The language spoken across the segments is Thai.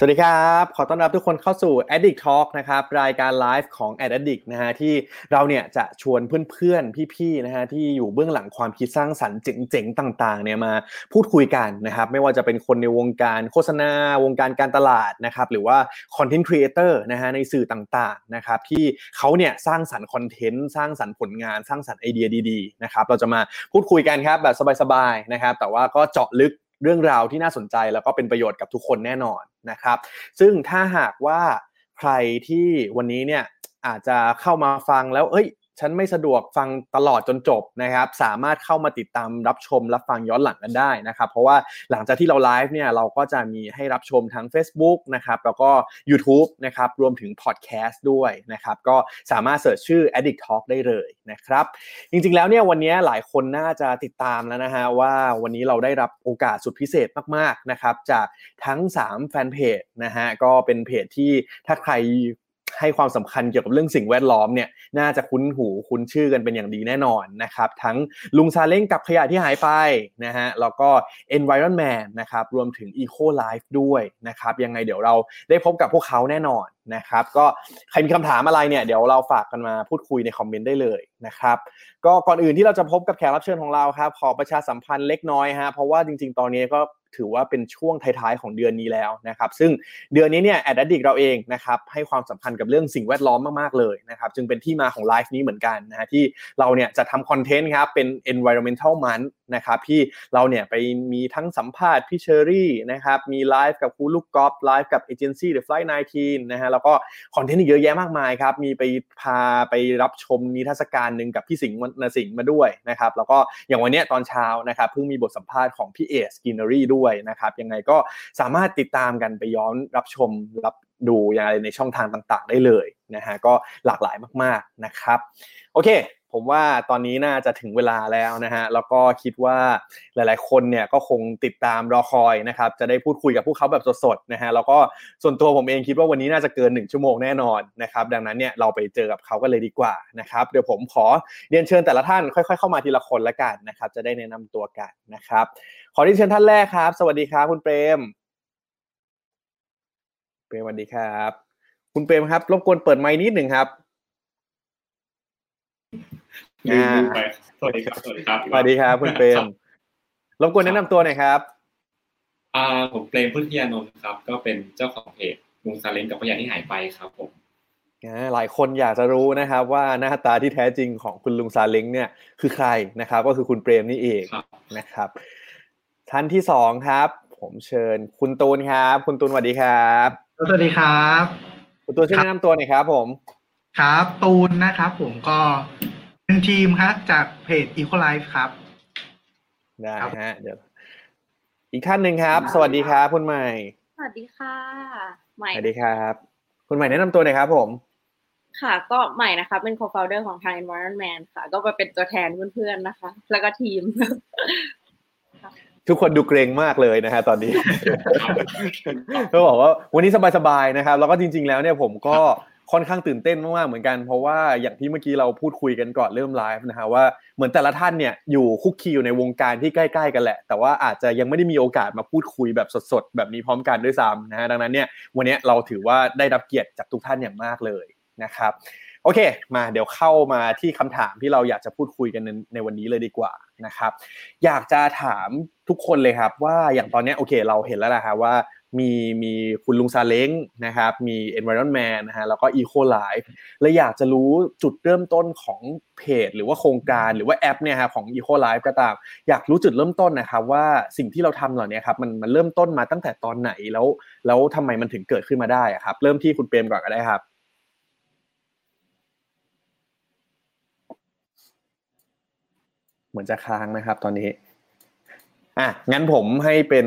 สวัสดีครับ ขอต้อนรับทุกคนเข้าสู่ Addict Talk นะครับ รายการไลฟ์ของ Ad Addict นะฮะที่เราเนี่ยจะชวนเพื่อนๆ พี่ๆ นะฮะที่อยู่เบื้องหลังความคิดสร้างสรรค์เจ๋งๆ ต่างๆ เนี่ยมาพูดคุยกันนะครับ ไม่ว่าจะเป็นคนในวงการโฆษณา วงการการตลาดนะครับ หรือว่า Content Creator นะฮะในสื่อต่างๆ นะครับที่เขาเนี่ยสร้างสรรค์คอนเทนต์ สร้างสรรค์ผลงาน สร้างสรรค์ไอเดียดีๆ นะครับ เราจะมาพูดคุยกันครับแบบสบายๆ นะครับ แต่ว่าก็เจาะลึก เรื่องราวที่น่าสนใจแล้วก็เป็นประโยชน์กับทุกคนแน่นอนนะครับ ซึ่งถ้าหากว่าใครที่วันนี้เนี่ยอาจจะเข้ามาฟังแล้วเอ้ย ฉันไม่สะดวกฟังตลอดจนจบนะครับ สามารถเข้ามาติดตามรับชมรับฟังย้อนหลังกันได้นะครับ เพราะว่าหลังจากที่เราไลฟ์เนี่ยเราก็จะมีให้รับชมทั้ง Facebook นะครับแล้วก็ YouTube นะครับรวมถึงพอดแคสต์ด้วยนะครับ ก็สามารถเสิร์ชชื่อ Addict Talk ได้เลยนะครับ จริงๆแล้วเนี่ยวันนี้หลายคนน่าจะติดตามแล้วนะฮะว่าวันนี้เราได้รับโอกาสสุดพิเศษมากๆนะครับจากทั้ง 3 แฟนเพจนะฮะก็เป็นเพจที่ถ้าใคร ให้ความสำคัญเกี่ยวกับเรื่องสิ่งแวดล้อมเนี่ยน่าจะคุ้นหูคุ้นชื่อกันเป็นอย่างดีแน่นอนนะครับทั้งลุงซาเล้งกับขยะที่หายไปนะฮะแล้วก็ Environment นะครับรวมถึง Eco Life ด้วยนะครับยังไงเดี๋ยวเราได้พบกับพวกเขาแน่นอนนะครับก็ใครมีคำถามอะไรเนี่ยเดี๋ยวเราฝากกันมาพูดคุยในคอมเมนต์ได้เลยนะครับก็ก่อนอื่นที่เราจะพบกับแขกรับเชิญของเราครับขอประชาสัมพันธ์เล็กน้อยฮะเพราะว่าจริง ๆ ตอนนี้ก็ ถือว่าเป็นช่วงท้ายๆของเดือนนี้แล้วนะครับซึ่งเดือนนี้เนี่ย Addict เราเองนะครับให้ความสำคัญกับเรื่องสิ่งแวดล้อมมากๆเลยนะครับจึงเป็นที่มาของไลฟ์นี้เหมือนกันนะฮะที่เราเนี่ยจะทำ content ครับเป็น environmental month นะครับที่เราเนี่ยไปมีทั้งสัมภาษณ์พี่เชอรี่นะครับมีไลฟ์กับครูลูกกอล์ฟไลฟ์กับเอเจนซี่เดอะไฟล์19นะฮะแล้วก็ content เยอะแยะมากมายครับมีไปพาไปรับชมนิทรรศการหนึ่งกับพี่สิงห์วรรณสิงห์มาด้วยนะครับแล้วก็อย่างวันนี้ตอนเช้านะครับเพิ่งมีบทสัมภาษณ์ของพี่เอสกินเนอรี่ด้วยนะครับยังไงก็สามารถติดตามกันไปย้อนรับชมรับดูอย่างไรในช่องทางต่างๆ ได้เลยนะฮะก็หลากหลายมากๆนะครับโอเค ผมว่าตอนนี้น่าจะถึงเวลาแล้วนะฮะแล้วก็คิดว่าหลาย ๆ คนเนี่ยก็คงติดตามรอคอยนะครับจะได้พูดคุยกับพวกเขาแบบสดๆนะฮะแล้วก็ส่วนตัวผมเองคิดว่าวันนี้น่าจะเกิน 1 ชั่วโมงแน่นอนนะครับดังนั้นเนี่ยเราไปเจอกับเขากันเลยดีกว่านะครับเดี๋ยวผมขอเรียนเชิญแต่ละท่านค่อย ๆ เข้ามาทีละคนละกันนะครับจะได้แนะนำตัวกันนะครับขอเรียนเชิญท่านแรกครับ สวัสดีครับคุณเปรมเปรมสวัสดีครับ คุณเปรมครับรบกวนเปิดไมค์นิดหนึ่งครับ ลืมลืมไปสวัสดีครับ สวัสดีครับ สวัสดีครับคุณเปรมรบกวนแนะนำตัวหน่อยครับ อ่า ผมเปรมพุทธิยานนท์ครับ ก็เป็นเจ้าของเพจลุงซาเล้งกับพยานที่หายไปครับผมหลายคนอยากจะรู้นะครับว่าหน้าตาที่แท้จริงของคุณลุงซาเล้งเนี่ยคือใครนะครับ ก็คือคุณเปรมนี่เองครับนะครับท่านที่สองครับ ผมเชิญคุณตูนครับ คุณตูนสวัสดีครับสวัสดีครับ คุณตูนช่วยแนะนำตัวหน่อยครับ ผม ครับ ตูนนะครับ ผมก็ เป็นทีมครับจากเพจ Equalife ครับ ได้ฮะเดี๋ยวอีกท่านหนึ่งครับ สวัสดีครับคุณใหม่ สวัสดีค่ะ ใหม่สวัสดีครับ คุณใหม่แนะนำตัวหน่อยครับผม ค่ะ ก็ใหม่นะคะ เป็น co-founder ของทาง Environment ค่ะ ก็มาเป็นตัวแทนเพื่อนๆนะคะ แล้วก็ทีม ทุกคนดูเกรงมากเลยนะฮะตอนนี้ก็บอกว่าวันนี้สบายๆนะครับ แล้วก็จริง ๆ แล้วเนี่ยผมก็ ค่อนข้างตื่นเต้นมากๆเหมือนกัน เพราะว่าอย่างที่เมื่อกี้เราพูดคุยกันก่อนเริ่มไลฟ์นะฮะว่าเหมือนแต่ละท่านเนี่ยอยู่คุกคีอยู่ในวงการที่ใกล้ ๆ กันแหละ แต่ว่าอาจจะยังไม่ได้มีโอกาสมาพูดคุยแบบสดๆแบบนี้พร้อมกันด้วยซ้ำนะฮะดังนั้นเนี่ยวันนี้เราถือว่าได้รับเกียรติจากทุกท่านอย่างมากเลยนะครับโอเค มาเดี๋ยวเข้ามาที่คำถามที่เราอยากจะพูดคุยกันในในวันนี้เลยดีกว่านะครับ อยากจะถามทุกคนเลยครับว่าอย่างตอนนี้โอเค เราเห็นแล้วนะครับว่า มีมีคุณลุงซาเล้งนะครับ มี Environment นะฮะแล้วก็ Eco Life และอยากจะรู้จุดเริ่มต้นของเพจ หรือว่าโครงการหรือว่าแอปเนี่ยครับของ Eco Life ก็ตาม อยากรู้จุดเริ่มต้นนะครับว่าสิ่งที่เราทำเหล่านี้ครับมันมันเริ่มต้นมาตั้งแต่ตอนไหนแล้ว แล้วทำไมมันถึงเกิดขึ้นมาได้ครับ เริ่มที่คุณเปรมก่อนก็ได้ครับเหมือนจะค้างนะครับ ตอนนี้อะงั้นผมให้เป็น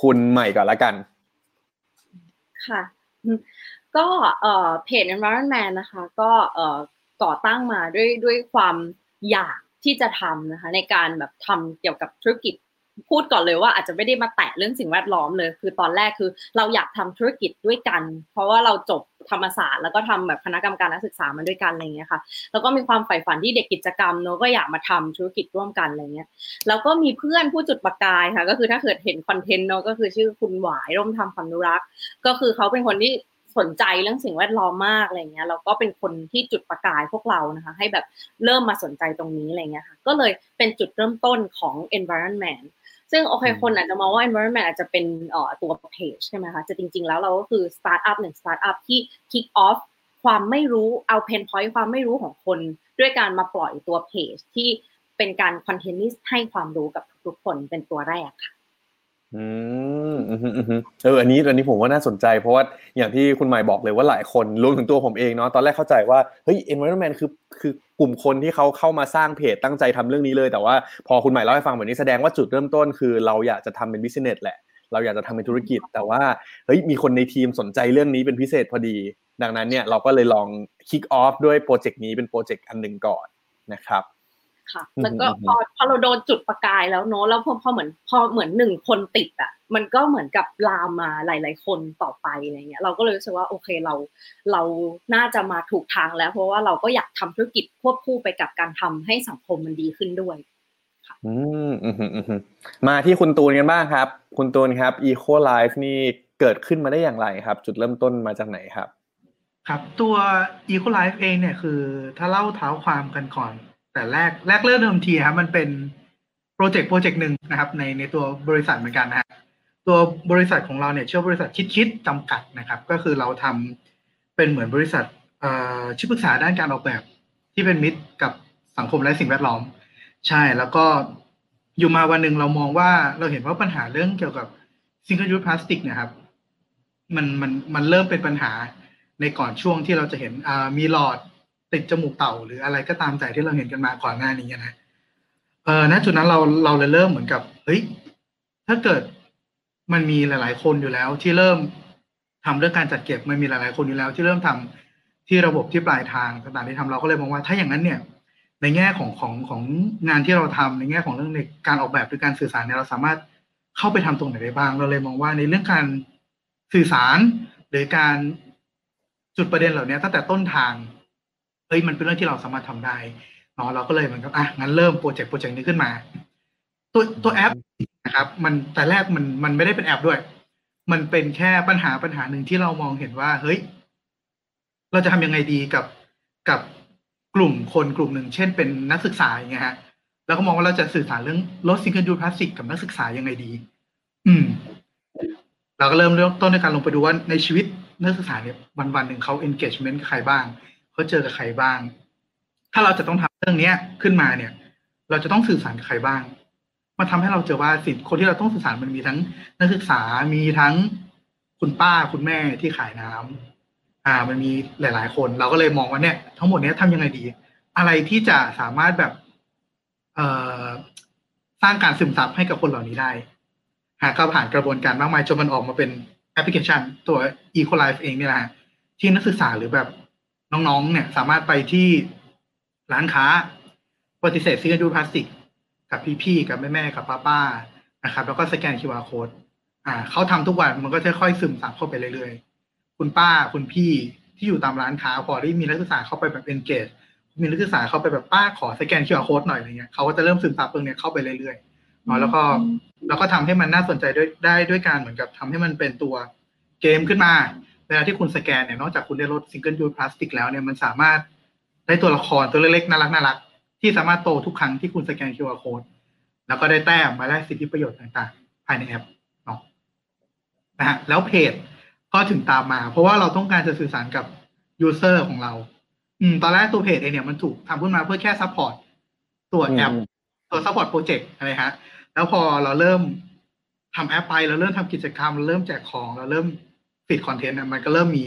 คุณใหม่ก่อนละกัน ค่ะ ก็เอ่อเพจ Environment นะคะ ก็เอ่อก่อตั้งมาด้วยด้วยความอยากที่จะทำนะคะ ในการแบบทำเกี่ยวกับธุรกิจพูดก่อนเลยว่าอาจจะไม่ได้มาแตะเรื่องสิ่งแวดล้อมเลย คือตอนแรกคือเราอยากทำธุรกิจด้วยกัน เพราะว่าเราจบ ธรรมศาสตร์แล้วก็ทำแบบคณะกรรมการนักศึกษามาด้วยกันอะไรเงี้ยค่ะแล้วก็มีความใฝ่ฝันที่เด็กกิจกรรมเนอะก็อยากมาทำธุรกิจร่วมกันอะไรเงี้ยแล้วก็มีเพื่อนผู้จุดประกายค่ะ ก็คือถ้าเกิดเห็นคอนเทนต์เนอะก็คือชื่อคุณหวายร่มทำความนุรักษ์ก็คือเขาเป็นคนที่สนใจเรื่องสิ่งแวดล้อมมากอะไรเงี้ยแล้วก็เป็นคนที่จุดประกายพวกเรานะคะให้แบบเริ่มมาสนใจตรงนี้อะไรเงี้ยค่ะก็เลยเป็นจุดเริ่มต้นของ environment ซึ่งโอเคคนอาจจะมองว่า environment อาจจะเป็นเอ่อตัวเพจใช่ไหมคะแต่จริง ๆ แล้วเราก็คือ startup หนึ่ง startup ที่ kick off ความไม่รู้เอา pain point ความไม่รู้ของคน ด้วยการมาปล่อยตัวเพจที่เป็นการคอนเทนต์ที่ให้ความรู้กับทุกๆคนเป็นตัวแรกค่ะ อืมอืมอืมเอออันนี้อันนี้ผมว่าน่าสนใจ เพราะว่าอย่างที่คุณหมายบอกเลยว่าหลายคนรวมถึงตัวผมเองเนาะตอนแรกเข้าใจว่าเฮ้ย environment คือคือกลุ่มคนที่เขาเข้ามาสร้างเพจตั้งใจทำเรื่องนี้เลย แต่ว่าพอคุณหมายเล่าให้ฟังแบบนี้แสดงว่าจุดเริ่มต้นคือเราอยากจะทำเป็น business แหละเราอยากจะทำเป็นธุรกิจ แต่ว่าเฮ้ยมีคนในทีมสนใจเรื่องนี้เป็นพิเศษพอดี ดังนั้นเนี่ยเราก็เลยลอง kick off ด้วยโปรเจกต์นี้เป็นโปรเจกต์อันหนึ่งก่อนนะครับ ค่ะอืมแล้วก็อืมพอพอเราโดนจุดประกายแล้วเนอะแล้วพอพอเหมือนพอเหมือนหนึ่งคนติดอะ มันก็เหมือนกับลามมาหลาย ๆ คนต่อไปอะไรเงี้ย เราก็เลยรู้สึกว่าโอเคเรา เราน่าจะมาถูกทางแล้ว เพราะว่าเราก็อยากทำธุรกิจควบคู่ไปกับการทำให้สังคมมันดีขึ้นด้วยอืมอืมอืมอืมมาที่คุณตูนกันบ้างครับ คุณตูนครับ Eco Life นี่เกิดขึ้นมาได้อย่างไรครับ จุดเริ่มต้นมาจากไหนครับ ครับ ตัว Eco Life เองเนี่ยคือ ถ้าเล่าเท้าความกันก่อน แต่แรกแรกเริ่มเดิมทีครับมันเป็นโปรเจกต์โปรเจกต์หนึ่งนะครับ ในในตัวบริษัทเหมือนกันนะฮะตัวบริษัทของเราเนี่ยชื่อบริษัทคิดคิดจำกัดนะครับ ก็คือเราทำเป็นเหมือนบริษัทเอ่อที่ปรึกษาด้านการออกแบบที่เป็นมิตรกับสังคมและสิ่งแวดล้อม ใช่แล้วก็อยู่มาวันหนึ่งเรามองว่าเราเห็นว่าปัญหาเรื่องเกี่ยวกับ single use plastic เนี่ยครับ มันมันมันเริ่มเป็นปัญหาในก่อนช่วงที่เราจะเห็นอ่ามีหลอด ติดจมูกเต่าหรืออะไรก็ตามใจที่เราเห็นกันมาก่อนหน้านี้นะเออณจุดนั้นเราเราเลยเริ่มเหมือนกับ เฮ้ย ถ้าเกิดมันมีหลาย ๆ คนอยู่แล้ว ที่เริ่มทำเรื่องการจัดเก็บมันมีหลาย ๆ คนอยู่แล้ว ที่เริ่มทำที่ระบบที่ปลายทางต่างๆที่ทำเราก็เลยมองว่า ถ้าอย่างนั้นเนี่ย ในแง่ของของของงานที่เราทำในแง่ของเรื่องในการออกแบบหรือการสื่อสารเนี่ยเราสามารถเข้าไปทำตรงไหนได้บ้าง เราเลยมองว่าในเรื่องการสื่อสารหรือการจุดประเด็นเหล่านี้ตั้งแต่ต้นทาง เฮ้ยมันเป็นเรื่องที่เราสามารถทำได้เนาะเราก็เลยเหมือนกับอะงั้นเริ่มโปรเจกต์โปรเจกต์นี้ขึ้นมา ตัวตัวแอปนะครับ มันแต่แรกมันมันไม่ได้เป็นแอปด้วย มันเป็นแค่ปัญหาปัญหาหนึ่งที่เรามองเห็นว่า เฮ้ย เราจะทำยังไงดีกับกับกลุ่มคนกลุ่มหนึ่งเช่นเป็นนักศึกษาอย่างเงี้ยฮะแล้วก็มองว่าเราจะสื่อสารเรื่องลดซิงเกิลยูพลาสติกกับนักศึกษายังไงดี อืม เราก็เริ่มเริ่มต้นในการลงไปดูว่าในชีวิตนักศึกษาเนี่ยวันวันหนึ่งเขา engagement กับใครบ้าง เขาเจอกับใครบ้าง ถ้าเราจะต้องทำเรื่องเนี้ยขึ้นมาเนี่ย เราจะต้องสื่อสารกับใครบ้าง มันทำให้เราเจอว่าสิ่งคนที่เราต้องสื่อสารมันมีทั้งนักศึกษามีทั้งคุณป้าคุณแม่ที่ขายน้ำอ่า มันมีหลาย ๆ คน เราก็เลยมองว่าเนี่ย ทั้งหมดเนี้ยทำยังไงดี อะไรที่จะสามารถแบบ เอ่อสร้างการซึมซับให้กับคนเหล่านี้ได้ หากก็ผ่านกระบวนการมากมายจนมันออกมาเป็นแอปพลิเคชัน ตัว Eco Life เองเนี่ยแหละที่นักศึกษาหรือแบบ น้องๆ เนี่ย สามารถไปที่ร้านค้าปฏิเสธ single-use plastic กับพี่ๆ กับแม่ๆ กับป้าๆ นะครับ แล้วก็สแกน QR code อ่าเขาทำทุกวันมันก็จะค่อยซึมซับเข้าไปเรื่อยๆ คุณป้าคุณพี่ที่อยู่ตามร้านค้าพอได้มีนักศึกษาเข้าไปแบบ engage มีนักศึกษาเข้าไปแบบป้าขอสแกน QR code หน่อยอะไรเงี้ยเขาก็จะเริ่มซึมซับตรงเนี้ยเข้าไปเรื่อยๆเนาะแล้วก็แล้วก็ทำให้มันน่าสนใจด้วยได้ด้วยการเหมือนกับทำให้มันเป็นตัวเกมขึ้นมา เวลาที่คุณสแกนเนี่ยนอกจากคุณได้ลด single-use plastic แล้วเนี่ยมันสามารถได้ตัวละครตัวเล็กๆน่ารักน่ารักที่สามารถโตทุกครั้งที่คุณสแกน QR code แล้วก็ได้แต้มมาได้สิทธิประโยชน์ต่างๆ ภายในแอปเนาะนะฮะแล้วเพจก็ถึงตามมา เพราะว่าเราต้องการจะสื่อสารกับ user ของเรา อืม ตอนแรกตัวเพจเองเนี่ยมันถูกทำขึ้นมาเพื่อแค่ support ตัวแอปอืมตัว support project อะไรฮะ แล้วพอเราเริ่มทำแอปไปเราเริ่มทำกิจกรรมเราเริ่มแจกของเราเริ่ม ปิด content มันก็เริ่มมี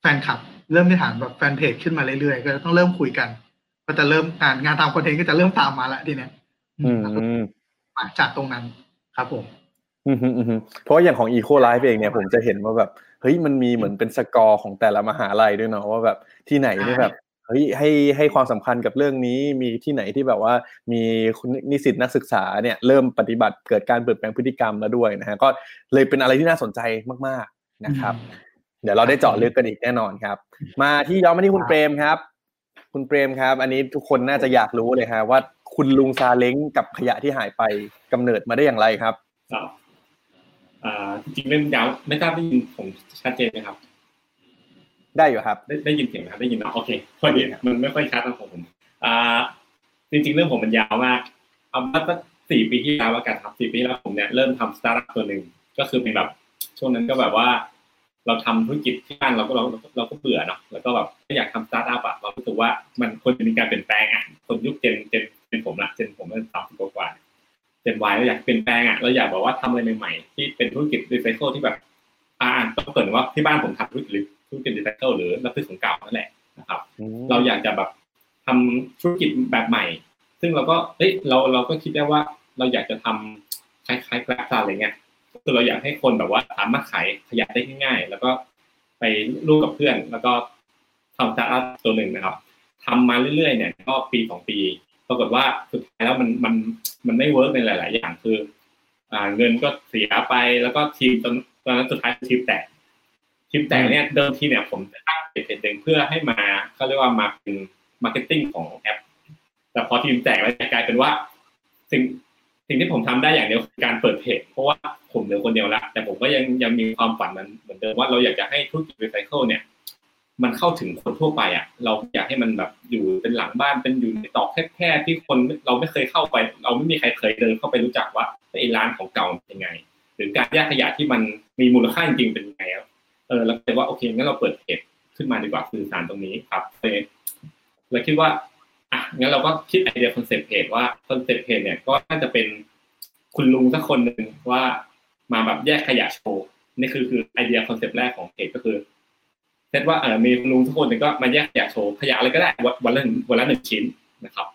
แฟนคลับ เริ่มที่ฐานแบบแฟนเพจขึ้นมาเรื่อยๆ ก็ต้องเริ่มคุยกัน ก็จะเริ่มงานงานตาม content ก็จะเริ่มตามมาละทีเนี้ยอืมแล้วก็มาจากตรงนั้นครับผมอืมอืมอืมเพราะว่าอย่างของ Eco Life เองเนี่ยผมจะเห็นว่าแบบเฮ้ยมันมีเหมือนเป็นสกอร์ของแต่ละมหาลัยด้วยเนาะว่าแบบที่ไหนนี่แบบเฮ้ยให้ให้ความสำคัญกับเรื่องนี้มีที่ไหนที่แบบว่ามีนิสิตนักศึกษาเนี่ยเริ่มปฏิบัติเกิดการเปลี่ยนแปลงพฤติกรรมแล้วด้วยนะฮะก็เลยเป็นอะไรที่น่าสนใจมากๆ นะครับ เดี๋ยวเราได้เจาะลึกกันอีกแน่นอนครับ มาที่ย้อนมาที่คุณเปรมครับ คุณเปรมครับ อันนี้ทุกคนน่าจะอยากรู้เลยฮะว่าคุณลุงซาเล้งกับขยะที่หายไปกำเนิดมาได้อย่างไรครับครับอ่าจริงๆเรื่องยาวไม่ทราบได้ยินผมชัดเจนไหมครับ ได้อยู่ครับ ได้ได้ยินเสียงไหมครับได้ยินนะโอเคพอดีมันไม่ค่อยชัดนะของผม อ่า จริง ๆ เรื่องผมมันยาวมากเอาว่าสักสี่ปีที่แล้วแล้วกันครับสี่ปีแล้วผมเนี่ยเริ่มทำสตาร์ทอัพตัวหนึ่งก็คือเป็นแบบ ช่วงนั้นก็แบบว่า เราทำธุรกิจที่บ้านเราก็เราเราก็เบื่อเนาะแล้วก็แบบไม่อยากทำสตาร์ทอัพอะเรารู้สึกว่ามันควรจะมีการเปลี่ยนแปลงอะคนยุค gen gen เป็นผมละ gen ผมมันสามสิบกว่า Gen Y เราอยากเปลี่ยนแปลงอะเราอยากบอกว่าทำอะไรใหม่ๆที่เป็นธุรกิจรีไซเคิลที่แบบ อ่าต้องเปิดว่าที่บ้านผมทำธุรกิจธุรกิจรีไซเคิลหรือรับซื้อของเก่านั่นแหละนะครับ เราอยากจะแบบทำธุรกิจแบบใหม่ ซึ่งเราก็เอ้ยเราเราก็คิดได้ว่าเราอยากจะทำคล้ายๆ Grab อะไรเงี้ย คือเราอยากให้คนแบบว่าสามารถขายขยะได้ง่ายๆ แล้วก็ไปร่วมกับเพื่อน แล้วก็ทำสตาร์ทอัพตัวหนึ่งนะครับทำมาเรื่อยๆ เนี่ย ก็ปีสองปี ปรากฏว่าสุดท้ายแล้วมันมันมันไม่ work ในหลาย ๆ อย่างคืออ่าเงินก็เสียไปแล้วก็ทีมตอนตอนนั้นสุดท้ายทีมแตกทีมแตกเนี่ยเดิมทีเนี่ยผมจะตั้งเพจหนึ่งเพื่อให้มาเขาเรียกว่ามาเป็น marketing ของแอป แต่พอทีมแตกแล้วกลายเป็นว่าสิ่ง สิ่งที่ผมทำได้อย่างเดียวคือการเปิดเพจเพราะว่าผมเหลือคนเดียวละแต่ผมก็ยังยังมีความฝันมันเหมือนเดิมว่าเราอยากจะให้ธุรกิจรีไซเคิลเนี่ย มันเข้าถึงคนทั่วไปอะ เราอยากให้มันแบบอยู่เป็นหลังบ้านเป็นอยู่ในตอกแคบๆที่คนเราไม่เคยเข้าไป เราไม่มีใครเคยเดินเข้าไปรู้จักว่าไอ้ร้านของเก่าเป็นยังไง หรือการแยกขยะที่มันมีมูลค่าจริงๆเป็นยังไงเออเราเลยว่าโอเคงั้นเราเปิดเพจขึ้นมาดีกว่าสื่อสารตรงนี้ครับเลยเราคิดว่า อะงั้นเราก็คิด idea concept เพจว่า concept เพจเนี่ยก็น่าจะเป็นคุณลุงสักคนหนึ่งว่ามาแบบแยกขยะโชว์นี่คือคือ idea concept แรกของเพจก็คือเซตว่าเออมีคุณลุงสักคนหนึ่งก็มาแยกขยะโชว์ขยะอะไรก็ได้วันละวันละหนึ่งชิ้นนะครับ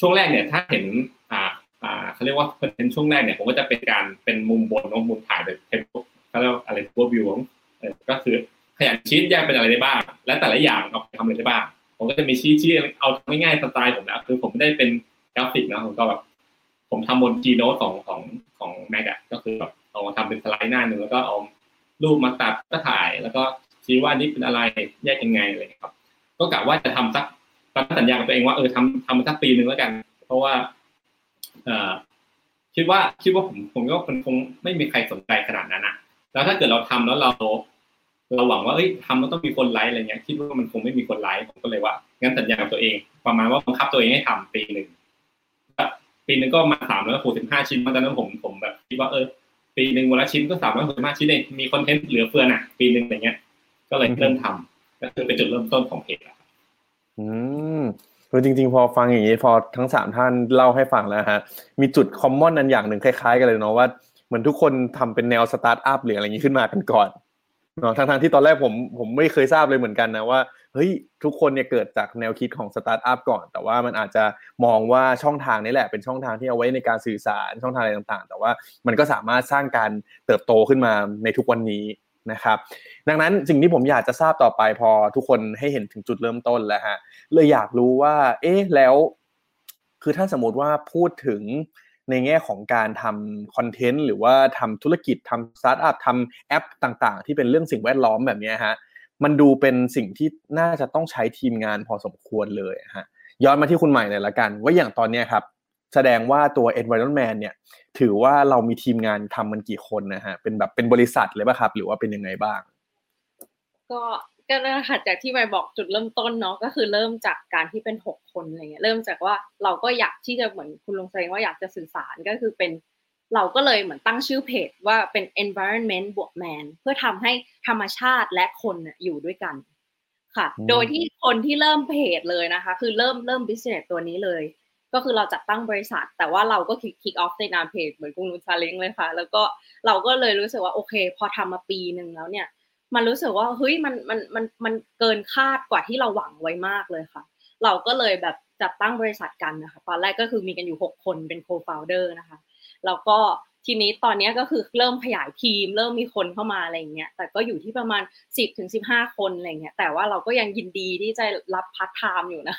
ช่วงแรกเนี่ยถ้าเห็นอ่าอ่าเขาเรียกว่าเป็นช่วงแรกเนี่ยผมก็จะเป็นการเป็นมุมบนมุมถ่ายแบบเป็นเขาเรียกอะไรตัววิวของก็คือขยะชิ้นแยกเป็นอะไรได้บ้าง และแต่ละอย่างเอาไปทำอะไรได้บ้าง ผมก็จะมีชี้ชี้เอาง่ายๆสไตล์ผมนะคือผมไม่ได้เป็นกราฟิกนะผมก็แบบผมทำบนจีโน้ตของของของแม็กอะก็คือแบบเอามาทำเป็นสไลด์หน้าหนึ่งแล้วก็เอารูปมาตัดก็ถ่าย แล้วก็ชี้ว่านี่เป็นอะไรแยกยังไงอะไรครับ ก็กะว่าจะทำสักตอนสัญญากับตัวเองว่าเออทำทำมาสักปีหนึ่งแล้วกัน เพราะว่าเออคิดว่าคิดว่าผมผมก็คงไม่มีใครสนใจขนาดนั้นนะแล้วถ้าเกิดเราทำแล้วเรา เราหวังว่าเอ้ยทำแล้วต้องมีคนไลค์อะไรเงี้ยคิดว่ามันคงไม่มีคนไลค์ผมก็เลยว่างั้นสัญญากับตัวเอง ประมาณว่าบังคับตัวเองให้ทำปีหนึ่งปีหนึ่งก็มาสามร้อยหกสิบห้าชิ้นตอนนั้นผมผมแบบคิดว่าเออปีหนึ่งวันละชิ้นก็สามร้อยหกสิบห้าชิ้นเองมีคอนเทนต์เหลือเฟือน่ะ ปีหนึ่งอะไรเงี้ย ก็เลยเริ่มทำก็คือเป็นจุดเริ่มต้นของเพจอืมคือจริง ๆ พอฟังอย่างนี้พอทั้งสามท่านเล่าให้ฟังแล้วฮะมีจุด common นั้นอย่างหนึ่งคล้ายๆ กันเลยเนาะว่าเหมือนทุกคนทำเป็นแนวสตาร์ทอัพหรืออะไรอย่างนี้ขึ้นมากันก่อน เนาะทั้งๆที่ตอนแรกผมผมไม่เคยทราบเลยเหมือนกันนะว่าเฮ้ยทุกคนเนี่ยเกิดจากแนวคิดของสตาร์ทอัพก่อน แต่ว่ามันอาจจะมองว่าช่องทางนี้แหละเป็นช่องทางที่เอาไว้ในการสื่อสารช่องทางอะไรต่างๆ แต่ว่ามันก็สามารถสร้างการเติบโตขึ้นมาในทุกวันนี้นะครับ ดังนั้นสิ่งที่ผมอยากจะทราบต่อไปพอทุกคนให้เห็นถึงจุดเริ่มต้นแล้วฮะเลยอยากรู้ว่า เอ๊ะแล้ว คือถ้าสมมติว่าพูดถึง ในแง่ของการทำคอนเทนต์หรือว่าทำธุรกิจทำสตาร์ทอัพทำแอปต่างๆ ที่เป็นเรื่องสิ่งแวดล้อมแบบนี้ฮะมันดูเป็นสิ่งที่น่าจะต้องใช้ทีมงานพอสมควรเลยฮะย้อนมาที่คุณใหม่เลยละกัน ว่าอย่างตอนนี้ครับ แสดงว่าตัว environment เนี่ย ถือว่าเรามีทีมงานทำมันกี่คนนะฮะเป็นแบบเป็นบริษัทเลยป่ะครับ หรือว่าเป็นยังไงบ้าง ก็ ก็นั่นค่ะจากที่ไม่บอกจุดเริ่มต้นเนาะก็คือเริ่มจากการที่เป็นหกคนอะไรเงี้ยเริ่มจากว่าเราก็อยากที่จะเหมือนคุณลุงแสดงว่าอยากจะสื่อสารก็คือเป็นเราก็เลยเหมือนตั้งชื่อเพจว่าเป็น environment บวก man เพื่อทำให้ธรรมชาติและคนอยู่ด้วยกัน ค่ะ โดยที่คนที่เริ่มเพจเลยนะคะ คือเริ่มเริ่ม business ตัวนี้เลย ก็คือเราจัดตั้งบริษัท แต่ว่าเราก็คิกคิกออฟในนามเพจเหมือนคุณลุงซาเล้งเลยค่ะ แล้วก็เราก็เลยรู้สึกว่าโอเค พอทำมาปีหนึ่งแล้วเนี่ย มันรู้สึกว่าเฮ้ยมันมันมันมันเกินคาดกว่าที่เราหวังไว้มากเลยค่ะ เราก็เลยแบบจัดตั้งบริษัทกันนะคะ ตอนแรกก็คือมีกันอยู่ 6 คนเป็น co-founder นะคะ แล้วก็ทีนี้ตอนนี้ก็คือเริ่มขยายทีม เริ่มมีคนเข้ามาอะไรอย่างเงี้ย แต่ก็อยู่ที่ประมาณสิบถึงสิบห้าคนอะไรเงี้ย แต่ว่าเราก็ยังยินดีที่จะรับพาร์ทไทม์อยู่นะ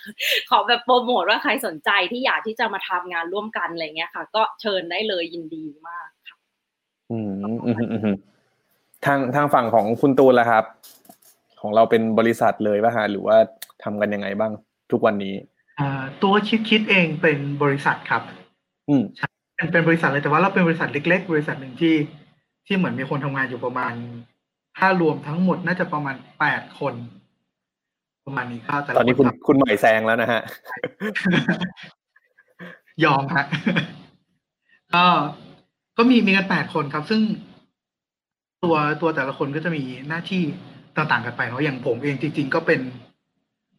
ขอแบบโปรโมทว่าใครสนใจที่อยากที่จะมาทำงานร่วมกันอะไรเงี้ยค่ะ ก็เชิญได้เลยยินดีมากค่ะอืมอืมอืม ทางทางฝั่งของคุณตูนล่ะครับ ของเราเป็นบริษัทเลยป่ะฮะหรือว่าทำกันยังไงบ้างทุกวันนี้อ่าตัว KidKid เองเป็นบริษัทครับ อืมเป็นเป็นบริษัทเลยแต่ว่าเราเป็นบริษัทเล็ก ๆ บริษัทหนึ่งที่ที่เหมือนมีคนทำงานอยู่ประมาณถ้ารวมทั้งหมดน่าจะประมาณแปดคน ประมาณนี้ก็แต่ละตอนนี้คุณทำคุณใหม่แซงแล้วนะฮะ ยอมฮะก็ก็มีมีกันแปดคนครับ ซึ่ง ตัวตัวแต่ละคนก็จะมีหน้าที่ต่างๆกันไปเนาะอย่างผมเองจริง ๆ ก็เป็น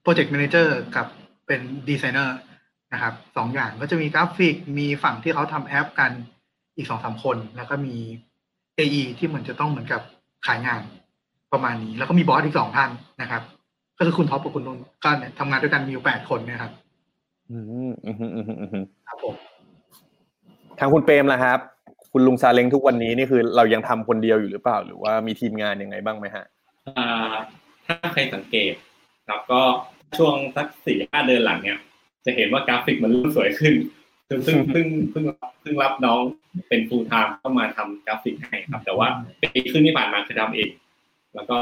project manager กับเป็นดีไซเนอร์นะครับสองอย่างก็จะมีกราฟิกมีฝั่งที่เขาทำแอปกันอีกสองสามคน แล้วก็มี AE ที่เหมือนจะต้องเหมือนกับขายงานประมาณนี้ แล้วก็มีบอสอีกสองท่านนะครับ ก็คือคุณท็อปกับคุณนนท์ก็เนี่ยทำงานด้วยกันมีอยู่แปดคนเนะครับอืมอืมอืมอืมอืมครับผมทางคุณเปรมล่ะครับ คุณลุงซาเล้งทุกวันนี้นี่คือเรายังทำคนเดียวอยู่หรือเปล่า หรือว่ามีทีมงานยังไงบ้างไหมฮะถ้าใครสังเกตครับก็ช่วงสักสี่ห้าเดือนหลังเนี่ย จะเห็นว่ากราฟิกมันเริ่มสวยขึ้น ซึ่งซึ่งซึ่งซึ่งซึ่งรับน้องเป็น full-time เข้ามาทำกราฟิกให้ครับ แต่ว่าปีครึ่งที่ผ่านมาคือทำเอง แล้วก็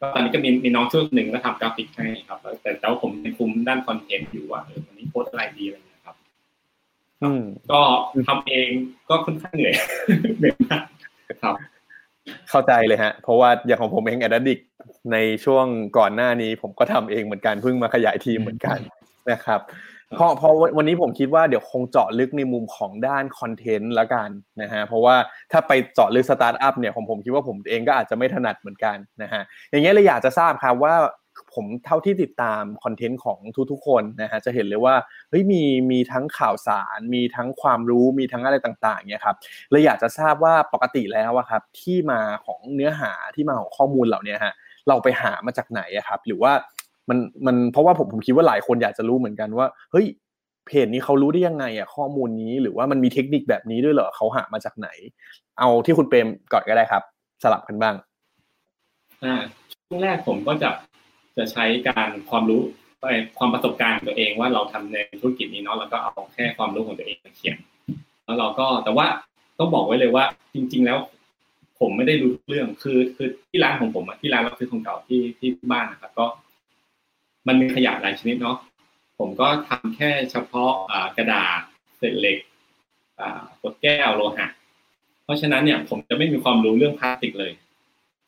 ก็ตอนนี้ก็มีมีน้องช่วยหนึ่งก็ทำกราฟิกให้ครับแต่แต่ว่าผมคุมด้านคอนเทนต์อยู่ว่าเออวันนี้โพสอะไรดีอะไรเงี้ย ก็ทำเองก็ค่อนข้างเหนื่อยเหนื่อยมากครับ เข้าใจเลยฮะ เพราะว่าอย่างของผมเองแอดดิกในช่วงก่อนหน้านี้ ผมก็ทำเองเหมือนกันเพิ่งมาขยายทีมเหมือนกันนะครับเพราะเพราะวันนี้ผมคิดว่าเดี๋ยวคงเจาะลึกในมุมของด้านคอนเทนต์ละกันนะฮะเพราะว่าถ้าไปเจาะลึกสตาร์ทอัพเนี่ยผมผมคิดว่าผมเองก็อาจจะไม่ถนัดเหมือนกันนะฮะอย่างเงี้ยเลยอยากจะทราบครับว่า ผมเท่าที่ติดตามคอนเทนต์ของทุกๆคนนะฮะจะเห็นเลยว่าเฮ้ยมีมีทั้งข่าวสาร มีทั้งความรู้มีทั้งอะไรต่างๆเนี่ยครับเลยอยากจะทราบว่าปกติแล้วอะครับที่มาของเนื้อหาที่มาของข้อมูลเหล่านี้ฮะเราไปหามาจากไหนอะครับ หรือว่ามันมันเพราะว่าผมผมคิดว่าหลายคนอยากจะรู้เหมือนกันว่าเฮ้ยเพจนี้เขารู้ได้ยังไงอะข้อมูลนี้หรือว่ามันมีเทคนิคแบบนี้ด้วยเหรอเขาหามาจากไหน เอาที่คุณเปรมก่อนก็ได้ครับ สลับกันบ้างอ่าช่วงแรกผมก็จะ จะใช้การความรู้ความประสบการณ์ตัวเองว่าเราทำในธุรกิจนี้เนาะแล้วก็เอาแค่ความรู้ของตัวเองมาเขียน แล้วเราก็แต่ว่าต้องบอกไว้เลยว่า จริง ๆ แล้ว ผมไม่ได้รู้เรื่องคือคือที่ร้านของผมอะที่ร้านรับซื้อของเก่าที่ที่บ้านนะครับก็ มันมีขยะหลายชนิดเนาะผมก็ทำแค่เฉพาะกระดาษเศษเหล็กขวดแก้วโลหะเพราะฉะนั้นเนี่ย ผมจะไม่มีความรู้เรื่องพลาสติกเลย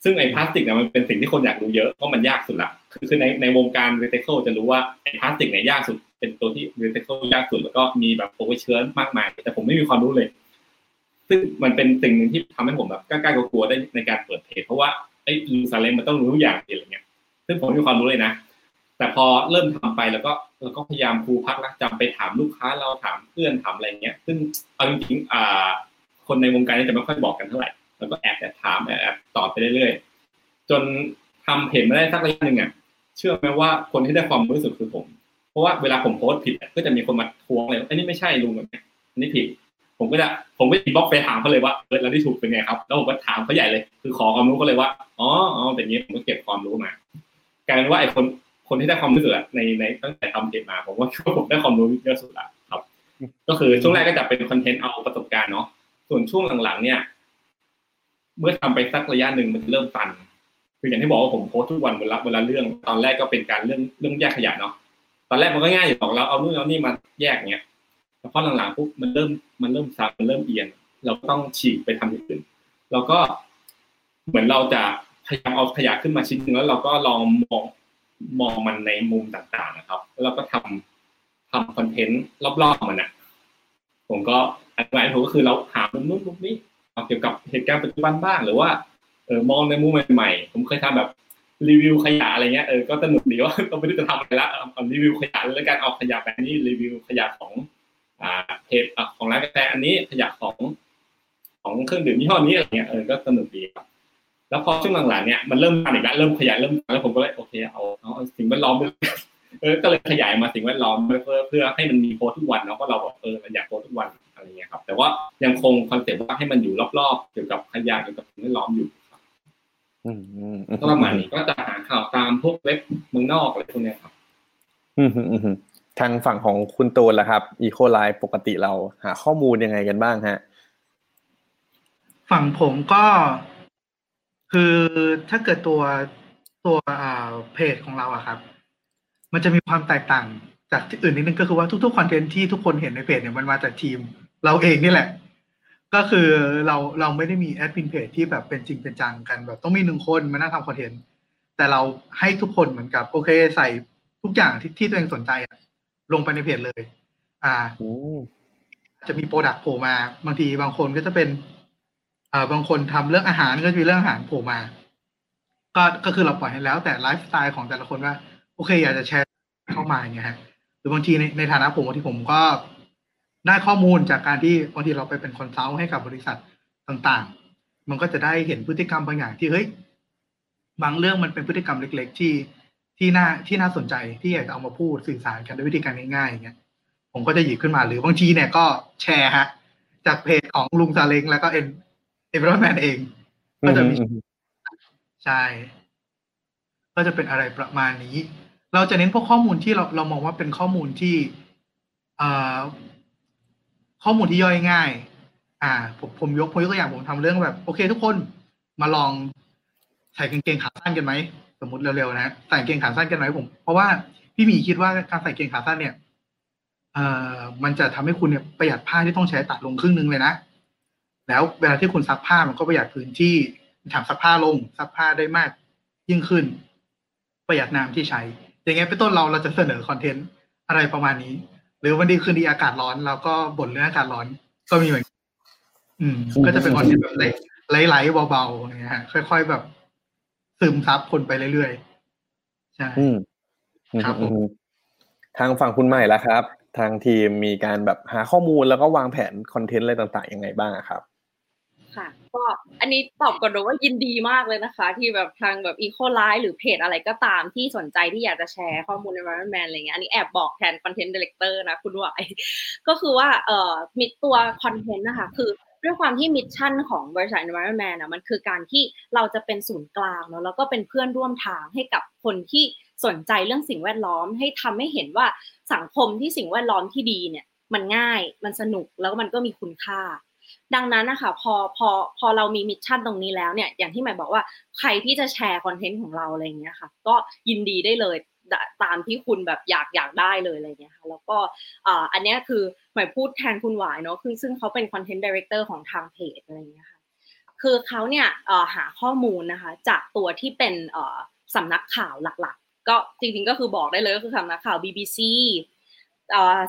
ซึ่งไอ้พลาสติกเนี่ยมันเป็นสิ่งที่คนอยากรู้เยอะเพราะมันยากสุดละคือคือในในวงการรีไซเคิลจะรู้ว่าไอ้พลาสติกเนี่ยยากสุด เป็นตัวที่รีไซเคิลยากสุดแล้วก็มีแบบโอเวอร์เชื้อมากมาย แต่ผมไม่มีความรู้เลย ซึ่งมันเป็นสิ่งหนึ่งที่ทำให้ผมแบบกล้ากลัวได้ในการเปิดเพจเพราะว่าไอ้ลูซาเลมมันต้องรู้ทุกอย่างอะไรเงี้ย ซึ่งผมไม่มีความรู้เลยนะ แต่พอเริ่มทำไปแล้วก็เราก็พยายามครูพักรักจำไปถามลูกค้าเราถามเพื่อนถามอะไรเงี้ย ซึ่งเอาจริงๆอ่าคนในวงการนี้จะไม่ค่อยบอกกันเท่าไหร่ แล้วก็แอบแอบถามแอบแอบตอบไปเรื่อยๆจนทำเพจมาได้สักระยะหนึ่งอะเชื่อไหมว่าคนที่ได้ความรู้สึกคือผม เพราะว่าเวลาผมโพสต์ผิดก็จะมีคนมาทวงเลยว่าอันนี้ไม่ใช่ลุงแบบนี้อันนี้ผิด ผมก็จะผมก็ inbox ไปถามเขาเลยว่าเออแล้วที่ถูกเป็นไงครับแล้วผมก็ถามเขาใหญ่เลย คือขอความรู้เขาเลยว่าอ๋ออ๋อเป็นนี้ผมก็เก็บความรู้มากลายเป็นว่าไอ้คนคนที่ได้ความรู้สึกในในตั้งแต่ทำเพจมาผมว่าผมได้ความรู้เยอะสุดละครับ ก็คือช่วงแรกก็จะเป็นคอนเทนต์เอาประสบการณ์เนาะส่วนช่วงหลังๆเนี่ย เมื่อทำไปสักระยะหนึ่งมันเริ่มตัน คืออย่างที่บอกว่าผมโพสทุกวันเวลาเวลาเรื่องตอนแรกก็เป็นการเรื่องเรื่องแยกขยะเนาะตอนแรกมันก็ง่ายอยู่บอกเราเอานู่นเอานี่มาแยกเงี้ยแต่พอหลังๆปุ๊บมันเริ่มมันเริ่มซับมันเริ่มเอียงเราต้องฉีกไปทำอย่างอื่นเราก็เหมือนเราจะพยายามเอาขยะขึ้นมาชิ้นหนึงแล้วเราก็ลองมองมองมันในมุมต่างๆนะครับ แล้วเราก็ทำทำคอนเทนต์รอบๆมันอะ ผมก็อธิบายผมก็คือเราหามุมนู้นมุมนี้ เกี่ยวกับเหตุการณ์ปัจจุบันบ้าง หรือว่าเออมองในมุมใหม่ๆ ผมเคยทำแบบรีวิวขยะอะไรเงี้ยเออก็สนุกดีว่าเราไม่รู้จะทำอะไรละเอารีวิวขยะแล้วกันเอาขยะแบบนี้รีวิวขยะของอ่าเพจของร้านกาแฟอันนี้ขยะของของเครื่องดื่มยี่ห้อนี้อะไรเงี้ยเออก็สนุกดีครับแล้วพอช่วงหลังๆเนี่ยมันเริ่มมาอีกแล้วเริ่มขยะเริ่มแล้วผมก็เลยโอเคเอาเอาสิ่งแวดล้อมเออก็เลยขยายมาสิ่งแวดล้อมเพื่อเพื่อให้มันมีโพสทุกวันเนาะเพราะเราบอกเออเราอยากโพสทุกวัน อะไรเงี้ยครับ แต่ว่ายังคงคอนเซ็ปต์ว่าให้มันอยู่รอบๆ เกี่ยวกับขยะเกี่ยวกับสิ่งแวดล้อมอยู่ครับอืมอืมอืมก็ประมาณนี้ก็จะหาข่าวตามพวกเว็บเมืองนอกอะไรพวกเนี้ยครับอืมอืมอืมทางฝั่งของคุณตูนล่ะครับอีโคไลปกติเราหาข้อมูลยังไงกันบ้างฮะ ฝั่งผมก็คือถ้าเกิดตัวตัวอ่าเพจของเราอะครับ มันจะมีความแตกต่างจากที่อื่นนิดนึงก็คือว่าทุกๆคอนเทนต์ที่ทุกคนเห็นในเพจเนี่ยมันมาจากทีม เราเองนี่แหละ ก็คือเราเราไม่ได้มีแอดมินเพจที่แบบเป็นจริงเป็นจังกันแบบต้องมีหนึ่งคนมานั่งทำคอนเทนต์แต่เราให้ทุกคนเหมือนกับ โอเคใส่ทุกอย่างที่ที่ตัวเองสนใจอะลงไปในเพจเลย อ่าอืมจะมี product โผล่มา บางทีบางคนก็จะเป็นเอ่อบางคนทำเรื่องอาหารก็จะมีเรื่องอาหารโผล่มา ก็ก็คือเราปล่อยให้แล้ว แต่ไลฟ์สไตล์ของแต่ละคนว่า โอเค อยากจะแชร์เข้ามาอย่างเงี้ยฮะหรือบางทีในในฐานะผมบางทีผมก็ ได้ข้อมูลจากการที่บางทีเราไปเป็น consult ให้กับบริษัทต่างๆ มันก็จะได้เห็นพฤติกรรมบางอย่างที่เฮ้ยบางเรื่องมันเป็นพฤติกรรมเล็ก ๆ ที่ที่น่าที่น่าสนใจที่อยากจะเอามาพูดสื่อสารกันด้วยวิธีการง่ายๆอย่างเงี้ยผมก็จะหยิบขึ้นมาหรือบางทีเนี่ยก็แชร์ฮะ จากเพจของลุงซาเล้งแล้วก็ Environman เอง ก็จะมีอืมใช่ก็จะเป็นอะไรประมาณนี้ เราจะเน้นพวกข้อมูลที่เราเรามองว่าเป็นข้อมูลที่เอ่อ ข้อมูลที่ย่อยง่าย อ่า ผมผมยกผมยกตัวอย่างผมทำเรื่องแบบ โอเค ทุกคนมาลองใส่กางเกงขาสั้นกันไหมสมมติเร็วๆนะใส่กางเกงขาสั้นกันไหมผม เพราะว่าพี่หมีคิดว่าการใส่กางเกงขาสั้นเนี่ยเอ่อมันจะทำให้คุณเนี่ยประหยัดผ้าที่ต้องใช้ตัดลงครึ่งนึงเลยนะ แล้วเวลาที่คุณซักผ้ามันก็ประหยัดพื้นที่ถังซักผ้าลงซักผ้าได้มากยิ่งขึ้น ประหยัดน้ำที่ใช้ อย่างเงี้ยเป็นต้นเราเราจะเสนอคอนเทนต์อะไรประมาณนี้ หรือวันดีคืนดีอากาศร้อนเราก็บ่นเรื่องอากาศร้อน ก็มีเหมือนกันอืม ก็จะเป็นคอนเทนต์แบบไหลๆเบาๆอย่างเงี้ยฮะค่อยๆแบบ ซึมซับคนไปเรื่อยๆใช่อืมครับผมอืมทางฝั่งคุณใหม่ละครับ ทางทีมมีการแบบหาข้อมูลแล้วก็วางแผนคอนเทนต์อะไรต่างๆยังไงบ้างอะครับค่ะ ก็อันนี้ตอบก่อนเลยว่ายินดีมากเลยนะคะ ที่แบบทางแบบอีโคไลน์หรือเพจอะไรก็ตามที่สนใจที่อยากจะแชร์ข้อมูลใน Environman อะไรเงี้ยอันนี้แอบบอกแทน content director นะคุณหวายก็คือว่าเอ่อมีตัวคอนเทนต์นะคะคือด้วยความที่ mission ของบริษัท Environment นะมันคือการที่เราจะเป็นศูนย์กลางเนาะแล้วก็เป็นเพื่อนร่วมทางให้กับคนที่สนใจเรื่องสิ่งแวดล้อม ให้ทำให้เห็นว่าสังคมที่สิ่งแวดล้อมที่ดีเนี่ยมันง่ายมันสนุกแล้วมันก็มีคุณค่า ดังนั้นนะคะพอพอพอเรามี mission ตรงนี้แล้วเนี่ยอย่างที่หมายบอกว่าใครที่จะแชร์คอนเทนต์ของเราอะไรอย่างเงี้ยค่ะ ก็ยินดีได้เลยตามที่คุณแบบอยากอยากได้เลยอะไรเงี้ยค่ะแล้วก็อ่อันเนี้ยคือหมายพูดแทนคุณหวายเนาะคือซึ่งเขาเป็น content director ของทางเพจอะไรเงี้ยค่ะคือเขาเนี่ยหาข้อมูลนะคะจากตัวที่เป็นสำนักข่าวหลักๆ ก็จริงๆก็คือบอกได้เลยก็คือสำนักข่าว BBC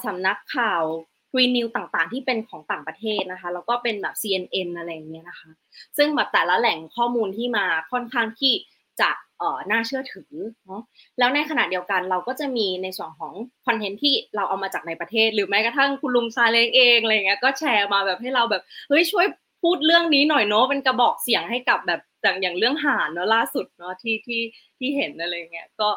สำนักข่าว กรีนนิวต่างๆ ที่เป็นของต่างประเทศนะคะ แล้วก็เป็นแบบ CNN อะไรอย่างเงี้ยนะคะ ซึ่งแบบแต่ละแหล่งข้อมูลที่มาค่อนข้างที่จะเอ่อน่าเชื่อถือเนาะแล้วในขณะเดียวกันเราก็จะมีในส่วนของคอนเทนต์ที่เราเอามาจากในประเทศ หรือแม้กระทั่งคุณลุงซาเล้งเองอะไรเงี้ยก็แชร์มาแบบให้เราแบบเฮ้ยช่วย พูดเรื่องนี้หน่อยเนาะเป็นกระบอกเสียงให้กับแบบอย่างอย่างเรื่องห่านเนาะล่าสุดเนาะที่ที่ที่เห็นอะไรเงี้ยก็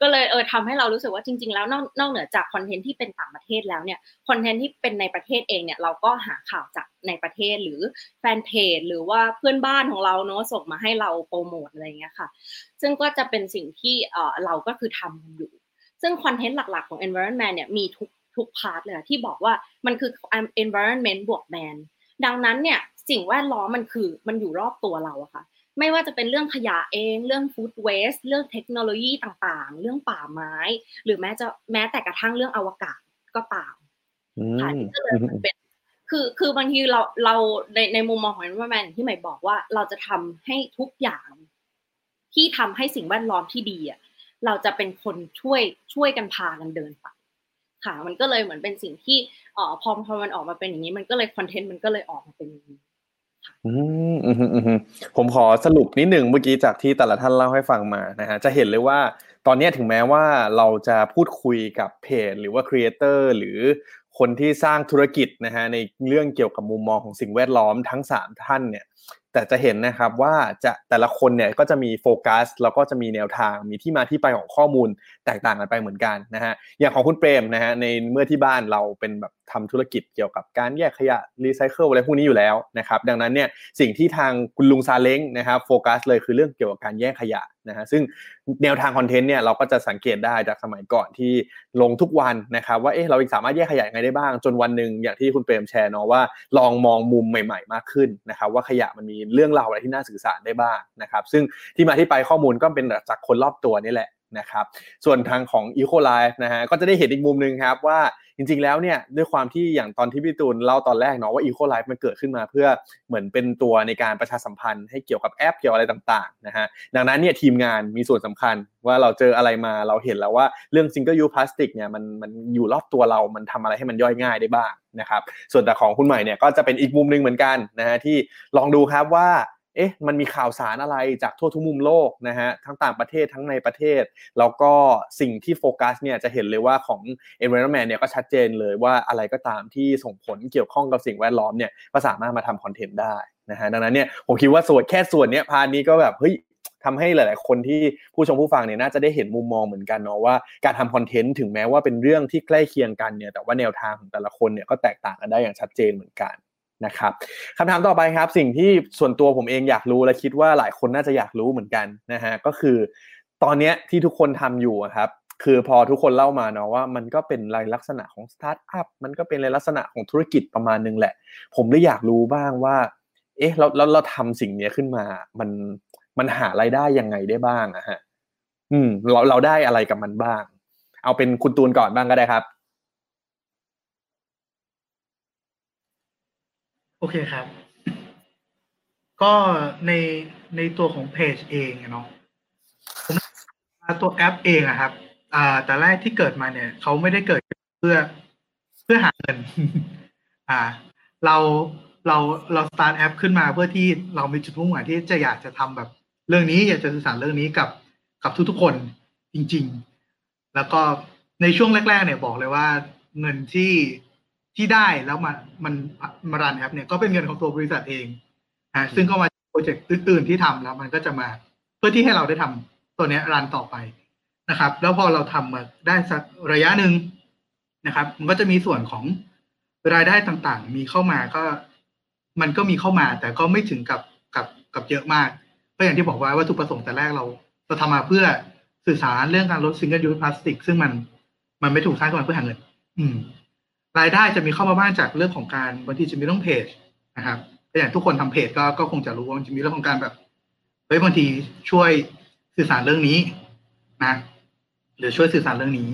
ก็เลยเออทำให้เรารู้สึกว่าจริง ๆ แล้วนอกนอกเหนือจากคอนเทนต์ที่เป็นต่างประเทศแล้วเนี่ยคอนเทนต์ที่เป็นในประเทศเองเนี่ยเราก็หาข่าวจากในประเทศหรือแฟนเพจหรือว่าเพื่อนบ้านของเราเนาะส่งมาให้เราโปรโมทอะไรเงี้ยค่ะ ซึ่งก็จะเป็นสิ่งที่เออเราก็คือทำกันอยู่ ซึ่งคอนเทนต์หลักๆของ Environman เนี่ยมีทุกทุก part เลยที่บอกว่ามันคือ environment บวก man ดังนั้นเนี่ยสิ่งแวดล้อมมันคือมันอยู่รอบตัวเราอะค่ะ ไม่ว่าจะเป็นเรื่องขยะเอง เรื่อง food waste เรื่องเทคโนโลยีต่างๆ เรื่องป่าไม้ หรือแม้จะแม้แต่กระทั่งเรื่องอวกาศก็ตามอืค่ะมนี่ก็เลยเหมือนเป็นคือคือบางทีเราเราในในมุมมองของ environment อย่างที่หมายบอกว่าเราจะทำให้ทุกอย่าง ที่ทำให้สิ่งแวดล้อมที่ดีอะเราจะเป็นคนช่วยช่วยกันพากันเดินไปค่ะ มันก็เลยเหมือนเป็นสิ่งที่ เออพอพอมันออกมาเป็นอย่างนี้ มันก็เลยคอนเทนต์มันก็เลยออกมาเป็นอย่างนี้อืมอืมอืมอืมผมขอสรุปนิดหนึ่งเมื่อกี้จากที่แต่ละท่านเล่าให้ฟังมานะฮะจะเห็นเลยว่าตอนนี้ถึงแม้ว่าเราจะพูดคุยกับเพจ หรือว่า creator หรือคนที่สร้างธุรกิจนะฮะในเรื่องเกี่ยวกับมุมมองของสิ่งแวดล้อมทั้งสามท่านเนี่ยแต่จะเห็นนะครับว่าจะแต่ละคนเนี่ยก็จะมีโฟกัสแล้วก็จะมีแนวทางมีที่มาที่ไปของข้อมูลแตกต่างกันไปเหมือนกันนะฮะอย่างของคุณเปรมนะฮะในเมื่อที่บ้านเราเป็นแบบ ทำธุรกิจเกี่ยวกับการแยกขยะรีไซเคิลอะไรพวกนี้อยู่แล้วนะครับดังนั้นเนี่ยสิ่งที่ทางคุณลุงซาเล้งนะครับโฟกัสเลยคือเรื่องเกี่ยวกับการแยกขยะนะฮะซึ่งแนวทางคอนเทนต์เนี่ยเราก็จะสังเกตได้จากสมัยก่อนที่ลงทุกวันนะครับว่าเอ๊ะเราสามารถแยกขยะยังไงได้บ้าง จนวันหนึ่งอย่างที่คุณเปรมแชร์เนาะว่าลองมองมุมใหม่ ๆ มากขึ้นนะครับว่าขยะมันมีเรื่องราวอะไรที่น่าสื่อสารได้บ้างนะครับซึ่งที่มาที่ไปข้อมูลก็เป็นจากคนรอบตัวนี่แหละนะครับส่วนทางของ Eco Life นะฮะก็จะได้เห็นอีกมุมหนึ่งครับว่า จริงๆแล้วเนี่ยด้วยความที่อย่างตอนที่พี่ตูนเล่าตอนแรกเนาะว่า Eco Life มันเกิดขึ้นมาเพื่อเหมือนเป็นตัวในการประชาสัมพันธ์ให้เกี่ยวกับแอปเกี่ยวอะไรต่างๆนะฮะดังนั้นเนี่ยทีมงานมีส่วนสำคัญว่าเราเจออะไรมาเราเห็นแล้วว่าเรื่อง single use plastic เนี่ยมันมันอยู่รอบตัวเรา มันทำอะไรให้มันย่อยง่ายได้บ้างนะครับส่วนแต่ของคุณใหม่เนี่ยก็จะเป็นอีกมุมหนึ่งเหมือนกันนะฮะที่ลองดูครับว่า เอ๊ะมันมีข่าวสารอะไรจากทั่วทุกมุมโลกนะฮะทั้งต่างประเทศทั้งในประเทศ แล้วก็สิ่งที่โฟกัสเนี่ยจะเห็นเลยว่าของ environment เนี่ยก็ชัดเจนเลยว่าอะไรก็ตามที่ส่งผลเกี่ยวข้องกับสิ่งแวดล้อมเนี่ยก็สามารถมาทำคอนเทนต์ได้นะฮะดังนั้นเนี่ยผมคิดว่าส่วนแค่ส่วนเนี้ยพานี้ก็แบบเฮ้ยทำให้หลาย ๆ คนที่ผู้ชมผู้ฟังเนี่ยน่าจะได้เห็นมุมมองเหมือนกันเนาะว่าการทำคอนเทนต์ถึงแม้ว่าเป็นเรื่องที่ใกล้เคียงกันเนี่ยแต่ว่าแนวทางของแต่ละคนเนี่ยก็แตกต่างกันได้อย่างชัดเจนเหมือนกัน นะครับคำถามต่อไปครับ สิ่งที่ส่วนตัวผมเองอยากรู้และคิดว่าหลายคนน่าจะอยากรู้เหมือนกันนะฮะก็คือ ตอนนี้ที่ทุกคนทำอยู่ครับคือพอทุกคนเล่ามาเนาะว่ามันก็เป็นลายลักษณะของสตาร์ทอัพมันก็เป็นลายลักษณะของธุรกิจประมาณนึงแหละ ผมเลยอยากรู้บ้างว่า เอ๊ะเราเราเราทำสิ่งนี้ขึ้นมา มันมันหารายได้ยังไงได้บ้างอะฮะ อืม เราเราได้อะไรกับมันบ้าง เอาเป็นคุณตูนก่อนบ้างก็ได้ครับ โอเคครับ ก็ในในตัวของเพจเองเนาะผมตัวแอปเองอะครับ อ่า แต่แรกที่เกิดมาเนี่ยเขาไม่ได้เกิดเพื่อเพื่อหาเงิน อ่า เราเราเราสตาร์ทแอปขึ้นมาเพื่อที่เรามีจุดมุ่งหมายที่จะอยากจะทำแบบ เรื่องนี้อยากจะสื่อสารเรื่องนี้กับกับทุกๆคนจริง ๆ แล้วก็ในช่วงแรก ๆ เนี่ยบอกเลยว่าเงินที่ ที่ได้แล้วมันมันมา run แอปเนี่ยก็เป็นเงินของตัวบริษัทเองฮะซึ่งก็มาโปรเจกต์อื่นๆที่ทำแล้วมันก็จะมาเพื่อที่ให้เราได้ทำตัวเนี้ย run ต่อไปนะครับ แล้วพอเราทำมาได้สักระยะหนึ่งนะครับ มันก็จะมีส่วนของรายได้ต่างๆ มีเข้ามาก็มันก็มีเข้ามา แต่ก็ไม่ถึงกับกับกับเยอะมากก็อย่างที่บอกว่าวัตถุประสงค์แต่แรกเราเราทำมาเพื่อสื่อสารเรื่องการลด single-use plastic ซึ่งมันมันไม่ถูกสร้างขึ้นมาเพื่อหาเงิน อืม รายได้จะมีเข้ามาบ้างจากเรื่องของการบางทีจะมีเรื่องเพจนะครับอย่างทุกคนทำเพจก็ก็คงจะรู้ว่ามันจะมีเรื่องของการแบบเฮ้ยบางทีช่วยสื่อสารเรื่องนี้นะหรือช่วยสื่อสารเรื่องนี้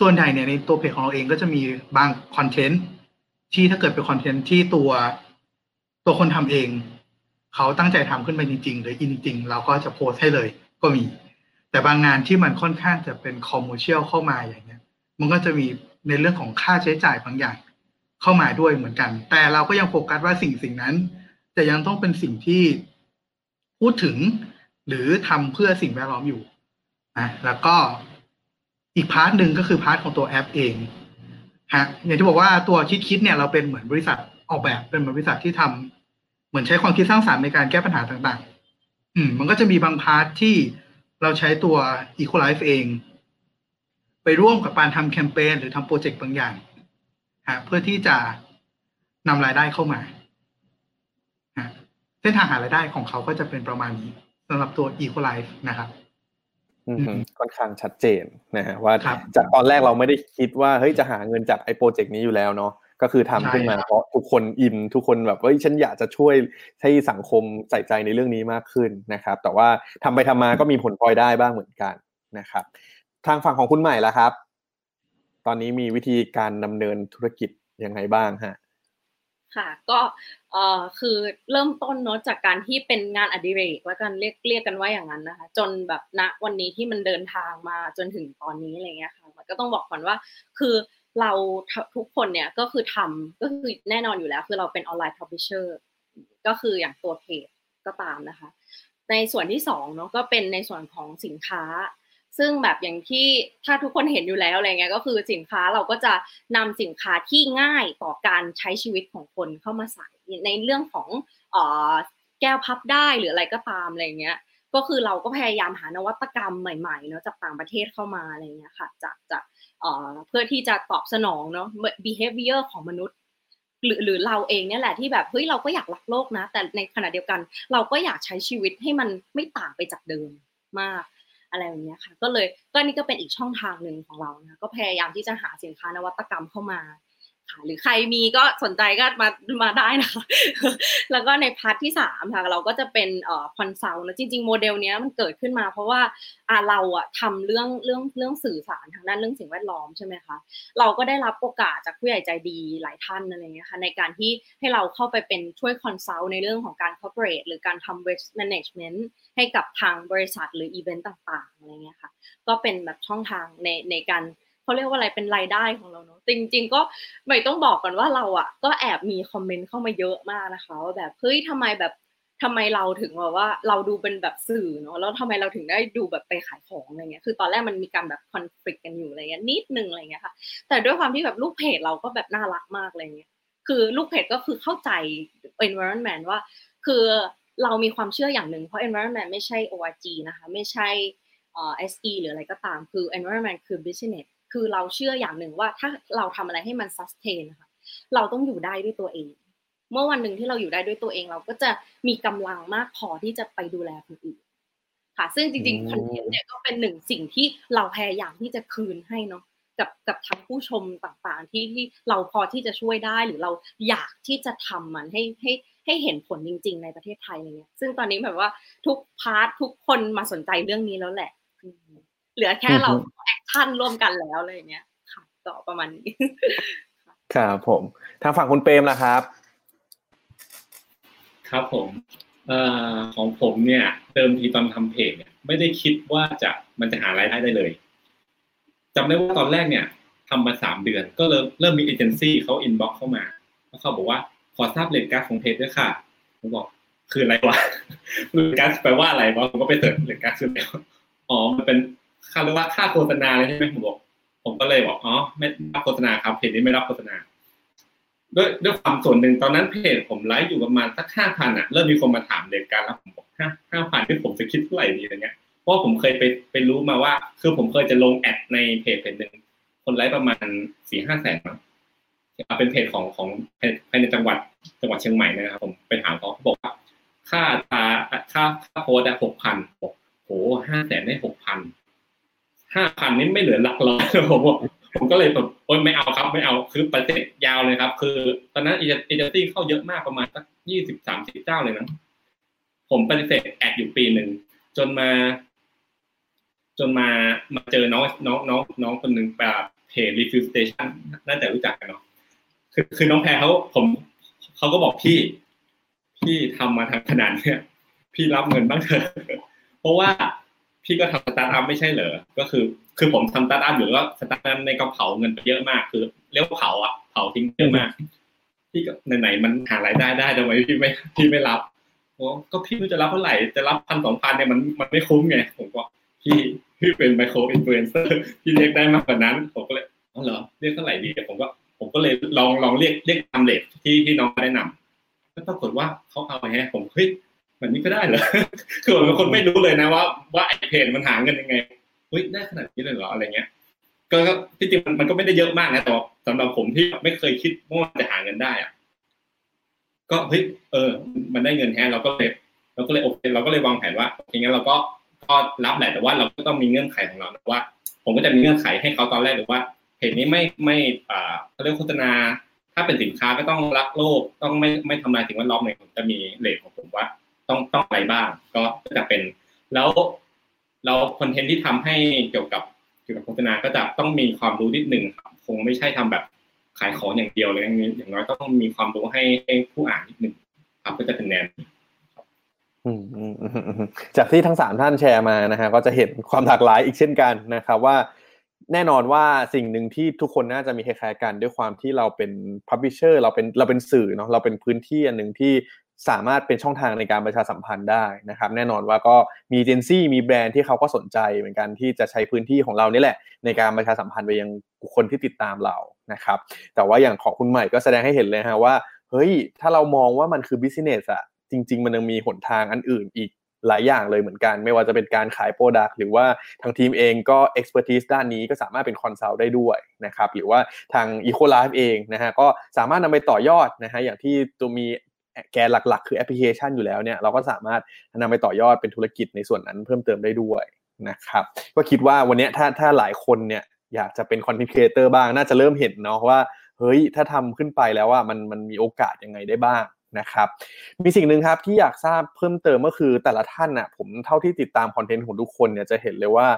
ส่วนใหญ่เนี่ยในตัวเพจของเราเองก็จะมีบางคอนเทนต์ที่ถ้าเกิดเป็นคอนเทนต์ที่ตัวตัวคนทำเอง เขาตั้งใจทำขึ้นมาจริง ๆ หรืออินจริง เราก็จะโพสให้เลยก็มี แต่บางงานที่มันค่อนข้างจะเป็น commercial เข้ามาอย่างเงี้ย มันก็จะมี ในเรื่องของค่าใช้จ่ายบางอย่างเข้ามาด้วยเหมือนกัน แต่เราก็ยังโฟกัสว่าสิ่งสิ่งนั้น จะยังต้องเป็นสิ่งที่พูดถึงหรือทำเพื่อสิ่งแวดล้อมอยู่นะแล้วก็อีก part หนึ่งก็คือ part ของตัวแอปเองฮะอย่างที่บอกว่าตัวคิดคิดเนี่ยเราเป็นเหมือนบริษัทออกแบบเป็นเหมือนบริษัทที่ทำเหมือนใช้ความคิดสร้างสรรค์ในการแก้ปัญหาต่าง ๆ อืม มันก็จะมีบาง part ที่เราใช้ตัว Eco Life เอง ไปร่วมกับการทำแคมเปญหรือทำโปรเจกต์บางอย่างฮะเพื่อที่จะนำรายได้เข้ามาฮะเส้นทางหารายได้ของเขาก็จะเป็นประมาณนี้สำหรับตัว Eco Life นะครับอืมค่อนข้างชัดเจนนะฮะว่าจากตอนแรกเราไม่ได้คิดว่าเฮ้ยจะหาเงินจากไอ้โปรเจกต์นี้อยู่แล้วเนาะก็คือทำขึ้นมาเพราะทุกคนอินทุกคนแบบเฮ้ยฉันอยากจะช่วยให้สังคมใส่ใจในเรื่องนี้มากขึ้นนะครับ แต่ว่าทำไปทำมาก็มีผลพลอยได้บ้างเหมือนกันนะครับ ทางฝั่งของคุณใหม่ละครับ ตอนนี้มีวิธีการดำเนินธุรกิจยังไงบ้างฮะค่ะก็เอ่อคือเริ่มต้นเนาะจากการที่เป็นงานอดิเรกแล้วกันเรียกเรียกกันว่าอย่างนั้นนะคะ จนแบบณวันนี้ที่มันเดินทางมาจนถึงตอนนี้อะไรเงี้ยค่ะก็ต้องบอกก่อนว่าคือเราทุกคนเนี่ยก็คือทำก็คือแน่นอนอยู่แล้ว คือเราเป็นออนไลน์พับลิเชอร์ก็คืออย่างตัวเพจก็ตามนะคะ ในส่วนที่สองเนาะก็เป็นในส่วนของสินค้า ซึ่งแบบอย่างที่ถ้าทุกคนเห็นอยู่แล้วอะไรเงี้ยก็คือสินค้าเราก็จะนำสินค้าที่ง่ายต่อการใช้ชีวิตของคนเข้ามาใส่ในเรื่องของออแก้วพับได้หรืออะไรก็ตามอะไรเงี้ย ก็คือเราก็พยายามหานวัตกรรมใหม่ๆเนาะจากต่างประเทศเข้ามาอะไรเงี้ยค่ะจากจากเอ่อเพื่อที่จะตอบสนองเนาะ behavior ของมนุษย์ หรือหรือเราเองเนี่ยแหละที่แบบเฮ้ยเราก็อยากรักโลกนะ แต่ในขณะเดียวกัน เราก็อยากใช้ชีวิตให้มันไม่ต่างไปจากเดิมมาก อะไรแบบนี้ค่ะ ก็เลยก็นี่ก็เป็นอีกช่องทางหนึ่งของเรานะก็พยายามที่จะหาสินค้านวัตกรรมเข้ามา ค่ะหรือใครมีก็สนใจก็มามาได้นะคะแล้วก็ใน part ที่สามค่ะเราก็จะเป็นเอ่อ consult นะจริงๆโมเดลเนี้ยมันเกิดขึ้นมา เพราะว่าอ่าเราอะทำเรื่องเรื่องเรื่องสื่อสารทางด้านเรื่องสิ่งแวดล้อมใช่ไหมคะเราก็ได้รับโอกาสจากผู้ใหญ่ใจดีหลายท่านอะไรเงี้ยค่ะในการที่ให้เราเข้าไปเป็นช่วย consult ในเรื่องของการ corporate หรือการทำ waste management ให้กับทางบริษัทหรืออีเวนต์ต่างๆอะไรเงี้ยค่ะก็เป็นแบบช่องทางในในการ เขาเรียกว่าอะไรเป็นรายได้ของเราเนาะจริง ๆ ก็ไม่ต้องบอกก่อนว่าเราอะก็แอบมีคอมเมนต์เข้ามาเยอะมากนะคะว่าแบบเฮ้ยทำไมแบบทำไมเราถึงแบบว่าเราดูเป็นแบบสื่อเนาะแล้วทำไมเราถึงได้ดูแบบไปขายของอะไรเงี้ยคือตอนแรกมันมีการแบบคอนฟ lict กันอยู่อะไรเงี้ยนิดนึงอะไรเงี้ยค่ะ แต่ด้วยความที่แบบลูกเพจเราก็แบบน่ารักมากอะไรเงี้ยคือลูกเพจก็คือเข้าใจ environment ว่า คือเรามีความเชื่ออย่างหนึ่งเพราะ environment ไม่ใช่ org นะคะ ไม่ใช่เอ่อ SE หรืออะไรก็ตามคือ environment คือ business คือเราเชื่ออย่างหนึ่งว่าถ้าเราทำอะไรให้มัน sustain นะคะเราต้องอยู่ได้ด้วยตัวเอง เมื่อวันหนึ่งที่เราอยู่ได้ด้วยตัวเอง เราก็จะมีกำลังมากพอที่จะไปดูแลคนอื่นค่ะ ซึ่งจริงๆคอนเทนต์เนี่ยก็เป็นหนึ่งสิ่งที่เราพยายามที่จะคืนให้เนาะกับกับทางผู้ชมต่างๆที่ที่เราพอที่จะช่วยได้หรือเราอยากที่จะทำมันให้ให้ให้เห็นผลจริง ๆ ในประเทศไทยอะไรเงี้ย ซึ่งตอนนี้แบบว่าทุกพาร์ททุกคนมาสนใจเรื่องนี้แล้วแหละ เหลือแค่เราaction ร่วมกันแล้วอะไรเงี้ยค่ะก็ประมาณนี้ครับผม ทางฝั่งคุณเปรมล่ะครับ ครับผมเอ่อของผมเนี่ยเดิมทีตอนทำเพจเนี่ยไม่ได้คิดว่าจะมันจะหารายได้ได้เลยจำได้ว่าตอนแรกเนี่ยทำมาสามเดือน ก็เริ่มเริ่มมีเอเจนซี่เขา inbox เข้ามาแล้วเขาบอกว่าขอทราบ rate card ของเพจด้วยค่ะผมบอกคืออะไรวะrate card แปลว่าอะไรวะผมก็ไป search rate card คือแล้วอ๋อมันเป็น ค่าเรียกว่าค่าโฆษณาเลยใช่ไหมผมบอก ผมก็เลยบอกอ๋อไม่รับโฆษณาครับเพจนี้ไม่รับโฆษณาด้วยด้วยความส่วนหนึ่งตอนนั้นเพจผมไลฟ์อยู่ประมาณสักห้าพันอะเริ่มมีคนมาถาม rate card แล้วผมบอกห้าห้าพันที่ผมจะคิดเท่าไหร่ดีอะไรเงี้ยเพราะผมเคยไปไปรู้มาว่า คือผมเคยจะลง ad ในเพจเพจหนึ่งคนไลฟ์ประมาณสี่ห้าแสนมั้งเป็นเพจของของภายในจังหวัดจังหวัดเชียงใหม่นะครับผมไปถามเขาเขาบอกว่าค่าตาค่าค่าโพสต์หกพันบอกโหห้าแสนได้หกพัน ห้าพันนี่ไม่เหลือหลักร้อยผมบอกผมก็เลยแบบโอ๊ยไม่เอาครับไม่เอาคือปฏิเสธยาวเลยครับ คือ ตอนนั้นเอเจนซี่เข้าเยอะมากประมาณสักยี่สิบสามสิบเจ้าเลยนะผมปฏิเสธแอดอยู่ปีหนึ่งจนมา จนมามาเจอน้องน้องน้องน้องคนหนึ่งแบบเพจ Refill Station น่าจะรู้จักกันเนาะคือคือน้องแพรเขาผมเขาก็บอกพี่พี่ทำมาทางขนาดเนี้ยพี่รับเงินบ้างเถอะเพราะว่า พี่ก็ทำสตาร์ทอัพไม่ใช่เหรอ ก็คือ คือผมทำสตาร์ทอัพอยู่แล้วสตาร์ทอัพในก็เผาเงินไปเยอะมาก คือเรียกว่าเผาอะเผาทิ้งเยอะมาก พี่ก็ไหนๆมันหารายได้ได้ทำไมพี่ไม่พี่ไม่รับก็พี่จะรับเท่าไหร่จะรับพันสองพันเนี่ยมันมันไม่คุ้มไงผมก็พี่พี่เป็นไมโครอินฟลูเอนเซอร์พี่เรียกได้มากกว่านั้น ผมก็เลยอ๋อเหรอเรียกเท่าไหร่ดีผมก็ผมก็เลยลองลองเรียกเรียกตามเลทที่ที่น้องแนะนำแล้วปรากฏว่าเขาเอาไปให้ผมเฮ้ย แบบนี้ก็ได้เหรอคือผมเป็นคนไม่รู้เลยนะว่าว่าไอเพจมันหาเงินยังไงเฮ้ยได้ขนาดนี้เลยเหรออะไรเงี้ยก็ที่จริงมันก็ไม่ได้เยอะมากนะแต่สำหรับผมที่ไม่เคยคิดว่าจะหาเงินได้อะก็เฮ้ยเออ มันได้เงินแฮเราก็เลยเราก็เลยโอเคเราก็เลยวางแผนว่าอย่างงั้นเราก็ก็รับแหละแต่ว่าเราก็ต้องมีเงื่อนไขของเรานะว่า ผมก็จะมีเงื่อนไขให้เขาตอนแรกหรือว่าเพจนี้ไม่ไม่อ่าเขาเรียกโฆษณา ถ้าเป็นสินค้าก็ต้องรักโลกต้องไม่ไม่ทำลายสิ่งแวดล้อมเนี่ยผมจะมีเลทของผมว่า ต้องต้องอะไรบ้าง ก็จะเป็น แล้วแล้วคอนเทนต์ที่ทำให้เกี่ยวกับเกี่ยวกับโฆษณาก็จะต้องมีความรู้นิดหนึ่งครับคงไม่ใช่ทำแบบขายของอย่างเดียวเลยอย่างน้อยต้องมีความรู้ให้ให้ผู้อ่านนิดหนึ่งครับก็จะเป็นแนวจากที่ทั้งสามท่านแชร์มานะฮะก็จะเห็นความหลากหลายอีกเช่นกันนะครับว่าแน่นอนว่าสิ่งหนึ่งที่ทุกคนน่าจะมีคล้ายๆกันด้วยความที่เราเป็นพับบิเชอร์เราเป็นเราเป็นสื่อเนาะเราเป็นพื้นที่อันหนึ่งที่ สามารถเป็นช่องทางในการประชาสัมพันธ์ได้นะครับ แน่นอนว่าก็มีเจนซี่มีแบรนด์ที่เขาก็สนใจเหมือนกันที่จะใช้พื้นที่ของเรานี่แหละ ในการประชาสัมพันธ์ไปยังคนที่ติดตามเรานะครับ แต่ว่าอย่างของคุณใหม่ก็แสดงให้เห็นเลยฮะว่าเฮ้ยถ้าเรามองว่ามันคือ business อะจริง ๆ มันยังมีหนทางอันอื่นอีกหลายอย่างเลยเหมือนกัน ไม่ว่าจะเป็นการขาย product หรือว่าทางทีมเองก็ expertise ด้านนี้ก็สามารถเป็น consult ได้ด้วยนะครับหรือว่าทาง Eco Life เองนะฮะก็สามารถนำไปต่อยอดนะฮะอย่างที่ตัวมี แกนหลักๆ คือแอปพลิเคชันอยู่แล้วเนี่ยเราก็สามารถนำไปต่อยอดเป็นธุรกิจในส่วนนั้นเพิ่มเติมได้ด้วยนะครับก็คิดว่าวันนี้ถ้าถ้าหลายคนเนี่ยอยากจะเป็นคอนเทนต์ครีเอเตอร์บ้างน่าจะเริ่มเห็นเนาะว่าเฮ้ยถ้าทำขึ้นไปแล้วว่ามันมันมีโอกาสยังไงได้บ้างนะครับมีสิ่งหนึ่งครับที่อยากทราบเพิ่มเติมก็คือแต่ละท่านน่ะผมเท่าที่ติดตามคอนเทนต์ของทุกคนเนี่ยจะเห็นเลยว่า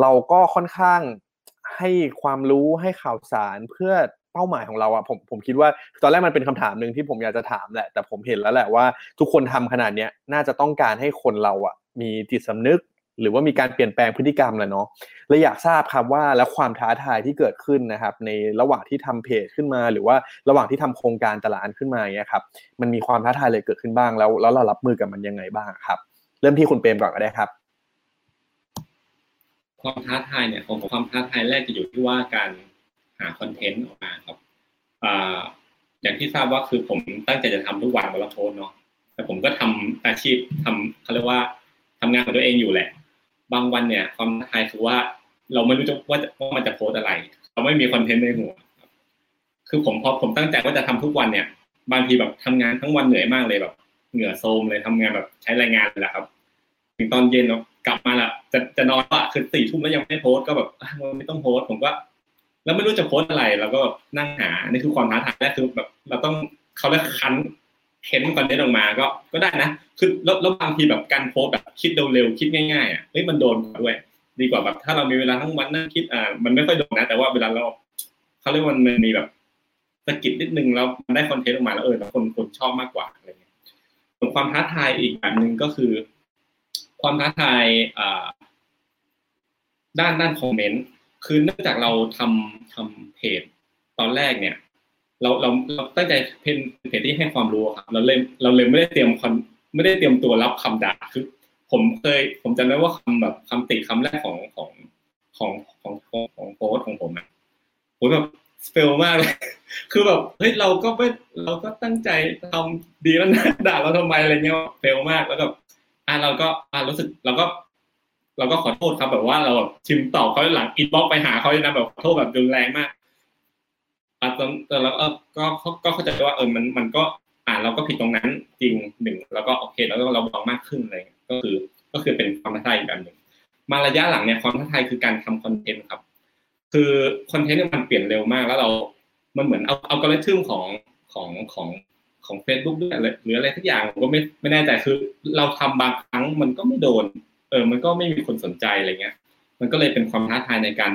เราก็ค่อนข้างให้ความรู้ให้ข่าวสารเพื่อ ป้าหมายของเราอะผมผมคิดว่าตอนแรกมันเป็นคำถามหนึ่งที่ผมอยากจะถามแหละ แต่ผมเห็นแล้วแหละว่าทุกคนทำขนาดเนี้ยน่าจะต้องการให้คนเราอะมีจิตสำนึก หรือว่ามีการเปลี่ยนแปลงพฤติกรรมแหละเนาะและอยากทราบครับว่าแล้วความท้าทายที่เกิดขึ้นนะครับ ในระหว่างที่ทำเพจขึ้นมา หรือว่าระหว่างที่ทำโครงการแต่ละอันขึ้นมาเนี่ยครับมันมีความท้าทายอะไรเกิดขึ้นบ้างแล้ว แล้วเรารับมือกับมันยังไงบ้างครับ เริ่มที่คุณเปรมก่อนก็ได้ครับความท้าทายเนี่ยของความท้าทายแรกจะอยู่ที่ว่าการ หาคอนเทนต์ออกมาครับอ่าอย่างที่ทราบว่าคือผมตั้งใจจะทำทุกวันวันละโพสเนาะแต่ผมก็ทำอาชีพทำเขาเรียกว่าทำงานของตัวเองอยู่แหละ บางวันเนี่ย ความท้าทายคือว่าเราไม่รู้จะว่าว่ามันจะโพสอะไร เราไม่มีคอนเทนต์ในหัวคือผมพอผมตั้งใจว่าจะทำทุกวันเนี่ย บางทีแบบทำงานทั้งวันเหนื่อยมากเลยแบบ เหงื่อโซมเลยทำงานแบบใช้แรงงานเลยแหละครับ ถึงตอนเย็นเรากลับมาละจะจะนอนละคือสี่ทุ่มแล้วยังไม่โพสก็แบบไม่ต้องโพสผมก็ แล้วไม่รู้จะโพสอะไรเราก็นั่งหานี่คือความท้าทายแรกคือแบบ เราต้องเขาเรียกคันเข็นคอนเทนต์ออกมาก็ก็ได้นะคือแล้วแล้วบางทีแบบการโพสแบบคิดเร็วๆคิดง่ายๆอะเฮ้ยมันโดนด้วย ดีกว่าแบบถ้าเรามีเวลาทั้งวันนั่งคิดอ่ามันไม่ค่อยโดนนะ แต่ว่าเวลาเราเขาเรียกว่ามันมีแบบสกิดนิดนึงแล้วมันได้คอนเทนต์ออกมาแล้วเออแล้วคนคนชอบมากกว่าอะไรเงี้ยส่วนความท้าทายอีกแบบหนึ่งก็คือ ความท้าทายอ่าด้านด้านคอมเมนต์ คือเนื่องจากเราทำทำเพจตอนแรกเนี่ย เราเราเราตั้งใจเป็นเพจที่ให้ความรู้ครับเราเลยเราเลยไม่ได้เตรียมคอนไม่ได้เตรียมตัวรับคำด่าคือ ผมเคย ผมจำได้ว่าคำแบบคำติคำแรกของของของของของโพสของผมอะโหแบบสเปลมากเลย คือแบบเฮ้ยเราก็ไม่เราก็ตั้งใจทำดีแล้วนะด่าเราทำไมอะไรเงี้ย fail มากแล้วก็อะเราก็อะรู้สึกเราก็ เราก็ขอโทษครับแบบว่าเราแบบชิมตอบเขาหลัง inbox ไปหาเขาเลยนะแบบขอโทษแบบรุนแรงมากอะตอนแต่เราเออก็ก็เข้าใจว่าเออมันมันก็อ่าเราก็ผิดตรงนั้นจริงหนึ่งแล้วก็โอเคแล้วก็เราบองมากขึ้นอะไรก็คือก็คือเป็นความท้าทายอีกแบบหนึ่งมาระยะหลังเนี่ยความท้าทายคือการทำคอนเทนต์ครับ คือคอนเทนต์มันเปลี่ยนเร็วมากแล้วเรา มันเหมือนเอาเอากริทึมของของของของเฟซบุ๊กด้วยหรืออะไรทุกอย่างผมก็ไม่ไม่แน่ใจคือ เราทำบางครั้งมันก็ไม่โดน เออมันก็ไม่มีคนสนใจอะไรเงี้ย มันก็เลยเป็นความท้าทายในการ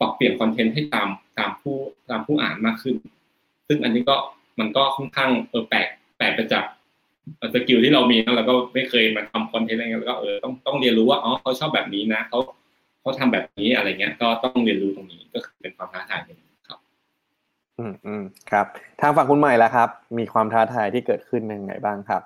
ปรับเปลี่ยนคอนเทนต์ให้ตามตามผู้ตามผู้อ่านมากขึ้น ซึ่งอันนี้ก็มันก็ค่อนข้างเออแปลกแปลกไปจาก skill ที่เรามีนะเราก็ไม่เคยมาทำคอนเทนต์อะไรเงี้ยแล้วก็เออต้องต้องเรียนรู้ว่าอ๋อเขาชอบแบบนี้นะเขาเขาทำแบบนี้อะไรเงี้ย ก็ต้องเรียนรู้ตรงนี้ก็คือเป็นความท้าทายหนึ่งครับ อืมอืมครับ ทางฝั่งคุณใหม่แล้วครับ มีความท้าทายที่เกิดขึ้นยังไงบ้างครับ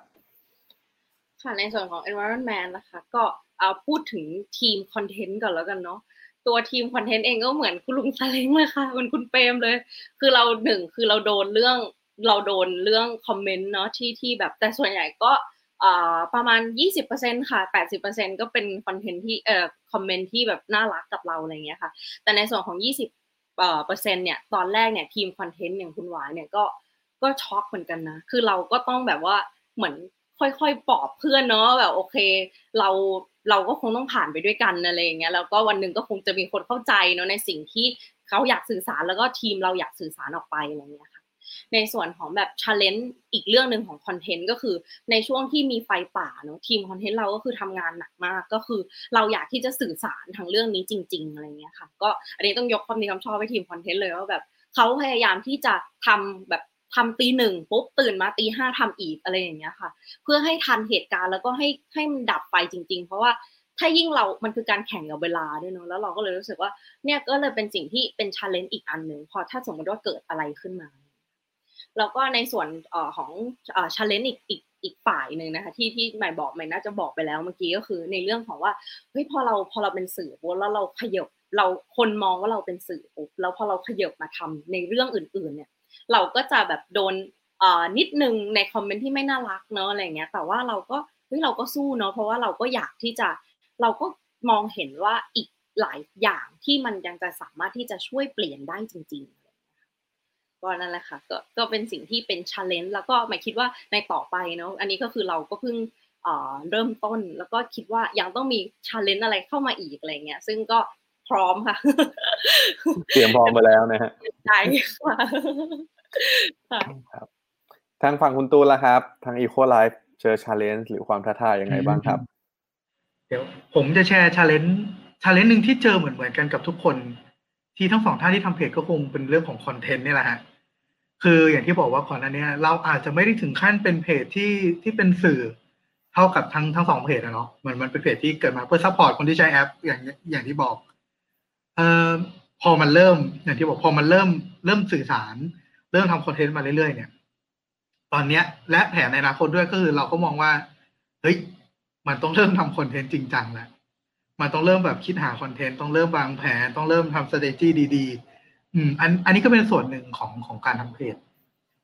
ค่ะในส่วนของ environment man นะคะ ก็เอาพูดถึงทีมคอนเทนต์ก่อนแล้วกันเนาะตัวทีมคอนเทนต์เองก็เหมือนคุณลุงซาเล้งเลยค่ะเหมือนคุณเปรมเลย คือเราหนึ่งคือเราโดนเรื่องเราโดนเรื่องคอมเมนต์เนาะที่ที่แบบแต่ส่วนใหญ่ก็ประมาณ 20%ค่ะ 80%ก็เป็นคอนเทนต์ที่เอ่อคอมเมนต์ที่แบบน่ารักกับเราอะไรเงี้ยค่ะ แต่ในส่วนของ 20เปอร์เซ็นต์เนี่ยตอนแรกเนี่ยทีมคอนเทนต์อย่างคุณหวายเนี่ยก็ก็ช็อกเหมือนกันนะ คือเราก็ต้องแบบว่าเหมือน ค่อยๆปลอบเพื่อนเนาะแบบโอเค เราเราก็คงต้องผ่านไปด้วยกันอะไรอย่างเงี้ยแล้วก็วันหนึ่งก็คงจะมีคนเข้าใจเนาะในสิ่งที่เขาอยากสื่อสารแล้วก็ทีมเราอยากสื่อสารออกไปอะไรเงี้ยค่ะในส่วนของแบบ challenge อีกเรื่องหนึ่งของคอนเทนต์ก็คือในช่วงที่มีไฟป่าเนาะทีมคอนเทนต์เราก็คือทำงานหนักมากก็คือ เราอยากที่จะสื่อสารทางเรื่องนี้จริง ๆอะไรเงี้ยค่ะ ก็อันนี้ต้องยกความดีความชอบให้ทีมคอนเทนต์เลยว่าแบบเขาพยายามที่จะทำแบบ ทำตีหนึ่งปุ๊บตื่นมาตีห้าทำอีกอะไรอย่างเงี้ยค่ะ เพื่อให้ทันเหตุการณ์แล้วก็ให้ให้มันดับไฟจริง ๆ เพราะว่าถ้ายิ่งเรา มันคือการแข่งกับเวลาด้วยเนาะแล้วเราก็เลยรู้สึกว่า เนี่ยก็เลยเป็นสิ่งที่เป็น challenge อีกอันหนึ่งพอถ้าสมมติว่าเกิดอะไรขึ้นมา แล้วก็ในส่วนของ challenge อีกอีกอีกฝ่ายหนึ่งนะคะ ที่ที่ใหม่บอกใหม่น่าจะบอกไปแล้วเมื่อกี้ก็คือในเรื่องของว่าเฮ้ยพอเราพอเราเป็นสื่อปุ๊บแล้วเราขยับเราคนมองว่าเราเป็นสื่อปุ๊บแล้วพอเราขยับมาทำในเรื่องอื่น ๆ เนี่ย เราก็จะแบบโดนอ่อนิดนึงในคอมเมนต์ที่ไม่น่ารักเนอะอะไรเงี้ยแต่ว่าเราก็เฮ้ยเราก็สู้เนอะเพราะว่าเราก็อยากที่จะเราก็มองเห็นว่าอีกหลายอย่างที่มันยังจะสามารถที่จะช่วยเปลี่ยนได้จริงๆก็นั่นแหละค่ะก็ก็เป็นสิ่งที่เป็น challenge แล้วก็ใหม่คิดว่าในต่อไปเนาะอันนี้ก็คือเราก็เพิ่งเอ่อเริ่มต้นแล้วก็คิดว่ายังต้องมี challenge อะไรเข้ามาอีกอะไรเงี้ยซึ่งก็ พร้อมค่ะ เตรียมพร้อมมาแล้วนะฮะใช่ค่ะค่ะครับทางฝั่งคุณตูนละครับ ทาง Eco Life เจอ challenge หรือความท้าทายยังไงบ้างครับ เดี๋ยวผมจะแชร์ challenge challenge หนึ่งที่เจอเหมือนเหมือนกันกับทุกคน ที่ทั้งสองท่านที่ทำเพจก็คงเป็นเรื่องของคอนเทนต์นี่แหละฮะคืออย่างที่บอกว่าก่อนหน้านี้เราอาจจะไม่ได้ถึงขั้นเป็นเพจที่ที่เป็นสื่อเท่ากับทั้งทั้งสองเพจนะเนาะเหมือนมันเป็นเพจที่เกิดมาเพื่อ support คนที่ใช้แอป อย่างอย่างที่บอกเอ่อ พอมันเริ่มอย่างที่บอกพอมันเริ่มเริ่มสื่อสาร เริ่มทำคอนเทนต์มาเรื่อยๆเนี่ย ตอนเนี้ย และแผนในอนาคตด้วยก็คือเราก็มองว่าเฮ้ยมันต้องเริ่มทำคอนเทนต์จริงจังแล้วมันต้องเริ่มแบบคิดหาคอนเทนต์ต้องเริ่มวางแผนต้องเริ่มทำ strategy ดีๆอืมอันอันนี้ก็เป็นส่วนหนึ่งของของการทำเพจ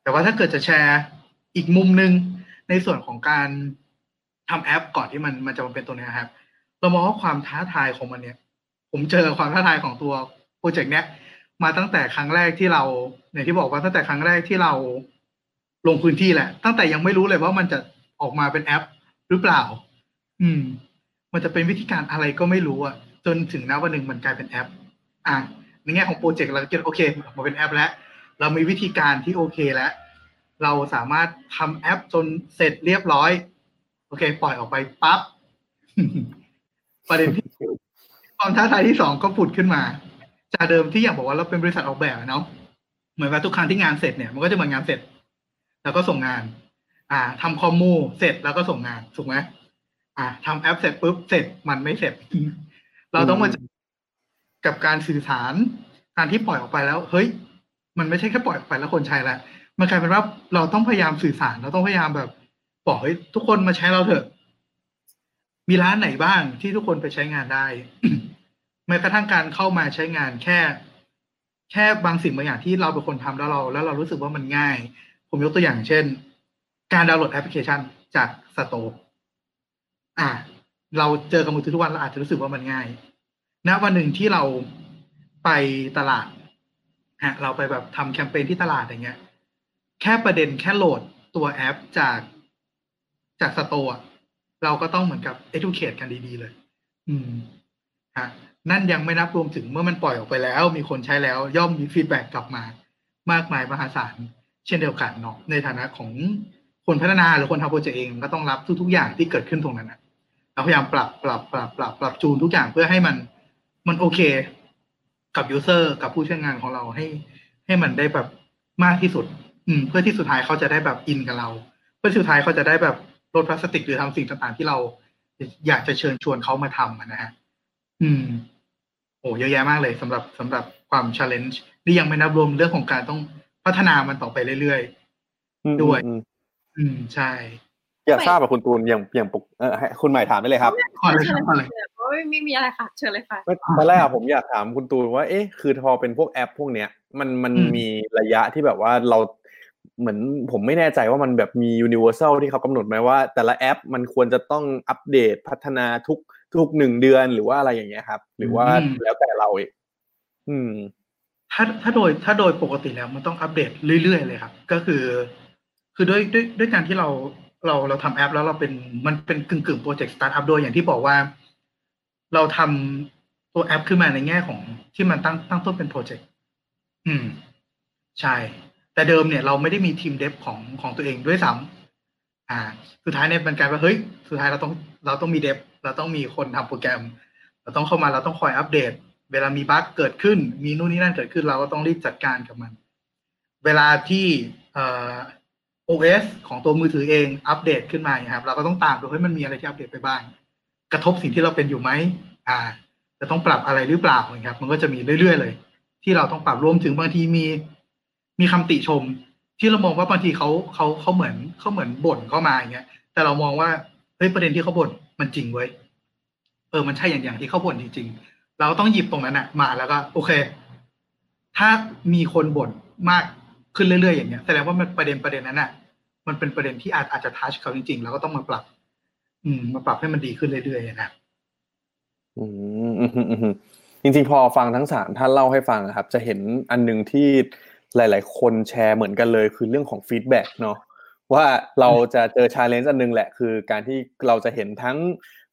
แต่ว่าถ้าเกิดจะแชร์อีกมุมหนึ่งในส่วนของการทำแอปก่อนที่มันมันจะมาเป็นตัวเนี้ครับ เรามองว่าความท้าทายของมันเนี่ย ผมเจอความท้าทายของตัวโปรเจกต์เนี้ย มาตั้งแต่ครั้งแรกที่เราอย่างที่บอกว่าตั้งแต่ครั้งแรกที่เราลงพื้นที่แหละ ตั้งแต่ยังไม่รู้เลยว่ามันจะออกมาเป็นแอปหรือเปล่า อืม มันจะเป็นวิธีการอะไรก็ไม่รู้อะจนถึงณวันหนึ่งมันกลายเป็นแอป อะในแง่ของโปรเจกต์เราคิดโอเคออกมาเป็นแอปแล้ว เรามีวิธีการที่โอเคแล้ว เราสามารถทำแอปจนเสร็จเรียบร้อย โอเค ปล่อยออกไปปั๊บประเด็นที่ ความท้าทายที่สองก็ผุดขึ้นมา จากเดิมที่อย่างบอกว่าเราเป็นบริษัทออกแบบเนาะเหมือนว่าทุกครั้งที่งานเสร็จเนี่ยมันก็จะเหมือนงานเสร็จ แล้วก็ส่งงาน อ่าทำคอมมูเสร็จแล้วก็ส่งงานถูกไหมอ่าทำแอปเสร็จปุ๊บเสร็จมันไม่เสร็จ เราต้องมาจกับการสื่อสารการที่ปล่อยออกไปแล้ว เฮ้ย มันไม่ใช่แค่ปล่อยออกไปแล้วคนใช้ล้วมันกลายเป็นว่าเราต้องพยายามสื่อสาร เราต้องพยายามแบบบอกเฮ้ยทุกคนมาใช้เราเถอะ มีร้านไหนบ้างที่ทุกคนไปใช้งานได้ แม้กระทั่งการเข้ามาใช้งานแค่ แค่บางสิ่งบางอย่างที่เราเป็นคนทำแล้วเรา แล้วเรารู้สึกว่ามันง่าย ผมยกตัวอย่างเช่น การดาวน์โหลดแอปพลิเคชันจาก store อะเราเจอกับมือถือทุกวันเราอาจจะรู้สึกว่ามันง่ายณวันหนึ่งที่เราไปตลาดฮะเราไปแบบทำแคมเปญที่ตลาดอย่างเงี้ย แค่ประเด็นแค่โหลดตัวแอปจากจาก store เราก็ต้องเหมือนกับ educate กันดี ๆ เลย อืมฮะ นั่นยังไม่นับรวมถึงเมื่อมันปล่อยออกไปแล้ว มีคนใช้แล้วย่อมมี feedback กลับมามากมายมหาศาลเช่นเดียวกันเนาะในฐานะของคนพัฒนาหรือคนทำโปรเจกต์เองก็ต้องรับทุก ๆ อย่างที่เกิดขึ้นตรงนั้นนะเราพยายามปรับปรับปรับปรับปรับจูนทุกอย่างเพื่อให้มันมันโอเค กับ user กับผู้ใช้งานของเราให้ ให้มันได้แบบมากที่สุด อืม เพื่อที่สุดท้ายเขาจะได้แบบอินกับเรา เพื่อสุดท้ายเขาจะได้แบบลดพลาสติกหรือทำสิ่งต่างๆที่เรา อยากจะเชิญชวนเขามาทำนะฮะ อืม โอ้เยอะแยะมากเลยสำหรับสำหรับความช l เลนจ์นี่ยังไม่นับรวมเรื่องของการต้องพัฒนามันต่อไปเรื่อยอืมด้วยอืมๆอืมใช่ อยากทราบกับคุณตูนอย่างอย่างปกเออให้คุณใหม่ถามได้เลยครับขอเลยครับขอเลยโอ้ยไม่มีอะไรค่ะเชิญเลยค่ะไม่ตอนแรกอะผมอยากถามคุณตูนว่า เอ๊ะ คือพอเป็นพวกแอป พวกเนี้ย มันมันอืมมีระยะที่แบบว่าเราเหมือนผมไม่แน่ใจว่ามันแบบมี universal ที่เขากำหนดไหมว่า แต่ละแอปมันควรจะต้องอัปเดตพัฒนาทุก ทุกหนึ่งเดือนหรือว่าอะไรอย่างเงี้ยครับ หรือว่าแล้วแต่เราเองอืม ถ้าถ้าโดยถ้าโดยปกติแล้วมันต้องอัปเดตเรื่อยๆเลยครับ ก็คือ คือด้วยด้วยด้วยการที่เราเราเราทำแอปแล้วเราเป็นมันเป็นกึ่งกึ่งโปรเจกต์สตาร์ทอัพด้วยอย่างที่บอกว่า เราทำตัวแอปขึ้นมาในแง่ของที่มันตั้งตั้งต้นเป็นโปรเจกต์อืม ใช่ แต่เดิมเนี่ยเราไม่ได้มีทีม dev ของของตัวเองด้วยซ้ำอ่า สุดท้ายเนี่ยมันกลายว่าเฮ้ย สุดท้ายเราต้องเราต้องมี dev เราต้องมีคนทำโปรแกรม เราต้องเข้ามาเราต้องคอยอัปเดต เวลามี bug เกิดขึ้น มีนู่นนี่นั่นเกิดขึ้น เราก็ต้องรีบจัดการกับมัน เวลาที่เอ่อ OS ของตัวมือถือเองอัปเดตขึ้นมาเงี้ยครับ เราก็ต้องตามดูให้มันมีอะไรที่อัปเดตไปบ้าง กระทบสิ่งที่เราเป็นอยู่ไหมอ่า จะต้องปรับอะไรหรือเปล่าเงี้ยครับ มันก็จะมีเรื่อยๆเลย ที่เราต้องปรับรวมถึงบางทีมี มีคำติชม ที่เรามองว่าบางทีเขาเขาเขาเหมือนเขาเหมือนบ่นเข้ามาอย่างเงี้ย แต่เรามองว่าเฮ้ยประเด็นที่เขาบ่น มันจริงเว้ยเออมันใช่อย่างอย่างที่เขาบ่นจริงๆ เราต้องหยิบตรงนั้นอะมาแล้วก็ โอเค ถ้ามีคนบ่นมากขึ้นเรื่อยๆอย่างเงี้ยแสดงว่ามันประเด็นประเด็นนั้นอะมันเป็นประเด็นที่อาจอาจจะ touch เขาจริงๆ แล้วก็ต้องมาปรับ อืม มาปรับให้มันดีขึ้นเรื่อยๆนะอืมอืมอืมจริงๆ พอฟังทั้งสามท่านเล่าให้ฟังครับ จะเห็นอันหนึ่งที่หลาย ๆ คนแชร์เหมือนกันเลย คือเรื่องของ feedback เนาะ ว่าเราจะเจอ challenge อันหนึ่งแหละคือการที่เราจะเห็นทั้ง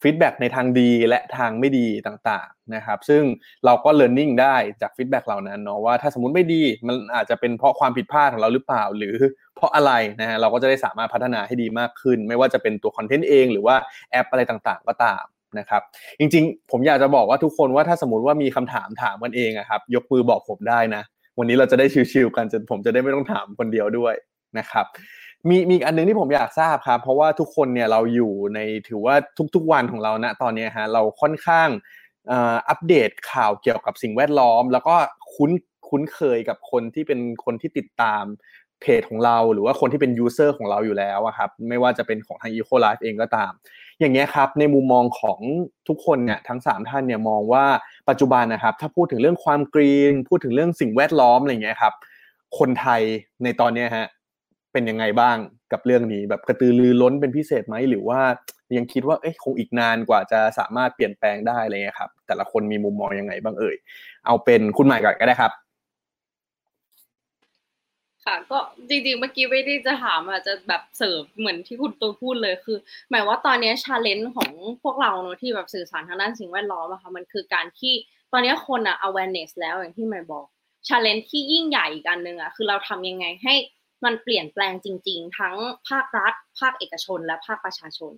feedback ในทางดีและทางไม่ดีต่างๆนะครับ ซึ่งเราก็เรียนรู้ได้จาก feedback เหล่านั้นเนาะว่าถ้าสมมติไม่ดีมันอาจจะเป็นเพราะความผิดพลาดของเราหรือเปล่า หรือเพราะอะไรนะฮะเราก็จะได้สามารถพัฒนาให้ดีมากขึ้น ไม่ว่าจะเป็นตัวคอนเทนต์เองหรือว่าแอปอะไรต่างๆ ก็ตามนะครับจริงๆ ผมอยากจะบอกว่าทุกคนว่าถ้าสมมติว่ามีคำถามถามกันเองอะครับยกมือบอกผมได้นะ วันนี้เราจะได้ chill ๆกันจนผมจะได้ไม่ต้องถามคนเดียวด้วยนะครับ มีมีอันนึงที่ผมอยากทราบครับ เพราะว่าทุกคนเนี่ยเราอยู่ในถือว่าทุกๆวันของเราณตอนนี้ฮะเราค่อนข้างอัปเดตข่าวเกี่ยวกับสิ่งแวดล้อม แล้วก็คุ้นคุ้นเคยกับคนที่เป็นคนที่ติดตามเพจของเรา หรือว่าคนที่เป็นยูเซอร์ของเราอยู่แล้วครับไม่ว่าจะเป็นของทาง Eco Life เองก็ตาม อย่างเงี้ยครับในมุมมองของทุกคนเนี่ยทั้ง 3 ท่านเนี่ยมองว่าปัจจุบันนะครับ ถ้าพูดถึงเรื่องความกรีน พูดถึงเรื่องสิ่งแวดล้อมอะไรเงี้ยครับคนไทยในตอนเนี้ยฮะ เป็นยังไงบ้างกับเรื่องนี้แบบกระตือรือร้นเป็นพิเศษไหมหรือว่ายังคิดว่าเอ้ยคงอีกนานกว่าจะสามารถเปลี่ยนแปลงได้อะไรเงี้ยครับ แต่ละคนมีมุมมองยังไงบ้างเอ่ยเอาเป็นคุณใหม่ก่อนก็ได้ครับ ค่ะ ก็จริงๆเมื่อกี้ไม่ได้จะถามอาจจะแบบเสิร์ฟเหมือนที่คุณตูพูดเลยคือ หมายว่าตอนนี้ชาเลนจ์ของพวกเราเนอะที่แบบสื่อสารทางด้านสิ่งแวดล้อมอะค่ะมันคือการที่ตอนนี้คนอะ awareness แล้วอย่างที่หมายบอกชาเลนจ์ที่ยิ่งใหญ่อีกอันหนึ่งอะคือเราทำยังไงให้ มันเปลี่ยนแปลงจริง ๆ ทั้งภาครัฐ ภาคเอกชน และภาคประชาชน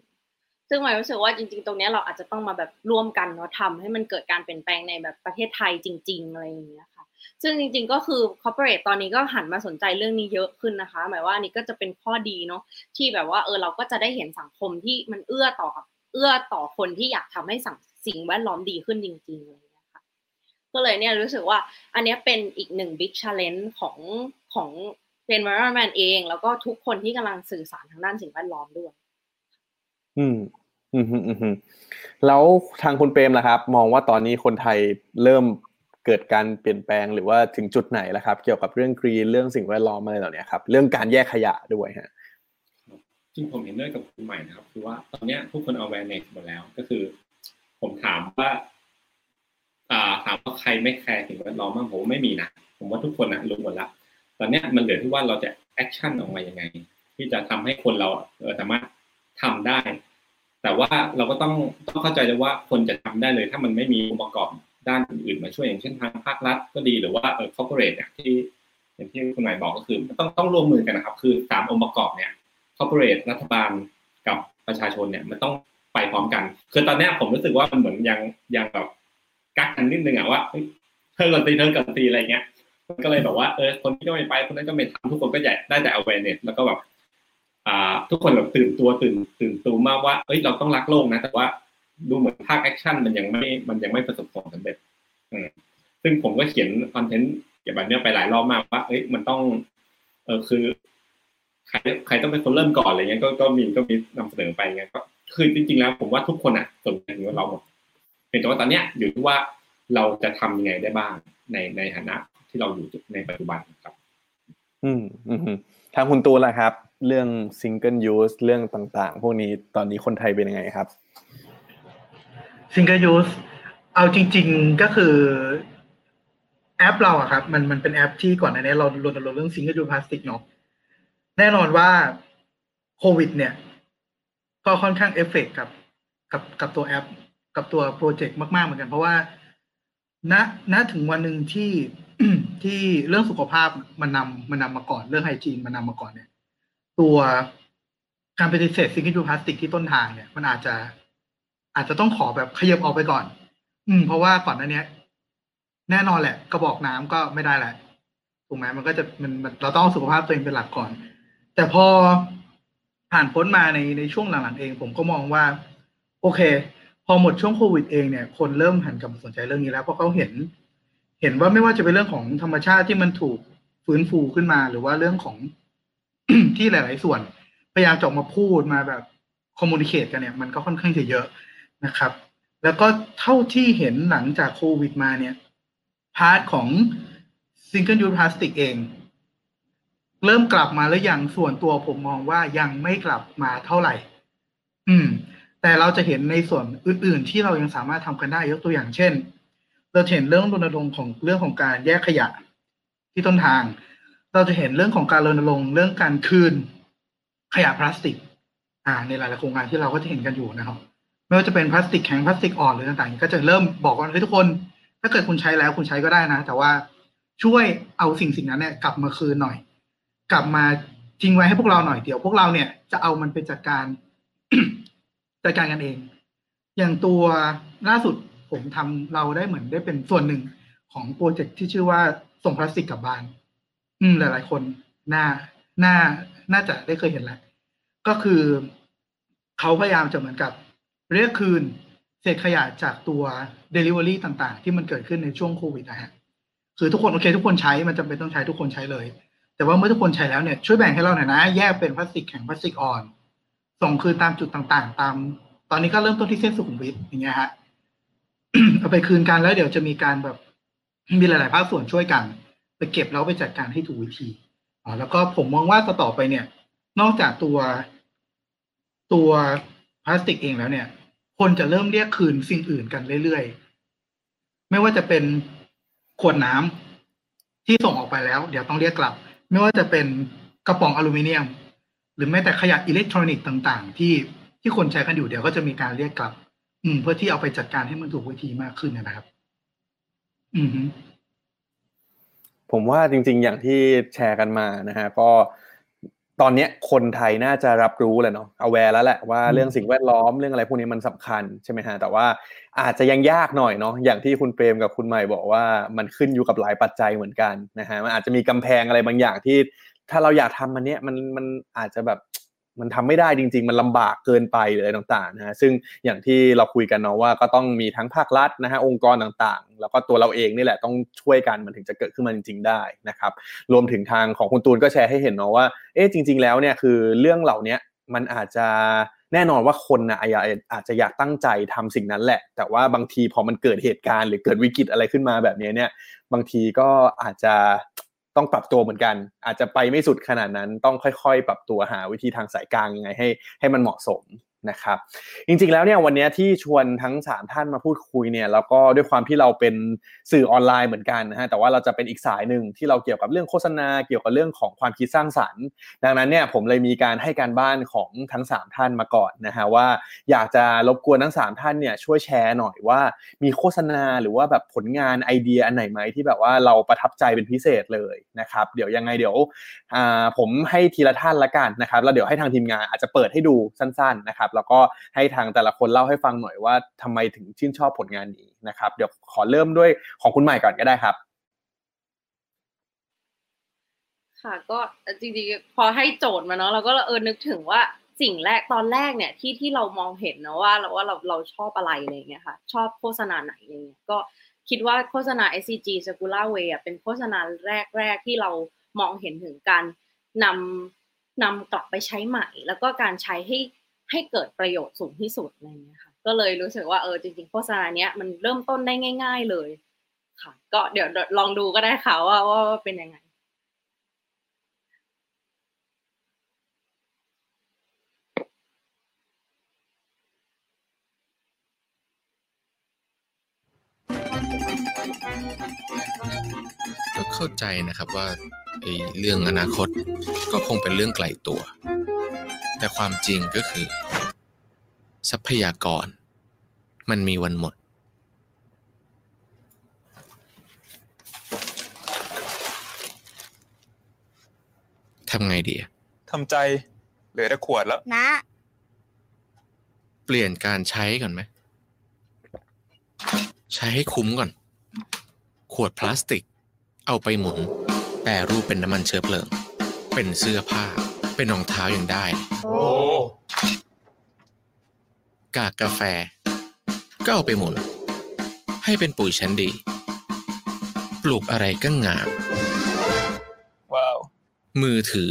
ซึ่งหมายรู้สึกว่าจริง ๆ ตรงนี้เราอาจจะต้องมาแบบร่วมกันเนาะทำให้มันเกิดการเปลี่ยนแปลงในแบบประเทศไทยจริง ๆ อะไรอย่างเงี้ยค่ะซึ่งจริง ๆ ก็คือ corporate ตอนนี้ก็หันมาสนใจเรื่องนี้เยอะขึ้นนะคะ หมายว่านี่ก็จะเป็นข้อดีเนาะที่แบบว่าเออเราก็จะได้เห็นสังคมที่มันเอื้อต่อเอื้อต่อคนที่อยากทำให้สังสิ่งแวดล้อมดีขึ้นจริงๆเลยนะคะก็เลยเนี่ยรู้สึกว่าอันนี้เป็นอีกหนึ่ง big challenge ของของ environment เอง แล้วก็ทุกคนที่กำลังสื่อสารทางด้านสิ่งแวดล้อมด้วยอืมอืมอืมอืมแล้วทางคุณเปรมล่ะครับ มองว่าตอนนี้คนไทยเริ่มเกิดการเปลี่ยนแปลงหรือว่าถึงจุดไหนแล้วครับ เกี่ยวกับเรื่องกรีนเรื่องสิ่งแวดล้อมอะไรเหล่านี้ครับ เรื่องการแยกขยะด้วยฮะจริงผมเห็นด้วยกับคุณใหม่นะครับ คือว่าตอนนี้ทุกคน awareness หมดแล้วก็คือ ผมถามว่าอ่าถามว่าใครไม่แคร์สิ่งแวดล้อมบ้างผมไม่มีนะผมว่าทุกคนนะรู้หมดแล้ว ตอนนี้มันเหลือที่ว่าเราจะ action ออกมายังไง ที่จะทำให้คนเราสามารถทำได้ แต่ว่าเราก็ต้องต้องเข้าใจเลยว่าคนจะทำได้เลย ถ้ามันไม่มีองค์ประกอบด้านอื่นๆมาช่วยอย่างเช่นทางภาครัฐก็ดีหรือว่าเออ corporate เนี่ยที่อย่างที่คุณหมายบอกก็คือต้องต้องร่วมมือกันนะครับคือสามองค์ประกอบเนี่ย corporate รัฐบาลกับประชาชนเนี่ยมันต้องไปพร้อมกัน คือตอนนี้ผมรู้สึกว่ามันเหมือนยังยังแบบกักกันนิดนึงอะว่าเธอก่อนตีเธอก่อนตีอะไรเงี้ย ก็เลยแบบว่าเออคนที่ก็ไม่ไปคนนั้นก็ไม่ทำทุกคนก็ใหญ่ได้แต่ awareness แล้วก็แบบอ่า ทุกคนแบบตื่นตัวตื่นตื่นตัวมากว่าเอ้ยเราต้องรักโลกนะ แต่ว่าดูเหมือนภาคแอคชั่นมันยังไม่มันยังไม่ประสบความสำเร็จอืมซึ่งผมก็เขียนคอนเทนต์เกี่ยวกับเนี้ยไปหลายรอบมากว่าเอ้ยมันต้อง เออคือใครใครต้องเป็นคนเริ่มก่อนอะไรเงี้ยก็ก็มีก็มีนำเสนอไปเงี้ยก็คือจริงๆแล้วผมว่าทุกคนอะสนใจว่าเราหมดเพียงแต่ว่าตอนเนี้ยอยู่ที่ว่าเราจะทำยังไงได้บ้างในในฐานะ ที่เราอยู่ในปัจจุบันครับ อืมอืมทางคุณตูนล่ะครับ เรื่อง single use เรื่องต่างๆ พวกนี้ตอนนี้คนไทยเป็นยังไงครับ single use เอาจริง ๆก็คือแอปเราอะครับ มันมันเป็นแอปที่ก่อนหน้านี้เรารณรงค์เรื่อง single use plastic เนาะแน่นอนว่าโควิด เนี่ย ก็ค่อนข้างเอฟเฟกกับกับกับตัวแอป กับตัวโปรเจกต์มาก ๆ เหมือนกัน เพราะว่าณณถึงวันหนึ่งที่ ที่เรื่องสุขภาพมันนำมันนำมาก่อนเรื่อง hygiene มันนำมาก่อนเนี่ย ตัวการปฏิเสธสิ่งที่ดูพลาสติกที่ต้นทางเนี่ย มันอาจจะอาจจะต้องขอแบบขยับออกไปก่อน อืม เพราะว่าก่อนหน้านี้แน่นอนแหละ กระบอกน้ำก็ไม่ได้แหละถูกไหมมันก็จะมันเราต้องสุขภาพตัวเองเป็นหลักก่อน แต่พอผ่านพ้นมาในในช่วงหลังๆเอง ผมก็มองว่า โอเค พอหมดช่วงโควิดเองเนี่ย คนเริ่มหันกลับมาสนใจเรื่องนี้แล้วเพราะเขาเห็น เห็นว่าไม่ว่าจะเป็นเรื่องของธรรมชาติที่มันถูกฟื้นฟูขึ้นมา หรือว่าเรื่องของที่หลาย ๆ ส่วน พยายามจะออกมาพูดมาแบบ communicate กันเนี่ยมันก็ค่อนข้างจะเยอะนะครับ แล้วก็เท่าที่เห็นหลังจากโควิดมาเนี่ย part ของ single-use plastic เอง เริ่มกลับมาแล้วยังส่วนตัวผมมองว่ายังไม่กลับมาเท่าไหร่ อืม แต่เราจะเห็นในส่วนอื่น ๆ ที่เรายังสามารถทำกันได้ยกตัวอย่างเช่น เราเห็นเรื่องรณรงค์ของเรื่องของการแยกขยะที่ต้นทาง เราจะเห็นเรื่องของการรณรงค์เรื่องการคืนขยะพลาสติก อ่า ในหลายๆโครงการที่เราก็จะเห็นกันอยู่นะครับ ไม่ว่าจะเป็นพลาสติกแข็งพลาสติกอ่อนหรือต่างๆ ก็จะเริ่มบอกว่าเฮ้ยทุกคน ถ้าเกิดคุณใช้แล้วคุณใช้ก็ได้นะ แต่ว่าช่วยเอาสิ่งสิ่งนั้นเนี่ยกลับมาคืนหน่อย กลับมาทิ้งไว้ให้พวกเราหน่อยเดี๋ยวพวกเราเนี่ยจะเอามันไปจัดการจัดการกันเอง อย่างตัวล่าสุด ผมทำเราได้เหมือนได้เป็นส่วนหนึ่งของโปรเจกต์ที่ชื่อว่าส่งพลาสติกกลับบ้าน อืมหลาย ๆ คนน่าน่าน่าจะได้เคยเห็นแล้ว ก็คือเขาพยายามจะเหมือนกับ เรียกคืนเศษขยะจากตัว Delivery ต่างๆ ที่มันเกิดขึ้นในช่วงโควิดนะฮะคือทุกคนโอเค ทุกคนใช้มันจำเป็นต้องใช้ทุกคนใช้เลย แต่ว่าเมื่อทุกคนใช้แล้วเนี่ยช่วยแบ่งให้เราหน่อยนะ แยกเป็นพลาสติกแข็งพลาสติกอ่อน ส่งคืนตามจุดต่างๆ ตาม ตอนนี้ก็เริ่มต้นที่เส้นสุขุมวิทอย่างเงี้ยฮะ เอาไปคืนกันแล้วเดี๋ยวจะมีการแบบมีหลาย ๆ ภาคส่วนช่วยกัน ไปเก็บแล้วไปจัดการให้ถูกวิธีอ่าแล้วก็ผมมองว่าต่อไปเนี่ย นอกจากตัวตัวพลาสติกเองแล้วเนี่ย คนจะเริ่มเรียกคืนสิ่งอื่นกันเรื่อย ๆ ไม่ว่าจะเป็นขวดน้ำที่ส่งออกไปแล้ว เดี๋ยวต้องเรียกกลับ ไม่ว่าจะเป็นกระป๋องอลูมิเนียม หรือแม้แต่ขยะอิเล็กทรอนิกส์ต่าง ๆ ที่ที่คนใช้กันอยู่เดี๋ยวก็จะมีการเรียกกลับ อืม เพื่อที่เอาไปจัดการให้มันถูกวิธีมากขึ้นนะครับ อืมฮึผมว่าจริง ๆ อย่างที่แชร์กันมานะฮะ ก็ตอนเนี้ยคนไทยน่าจะรับรู้แหละเนาะเอาแวร์แล้วแหละว่าเรื่องสิ่งแวดล้อมเรื่องอะไรพวกนี้มันสำคัญใช่ไหมฮะ แต่ว่าอาจจะยังยากหน่อยเนาะ อย่างที่คุณเปรมกับคุณใหม่บอกว่ามันขึ้นอยู่กับหลายปัจจัยเหมือนกันนะฮะ มันอาจจะมีกำแพงอะไรบางอย่างที่ ถ้าเราอยากทำมันเนี้ยมันมันอาจจะแบบ มันทำไม่ได้จริง ๆ มันลำบากเกินไปหรืออะไรต่างๆนะฮะซึ่งอย่างที่เราคุยกันเนาะว่าก็ต้องมีทั้งภาครัฐนะฮะองค์กรต่างๆ แล้วก็ตัวเราเองนี่แหละต้องช่วยกันมันถึงจะเกิดขึ้นมาจริง ๆ ได้นะครับ รวมถึงทางของคุณตูนก็แชร์ให้เห็นเนาะว่าเอ๊ะจริง ๆ แล้วเนี่ยคือเรื่องเหล่านี้มันอาจจะแน่นอนว่าคนนะอาจอาจจะอยากตั้งใจทำสิ่งนั้นแหละ แต่ว่าบางทีพอมันเกิดเหตุการณ์หรือเกิดวิกฤตอะไรขึ้นมาแบบนี้เนี่ย บางทีก็อาจจะ ต้องปรับตัวเหมือนกัน อาจจะไปไม่สุดขนาดนั้นต้องค่อย ๆ ปรับตัวหาวิธีทางสายกลางยังไงให้ให้มันเหมาะสม นะครับจริงๆแล้วเนี่ยวันนี้ที่ชวนทั้ง 3 ท่านมาพูดคุยเนี่ยแล้วก็ด้วยความที่เราเป็นสื่อออนไลน์เหมือนกันนะฮะแต่ว่าเราจะเป็นอีกสายหนึ่งที่เราเกี่ยวกับเรื่องโฆษณาเกี่ยวกับเรื่องของความคิดสร้างสรรค์ ดังนั้นเนี่ยผมเลยมีการให้การบ้านของทั้ง 3 ท่านมาก่อนนะฮะว่าอยากจะรบกวนทั้ง 3 ท่านเนี่ยช่วยแชร์หน่อยว่ามีโฆษณาหรือว่าแบบผลงานไอเดียอันไหนไหมที่แบบว่าเราประทับใจเป็นพิเศษเลยนะครับเดี๋ยวยังไงเดี๋ยวผมให้ทีละท่านละกันนะครับแล้วเดี๋ยวให้ทางทีมงานอาจจะเปิดให้ดูสั้นๆนะครับแล้วก็ให้ทางแต่ละคนเล่าให้ฟังหน่อยว่าทำไมถึงชื่นชอบผลงานนี้นะครับ เดี๋ยวขอเริ่มด้วยของคุณใหม่ก่อนก็ได้ครับค่ะก็จริงๆพอให้โจทย์มาเนาะเราก็เออนึกถึงว่าสิ่งแรกตอนแรกเนี่ยที่ที่เรามองเห็นนะว่าเราว่าเราเราชอบอะไรอะไรเงี้ยค่ะ ชอบโฆษณาไหนอะไรเงี้ยก็คิดว่าโฆษณา SCG Circular Way อะเป็นโฆษณาแรกๆที่เรามองเห็นถึงการนำนำกลับไปใช้ใหม่ แล้วก็การใช้ให้ ให้เกิดประโยชน์สูงที่สุดอะไรเงี้ยค่ะ ก็เลยรู้สึกว่าเออจริงๆโฆษณาเนี้ยมันเริ่มต้นได้ง่าย ๆเลย ค่ะ ก็เดี๋ยวลองดูก็ได้ค่ะว่าว่าเป็นยังไงก็เข้าใจนะครับว่าไอ้เรื่องอนาคตก็คงเป็นเรื่องไกลตัว แต่ความจริงก็คือ ทรัพยากร มันมีวันหมด ทำไงดีอะทำใจเหลือแต่ขวดแล้ว นะ เปลี่ยนการใช้ก่อนไหม ใช้ให้คุ้มก่อน ขวดพลาสติก เอาไปหมุนแปรรูปเป็นน้ำมันเชื้อเพลิง เป็นเสื้อผ้า เป็นรองเท้ายังได้โอ้กากกาแฟ ก็เอาไปหมุนให้เป็นปุ๋ยชั้นดี ปลูกอะไรก็งาม ว้าว มือถือ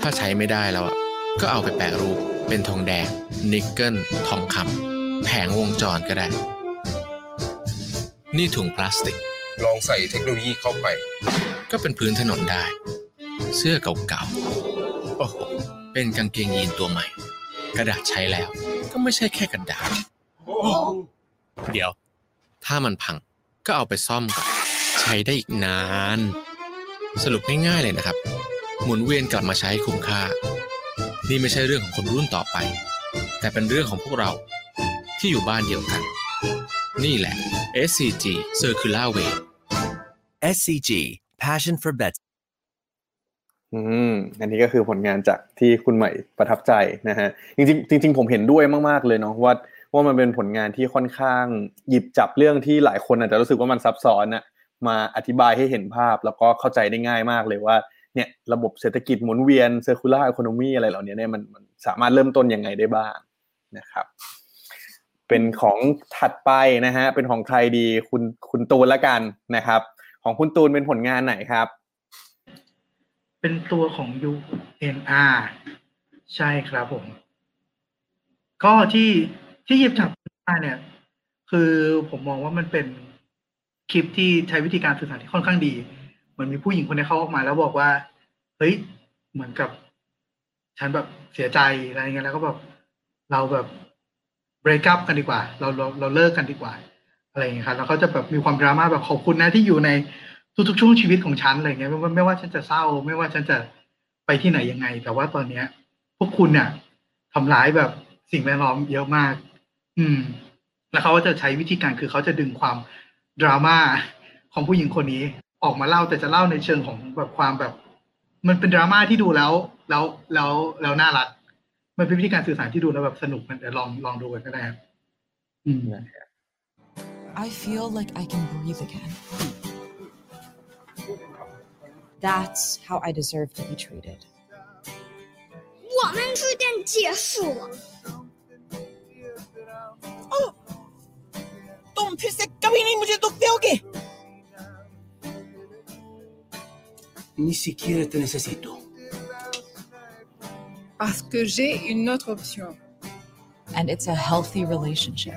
ถ้าใช้ไม่ได้แล้วอะก็เอาไปแปะรูป เป็นทองแดง นิกเกิล ทองคำ แผงวงจรก็ได้ นี่ถุงพลาสติก ลองใส่เทคโนโลยีเข้าไป ก็เป็นพื้นถนนได้ เสื้อเก่าๆโอ้โหเป็นกางเกงยีนตัวใหม่ กระดาษใช้แล้ว ก็ไม่ใช่แค่กระดาษ เดี๋ยว ถ้ามันพังก็เอาไปซ่อมก่อนใช้ได้อีกนาน สรุปง่ายๆเลยนะครับ หมุนเวียนกลับมาใช้คุ้มค่า นี่ไม่ใช่เรื่องของคนรุ่นต่อไป แต่เป็นเรื่องของพวกเราที่อยู่บ้านเดียวกัน นี่แหละ SCG Circular Way SCG Passion for Bet อืมอันนี้ก็คือผลงานจากที่คุณใหม่ประทับใจนะฮะจริงจริงๆผมเห็นด้วยมากๆเลยเนาะว่าว่ามันเป็นผลงานที่ค่อนข้างหยิบจับเรื่องที่หลายคนอาจจะรู้สึกว่ามันซับซ้อนนะมาอธิบายให้เห็นภาพแล้วก็เข้าใจได้ง่ายมากเลยว่าเนี่ยระบบเศรษฐกิจหมุนเวียน circular economy อะไรเหล่านี้เนี่ยมันมันสามารถเริ่มต้นยังไงได้บ้างนะครับ เป็นของถัดไปนะฮะเป็นของใครดีคุณคุณตูนละกันนะครับ ของคุณตูนเป็นผลงานไหนครับ เป็นตัวของ UNR ใช่ครับผม ก็ที่ที่หยิบจับมาเนี่ย คือผมมองว่ามันเป็นคลิปที่ใช้วิธีการสื่อสารที่ค่อนข้างดี เหมือนมีผู้หญิงคนนี้เขาออกมาแล้วบอกว่า เฮ้ย เหมือนกับ ฉันแบบเสียใจอะไรเงี้ยแล้วก็แบบเราแบบ break up กันดีกว่า เราเราเราเลิกกันดีกว่า อะไรอย่างเงี้ยครับแล้วเขาจะแบบมีความดราม่าแบบขอบคุณนะที่อยู่ใน ทุกๆช่วงชีวิตของฉันอะไรเงี้ยไม่ว่าไม่ว่าฉันจะเศร้า ไม่ว่าฉันจะไปที่ไหนยังไง แต่ว่าตอนเนี้ย พวกคุณเนี่ยทำร้ายแบบสิ่งแวดล้อมเยอะมาก อืม แล้วเขาก็จะใช้วิธีการคือเขาจะดึงความดราม่าของผู้หญิงคนนี้ ออกมาเล่าแต่จะเล่าในเชิงของแบบความแบบ มันเป็นดราม่าที่ดูแล้ว แล้วแล้วแล้วน่ารักมันเป็นวิธีการสื่อสารที่ดูแล้วแบบสนุกมันลองลองดูกันก็ได้ครับอืม I feel like I can breathe again. That's how I deserve to be treated. 我们书店结束了。 तुम फिर से कभी नहीं मुझे दुख दोगे Ni siquiera te necesito. Parce que j'ai une autre option. And it's a healthy relationship.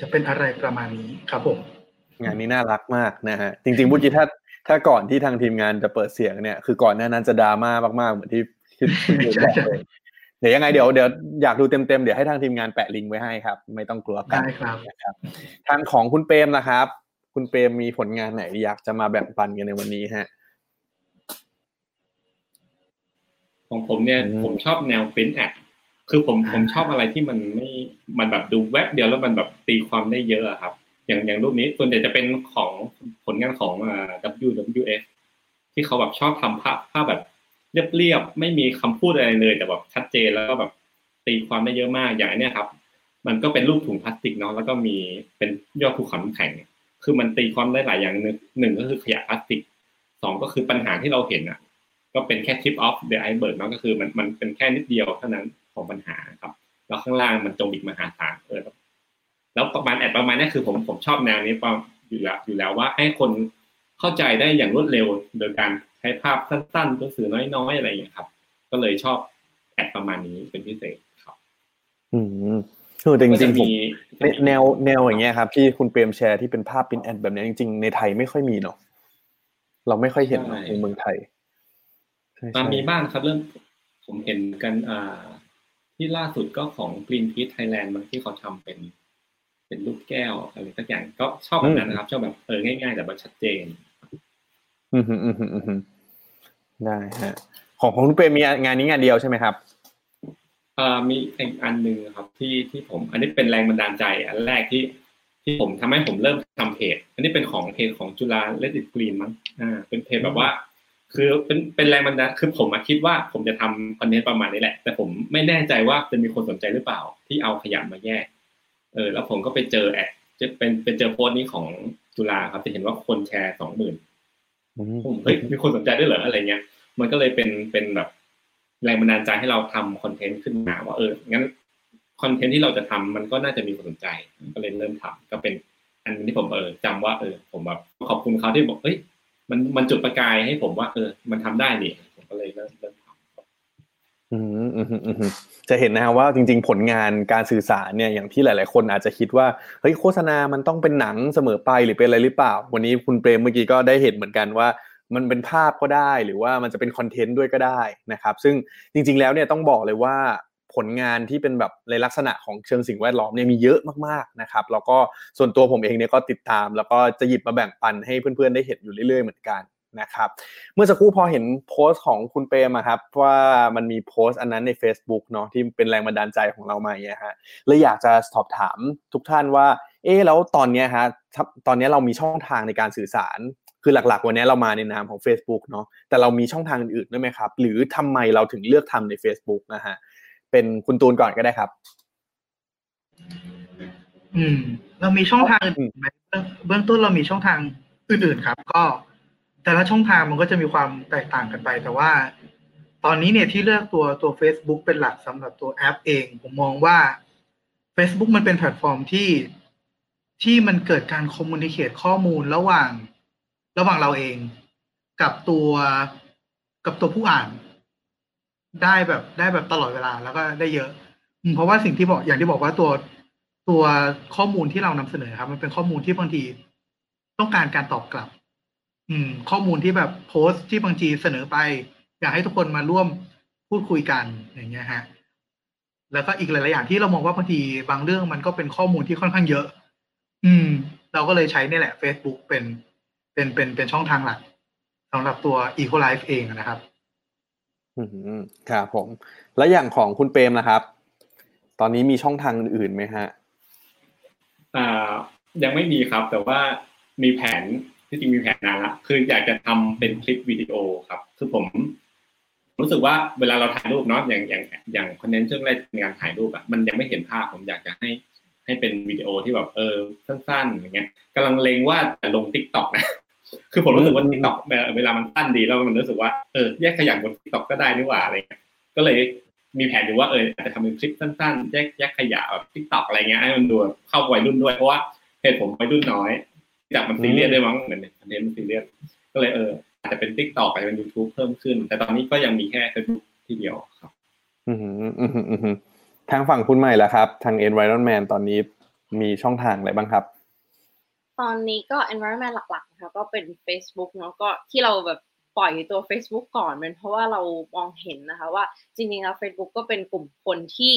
จะเป็นอะไรประมาณนี้ครับผม งานนี้น่ารักมากนะฮะ จริงๆเมื่อกี้ถ้าถ้าก่อนที่ทางทีมงานจะเปิดเสียงเนี่ย คือก่อนหน้านั้นจะดราม่ามากๆ เหมือนที่ที่ที่บอกเลยเดี๋ยวยังไงเดี๋ยวเดี๋ยวอยากดูเต็มๆ เดี๋ยวให้ทางทีมงานแปะลิงก์ไว้ให้ครับ ไม่ต้องกลัวกันได้ครับนะครับทางของคุณเปรมนะครับ คุณเปรมมีผลงานไหนอยากจะมาแบ่งปันกันในวันนี้ฮะ ของผมเนี่ยผมชอบแนวฟินแอดคือผมผมชอบอะไรที่มันไม่มันแบบดูแวบเดียวแล้วมันแบบตีความได้เยอะอะครับ อย่างอย่างรูปนี้ส่วนใหญ่จะเป็นของผลงานของอ่า WWF ที่เขาแบบชอบทำภาพภาพแบบเรียบๆไม่มีคำพูดอะไรเลย แต่แบบชัดเจนแล้วก็แบบตีความได้เยอะมากอย่างอันเนี้ยครับ มันก็เป็นรูปถุงพลาสติกเนาะแล้วก็มีเป็นยอดภูเขาน้ำแข็ง คือมันตีความได้หลายอย่างหนึ่งหนึ่งก็คือขยะพลาสติกสองก็คือปัญหาที่เราเห็นอะ ก็เป็นแค่ tip of the iceberg เนาะก็คือมันมันเป็นแค่นิดเดียวเท่านั้นของปัญหาครับแล้วข้างล่างมันจมอีกมหาศาลเออแล้วประมาณแอดประมาณนี้คือผมผมชอบแนวนี้ประอยู่แล้วอยู่แล้วว่าให้คนเข้าใจได้อย่างรวดเร็วโดยการใช้ภาพสั้นๆตัวสื่อน้อยๆอะไรอย่างเงี้ยครับ ก็เลยชอบแอดประมาณนี้เป็นพิเศษครับ อืมคือแต่จริงๆผมก็จะมีแนวแนวอย่างเงี้ยครับที่คุณเปรมแชร์ที่เป็นภาพเป็นแอดแบบเนี้ยจริงๆในไทยไม่ค่อยมีเนาะเราไม่ค่อยเห็นเนอะในเมืองไทยใช่ มันใช่มีบ้างครับเรื่องผมเห็นกันอ่าที่ล่าสุดก็ของ Greenpeace Thailand บางที่เขาทำเป็น เป็นรูปแก้วอะไรสักอย่างก็ชอบแบบนั้นนะครับ ชอบแบบเออง่ายๆ แต่ว่าชัดเจน อืมฮึอืมฮึอืมฮึได้ฮะของของคุณเปรมมีงานนี้งานเดียวใช่ไหมครับอ่ามีอีกอันหนึ่งครับที่ที่ผม อันนี้เป็นแรงบันดาลใจ อันแรกที่ที่ผมทำให้ผมเริ่มทำเพจ อันนี้เป็นของเพจของจุฬาเลดิตกรีนมั้งอ่า เป็นเพจแบบว่า คือเป็นเป็นแรงบันดาลคือผมมาคิดว่าผมจะทำคอนเทนต์ประมาณนี้แหละ แต่ผมไม่แน่ใจว่าจะมีคนสนใจหรือเปล่า ที่เอาขยะมาแยก เออ แล้วผมก็ไปเจอแอดจะเป็นเป็นเจอโพสต์นี้ของจุฬาครับจะเห็นว่าคนแชร์สองหมื่นผมเฮ้ยมีคนสนใจด้วยเหรออะไรเงี้ย มันก็เลยเป็นเป็นแบบแรงบันดาลใจให้เราทำคอนเทนต์ขึ้นมาว่าเอองั้นคอนเทนต์ที่เราจะทำมันก็น่าจะมีคนสนใจก็เลยเริ่มทำก็เป็นอันที่ผมเออจำว่าเออผมแบบขอบคุณเขาที่บอกเอ้ย มันมันจุดประกายให้ผมว่าเออ มันทำได้นี่ผมก็เลยเริ่มเริ่มทำอืมอืมอืมจะเห็นนะฮะว่าจริงๆ ผลงานการสื่อสารเนี่ยอย่างที่หลาย ๆ คนอาจจะคิดว่าเฮ้ยโฆษณามันต้องเป็นหนังเสมอไปหรือเป็นอะไรหรือเปล่า วันนี้คุณเปรมเมื่อกี้ก็ได้เห็นเหมือนกันว่า มันเป็นภาพก็ได้ หรือว่ามันจะเป็นคอนเทนต์ด้วยก็ได้นะครับ ซึ่งจริง ๆ แล้วเนี่ยต้องบอกเลยว่า ผลงานที่เป็นแบบในลักษณะของเชิงสิ่งแวดล้อมเนี่ยมีเยอะมากๆนะครับ แล้วก็ส่วนตัวผมเองเนี่ยก็ติดตาม แล้วก็จะหยิบมาแบ่งปันให้เพื่อนๆได้เห็นอยู่เรื่อยๆเหมือนกันนะครับเมื่อสักครู่พอเห็นโพสต์ของคุณเปรมครับว่ามันมีโพสต์อันนั้นใน Facebook เนาะที่เป็นแรงบันดาลใจของเรามาเงี้ยฮะเลยอยากจะสอบถามทุกท่านว่า เอ๊แล้วตอนเนี้ยฮะตอนเนี้ยเรามีช่องทางในการสื่อสาร คือหลักๆ วันนี้เรามาในนามของ Facebook เนาะแต่เรามีช่องทางอื่นๆด้วยไหมครับ หรือทำไมเราถึงเลือกทำใน Facebook นะฮะ เป็นคุณตูนก่อนก็ได้ครับ อืม เรามีช่องทางอื่นไหมเบื้องเบื้องต้นเรามีช่องทางอื่นๆครับ ก็ แต่ละช่องทางมันก็จะมีความแตกต่างกันไป แต่ว่า ตอนนี้เนี่ยที่เลือกตัวตัว Facebook เป็นหลักสำหรับตัวแอปเอง ผมมองว่า Facebook มันเป็นแพลตฟอร์มที่ที่มันเกิดการคอมมูนิเคตข้อมูลระหว่าง ระหว่างเราเอง กับตัวกับตัวผู้อ่าน ได้แบบได้แบบตลอดเวลาแล้วก็ได้เยอะ เพราะว่าสิ่งที่บอกอย่างที่บอกว่าตัวตัวข้อมูลที่เรานำเสนอครับ มันเป็นข้อมูลที่บางทีต้องการการตอบกลับ อืม ข้อมูลที่แบบโพสต์ที่บางทีเสนอไป อยากให้ทุกคนมาร่วมพูดคุยกันอย่างเงี้ยฮะแล้วก็อีกหลาย ๆ อย่างที่เรามองว่าบางทีบางเรื่องมันก็เป็นข้อมูลที่ค่อนข้างเยอะ อืม เราก็เลยใช้นี่แหละ Facebook เป็นเป็นเป็นเป็นช่องทางหลักสำหรับตัว Eco Life เองนะครับ อืมครับผม แล้วอย่างของคุณเปรมนะครับ ตอนนี้มีช่องทางอื่นไหมฮะอ่ายังไม่มีครับ แต่ว่ามีแผนที่จริงมีแผนนานละคืออยากจะทำเป็นคลิปวิดีโอครับ คือผม รู้สึกว่าเวลาเราถ่ายรูปเนาะอย่างอย่างอย่างคอนเทนต์เรื่องแรกในการถ่ายรูปอะมันยังไม่เห็นภาพผมอยากจะให้ให้เป็นวิดีโอที่แบบเออสั้นๆอย่างเงี้ยกำลังเล็งว่าจะลง TikTok นะ คือผมรู้สึกว่า TikTok เวลามันสั้นดีแล้วมันรู้สึกว่าเออแยกขยะบน TikTok ก็ได้นี่หว่าอะไรเงี้ยก็เลยมีแผนอยู่ว่าเอออาจจะทำเป็นคลิปสั้นๆแยกแยกขยะแบบ TikTok อะไรเงี้ยให้มันดูเข้าวัยรุ่นด้วยเพราะว่าเพจผมวัยรุ่นน้อยจากมันซีเรียสด้วยมั้งเหมือนคอนเทนต์มันซีเรียสก็เลยเอออาจจะเป็นทิกตอกอาจจะเป็นยูทูบเพิ่มขึ้น แต่ตอนนี้ก็ยังมีแค่เฟซบุ๊กที่เดียวครับอืมอืมอืมทางฝั่งคุณใหม่ละครับ ทาง Environment ตอนนี้มีช่องทางอะไรบ้างครับ ตอนนี้ก็ environment หลักๆนะคะก็เป็น Facebook เนาะก็ที่เราแบบปล่อยตัว Facebook ก่อนเป็นเพราะว่าเรามองเห็นนะคะว่าจริงๆแล้ว Facebook ก็เป็นกลุ่มคนที่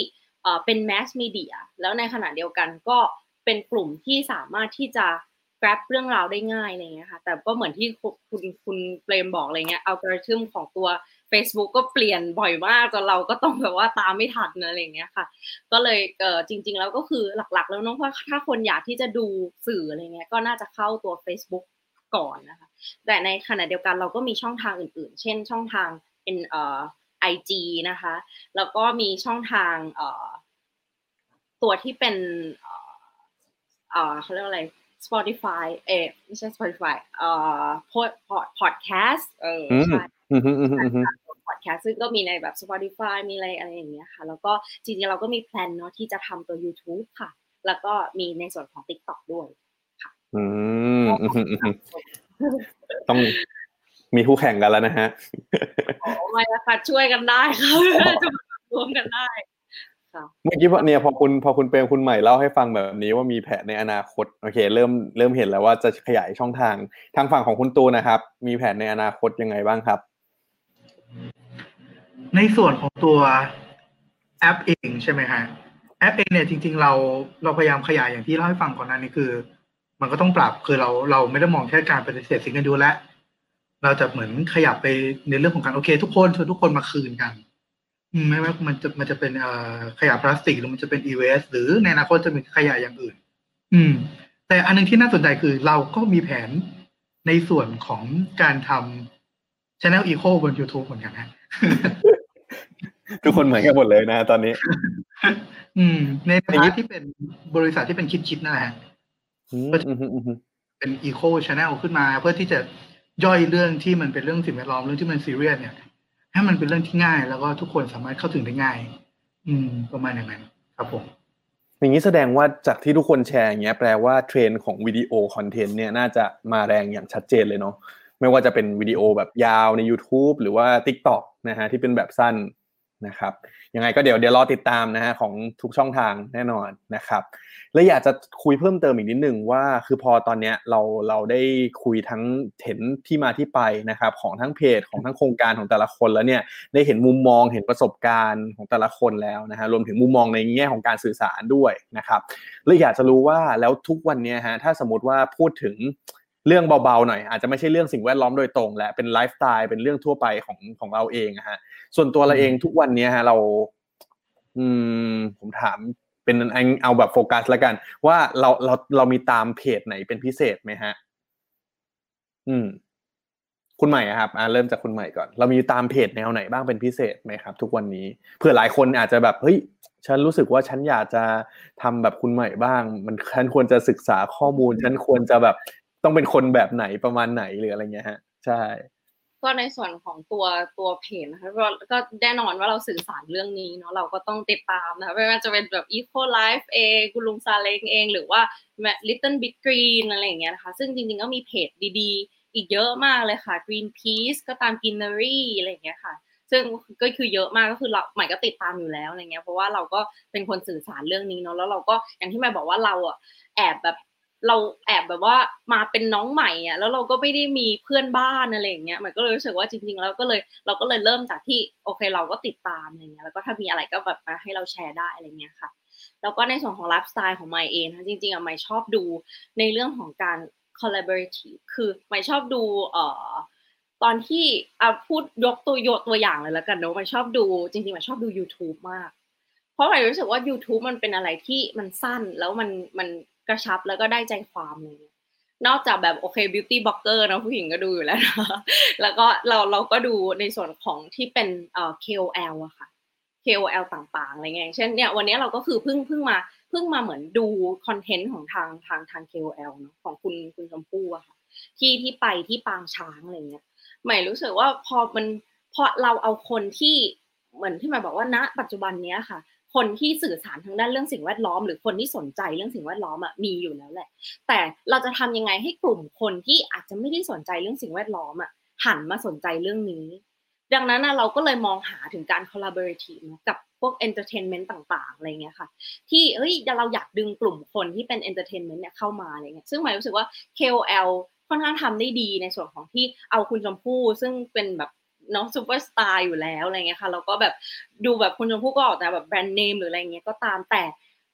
เป็น mass media แล้วในขณะเดียวกันก็เป็นกลุ่มที่สามารถที่จะ grab เรื่องราวได้ง่ายอะไรเงี้ยค่ะแต่ก็เหมือนที่คุณคุณคุณเปรมบอกอะไรเงี้ยอัลกอริทึมของตัว Facebook ก็เปลี่ยนบ่อยมากจนเราก็ต้องแบบว่าตามไม่ทันนะอะไรเงี้ยค่ะ ก็เลยเออจริง ๆ แล้วก็คือหลักๆ แล้วเน้องว่าถ้าคนอยากที่จะดูสื่ออะไรเงี้ยก็น่าจะเข้าตัว Facebook ก่อนนะคะ แต่ในขณะเดียวกันเราก็มีช่องทางอื่น ๆ เช่น ช่องทางเป็นเอ่อ IG นะคะ แล้วก็มีช่องทางเอ่อตัวที่เป็นเอ่อเอ่อเขาเรียกว่าอะไร Spotify เอ๊ะไม่ใช่ Spotify เอ่อ pod pod podcast เอออืมใช่อืมอืมอืมอืม พอดแคสต์ซึ่งก็มีในแบบ Spotify มีอะไรอะไรอย่างเงี้ยค่ะ แล้วก็จริงๆเราก็มีแพลนเนาะที่จะทำตัว YouTube ค่ะ แล้วก็มีในส่วนของ TikTok ด้วยอืมอืมอืมอืมต้องมีคู่แข่งกันแล้วนะฮะโอ้ไม่ละค่ะช่วยกันได้ค่ะจะมารวมกันได้ค่ะเมื่อกี้พอเนี่ยพอคุณพอคุณเปรมคุณใหม่เล่าให้ฟังแบบนี้ว่ามีแผนในอนาคตโอเค เริ่มเริ่มเห็นแล้วว่าจะขยายช่องทางทางฝั่งของคุณตูนนะครับ มีแผนในอนาคตยังไงบ้างครับ ในส่วนของตัวแอปเองใช่ไหมฮะแอปเองเนี่ยจริง ๆ เราเราพยายามขยายอย่างที่เล่าให้ฟังก่อนหน้านี้คือ มันก็ต้องปรับคือเราเราไม่ได้มองแค่การปฏิเสธสิ่งกันดูและ เราจะเหมือนขยับไปในเรื่องของการโอเค ทุกคนชวนทุกคนมาคืนกันไม่ว่ามันจะมันจะเป็นเอ่อขยะพลาสติกหรือมันจะเป็นอีเวสหรือในอนาคตจะมีขยะอย่างอื่น อืม แต่อันหนึงที่น่าสนใจคือเราก็มีแผนในส่วนของการทำ Channel Eco บน YouTube เหมือนกันนะทุกคนเหมือนกันหมดเลยนะตอนนี้ อืม ในฐานะที่เป็นบริษัทที่เป็นคิดๆนั่นแหละฮะอืมอืมอืมอืมเป็น Eco Channel ขึ้นมา เพื่อที่จะย่อยเรื่องที่มันเป็นเรื่องสิ่งแวดล้อมเรื่องที่มันซีเรียสเนี่ย ให้มันเป็นเรื่องที่ง่าย แล้วก็ทุกคนสามารถเข้าถึงได้ง่าย อืม ประมาณอย่างนั้น ครับผมอย่างนี้แสดงว่าจากที่ทุกคนแชร์อย่างเงี้ยแปลว่าเทรนด์ของวิดีโอคอนเทนต์เนี่ยน่าจะมาแรงอย่างชัดเจนเลยเนาะ ไม่ว่าจะเป็นวิดีโอแบบยาวใน YouTube หรือว่า TikTok นะฮะที่เป็นแบบสั้นนะครับยังไงก็เดี๋ยวเดี๋ยวรอติดตามนะฮะของทุกช่องทางแน่นอนนะครับ และอยากจะคุยเพิ่มเติมอีกนิดนึงว่า คือพอตอนเนี้ยเราเราได้คุยทั้งเห็นที่มาที่ไปนะครับของทั้งเพจของทั้งโครงการของแต่ละคนแล้วเนี่ยได้เห็นมุมมองเห็นประสบการณ์ของแต่ละคนแล้วนะฮะรวมถึงมุมมองในแง่ของการสื่อสารด้วยนะครับเลยอยากจะรู้ว่าแล้วทุกวันเนี้ยฮะถ้าสมมติว่าพูดถึง เรื่องเบาๆหน่อยอาจจะไม่ใช่เรื่องสิ่งแวดล้อมโดยตรง และเป็นไลฟ์สไตล์เป็นเรื่องทั่วไปของของเราเองนะฮะ ส่วนตัวเราเองทุกวันเนี้ยฮะเรา อืม ผมถามเป็นเอาแบบโฟกัสแล้วกัน ว่าเราเราเรามีตามเพจไหนเป็นพิเศษไหมฮะ อืม คุณใหม่ครับอ่าเริ่มจากคุณใหม่ก่อน เรามีตามเพจแนวไหนบ้างเป็นพิเศษไหมครับ ทุกวันนี้เพื่อหลายคนอาจจะแบบเฮ้ยฉันรู้สึกว่าฉันอยากจะทำแบบคุณใหม่บ้าง มันฉันควรจะศึกษาข้อมูล ฉันควรจะแบบ ต้องเป็นคนแบบไหนประมาณไหนหรืออะไรเงี้ยฮะ ใช่ ก็ในส่วนของตัวตัวเพจนะคะก็แน่นอนว่าเราสื่อสารเรื่องนี้เนาะเราก็ต้องติดตามนะคะไม่ว่าจะเป็นแบบ Eco Life เองคุณลุงซาเล้งเอง หรือว่า Little Big Green อะไรอย่างเงี้ยนะคะ ซึ่งจริงๆก็มีเพจดีๆ อีกเยอะมากเลยค่ะ Greenpeace ก็ตาม Greenery อะไรอย่างเงี้ยค่ะซึ่งก็คือเยอะมากก็คือเราใหม่ก็ติดตามอยู่แล้วอะไรเงี้ยเพราะว่าเราก็เป็นคนสื่อสารเรื่องนี้เนาะแล้วเราก็อย่างที่ใหม่บอกว่าเราอะแอบแบบ เราแอบแบบว่ามาเป็นน้องใหม่อะแล้วเราก็ไม่ได้มีเพื่อนบ้านอะไรอย่างเงี้ยมันก็เลยรู้สึกว่าจริงๆแล้วก็เลยเราก็เลยเริ่มจากที่โอเคเราก็ติดตามอะไรเงี้ยแล้วก็ถ้ามีอะไรก็แบบมาให้เราแชร์ได้อะไรเงี้ยค่ะ แล้วก็ในส่วนของไลฟ์สไตล์ของไมเองนะจริงๆอะไมชอบดูในเรื่องของการ collaborative คือไมชอบดูเอ่อตอนที่อะพูดยกตัวยกตัวอย่างเลยแล้วกันเนาะไมชอบดูจริงๆไมชอบดู YouTube มาก เพราะใหม่รู้สึกว่า YouTube มันเป็นอะไรที่มันสั้นแล้วมันมัน กระชับแล้วก็ได้ใจความเลยนอกจากแบบโอเค beauty blogger นะผู้หญิงก็ดูอยู่แล้วนะแล้วก็เราเราก็ดูในส่วนของที่เป็นเอ่อ KOL อะค่ะ KOL ต่างๆอะไรเงี้ยเช่นเนี่ยวันนี้เราก็คือเพิ่งเพิ่งมาเพิ่งมาเหมือนดูคอนเทนต์ของทางทางทาง KOL เนาะของคุณคุณชมพู่อะค่ะที่ที่ไปที่ปางช้างอะไรเงี้ยใหม่รู้สึกว่าพอมันพอเราเอาคนที่เหมือนที่หมายบอกว่าณปัจจุบันเนี้ยค่ะ คนที่สื่อสารทางด้านเรื่องสิ่งแวดล้อม หรือคนที่สนใจเรื่องสิ่งแวดล้อมอะมีอยู่แล้วแหละ แต่เราจะทำยังไงให้กลุ่มคนที่อาจจะไม่ได้สนใจเรื่องสิ่งแวดล้อมอะหันมาสนใจเรื่องนี้ ดังนั้นนะเราก็เลยมองหาถึงการ collaborative กับพวก entertainment ต่างๆอะไรเงี้ยค่ะ ที่เฮ้ยเราอยากดึงกลุ่มคนที่เป็น entertainment เนี่ยเข้ามาอะไรเงี้ยซึ่งหมายรู้สึกว่า KOL ค่อนข้างทำได้ดีในส่วนของที่เอาคุณชมพู่ซึ่งเป็นแบบ น้องซูเปอร์สตาร์อยู่แล้วอะไรเงี้ยค่ะแล้วก็แบบดูแบบคุณชมพู่ก็ออกแต่แบบแบรนด์เนมหรืออะไรเงี้ยก็ตามแต่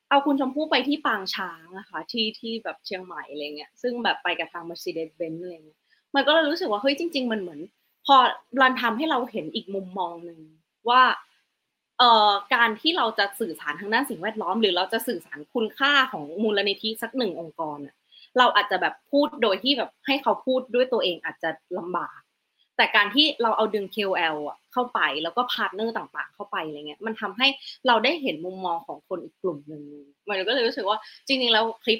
เอาคุณชมพู่ไปที่ปางช้างอะค่ะที่ที่แบบเชียงใหม่อะไรเงี้ยซึ่งแบบไปกับทาง Mercedes-Benz อะไรเงี้ยมันก็เลยรู้สึกว่าเฮ้ยจริง ๆ มันเหมือน พอรันทำให้เราเห็นอีกมุมมองหนึ่งว่าเอ่อการที่เราจะสื่อสารทางด้านสิ่งแวดล้อม หรือเราจะสื่อสารคุณค่าของมูลนิธิสักหนึ่งองค์กรอะเราอาจจะแบบพูดโดยที่แบบให้เขาพูดด้วยตัวเองอาจจะลำบาก แต่การที่เราเอาดึง KOL อะเข้าไปแล้วก็ partner ต่างๆ เข้าไปอะไรเงี้ยมันทำให้เราได้เห็นมุมมองของคนอีกกลุ่มหนึ่งมันก็เลยรู้สึกว่าจริงๆแล้วคลิป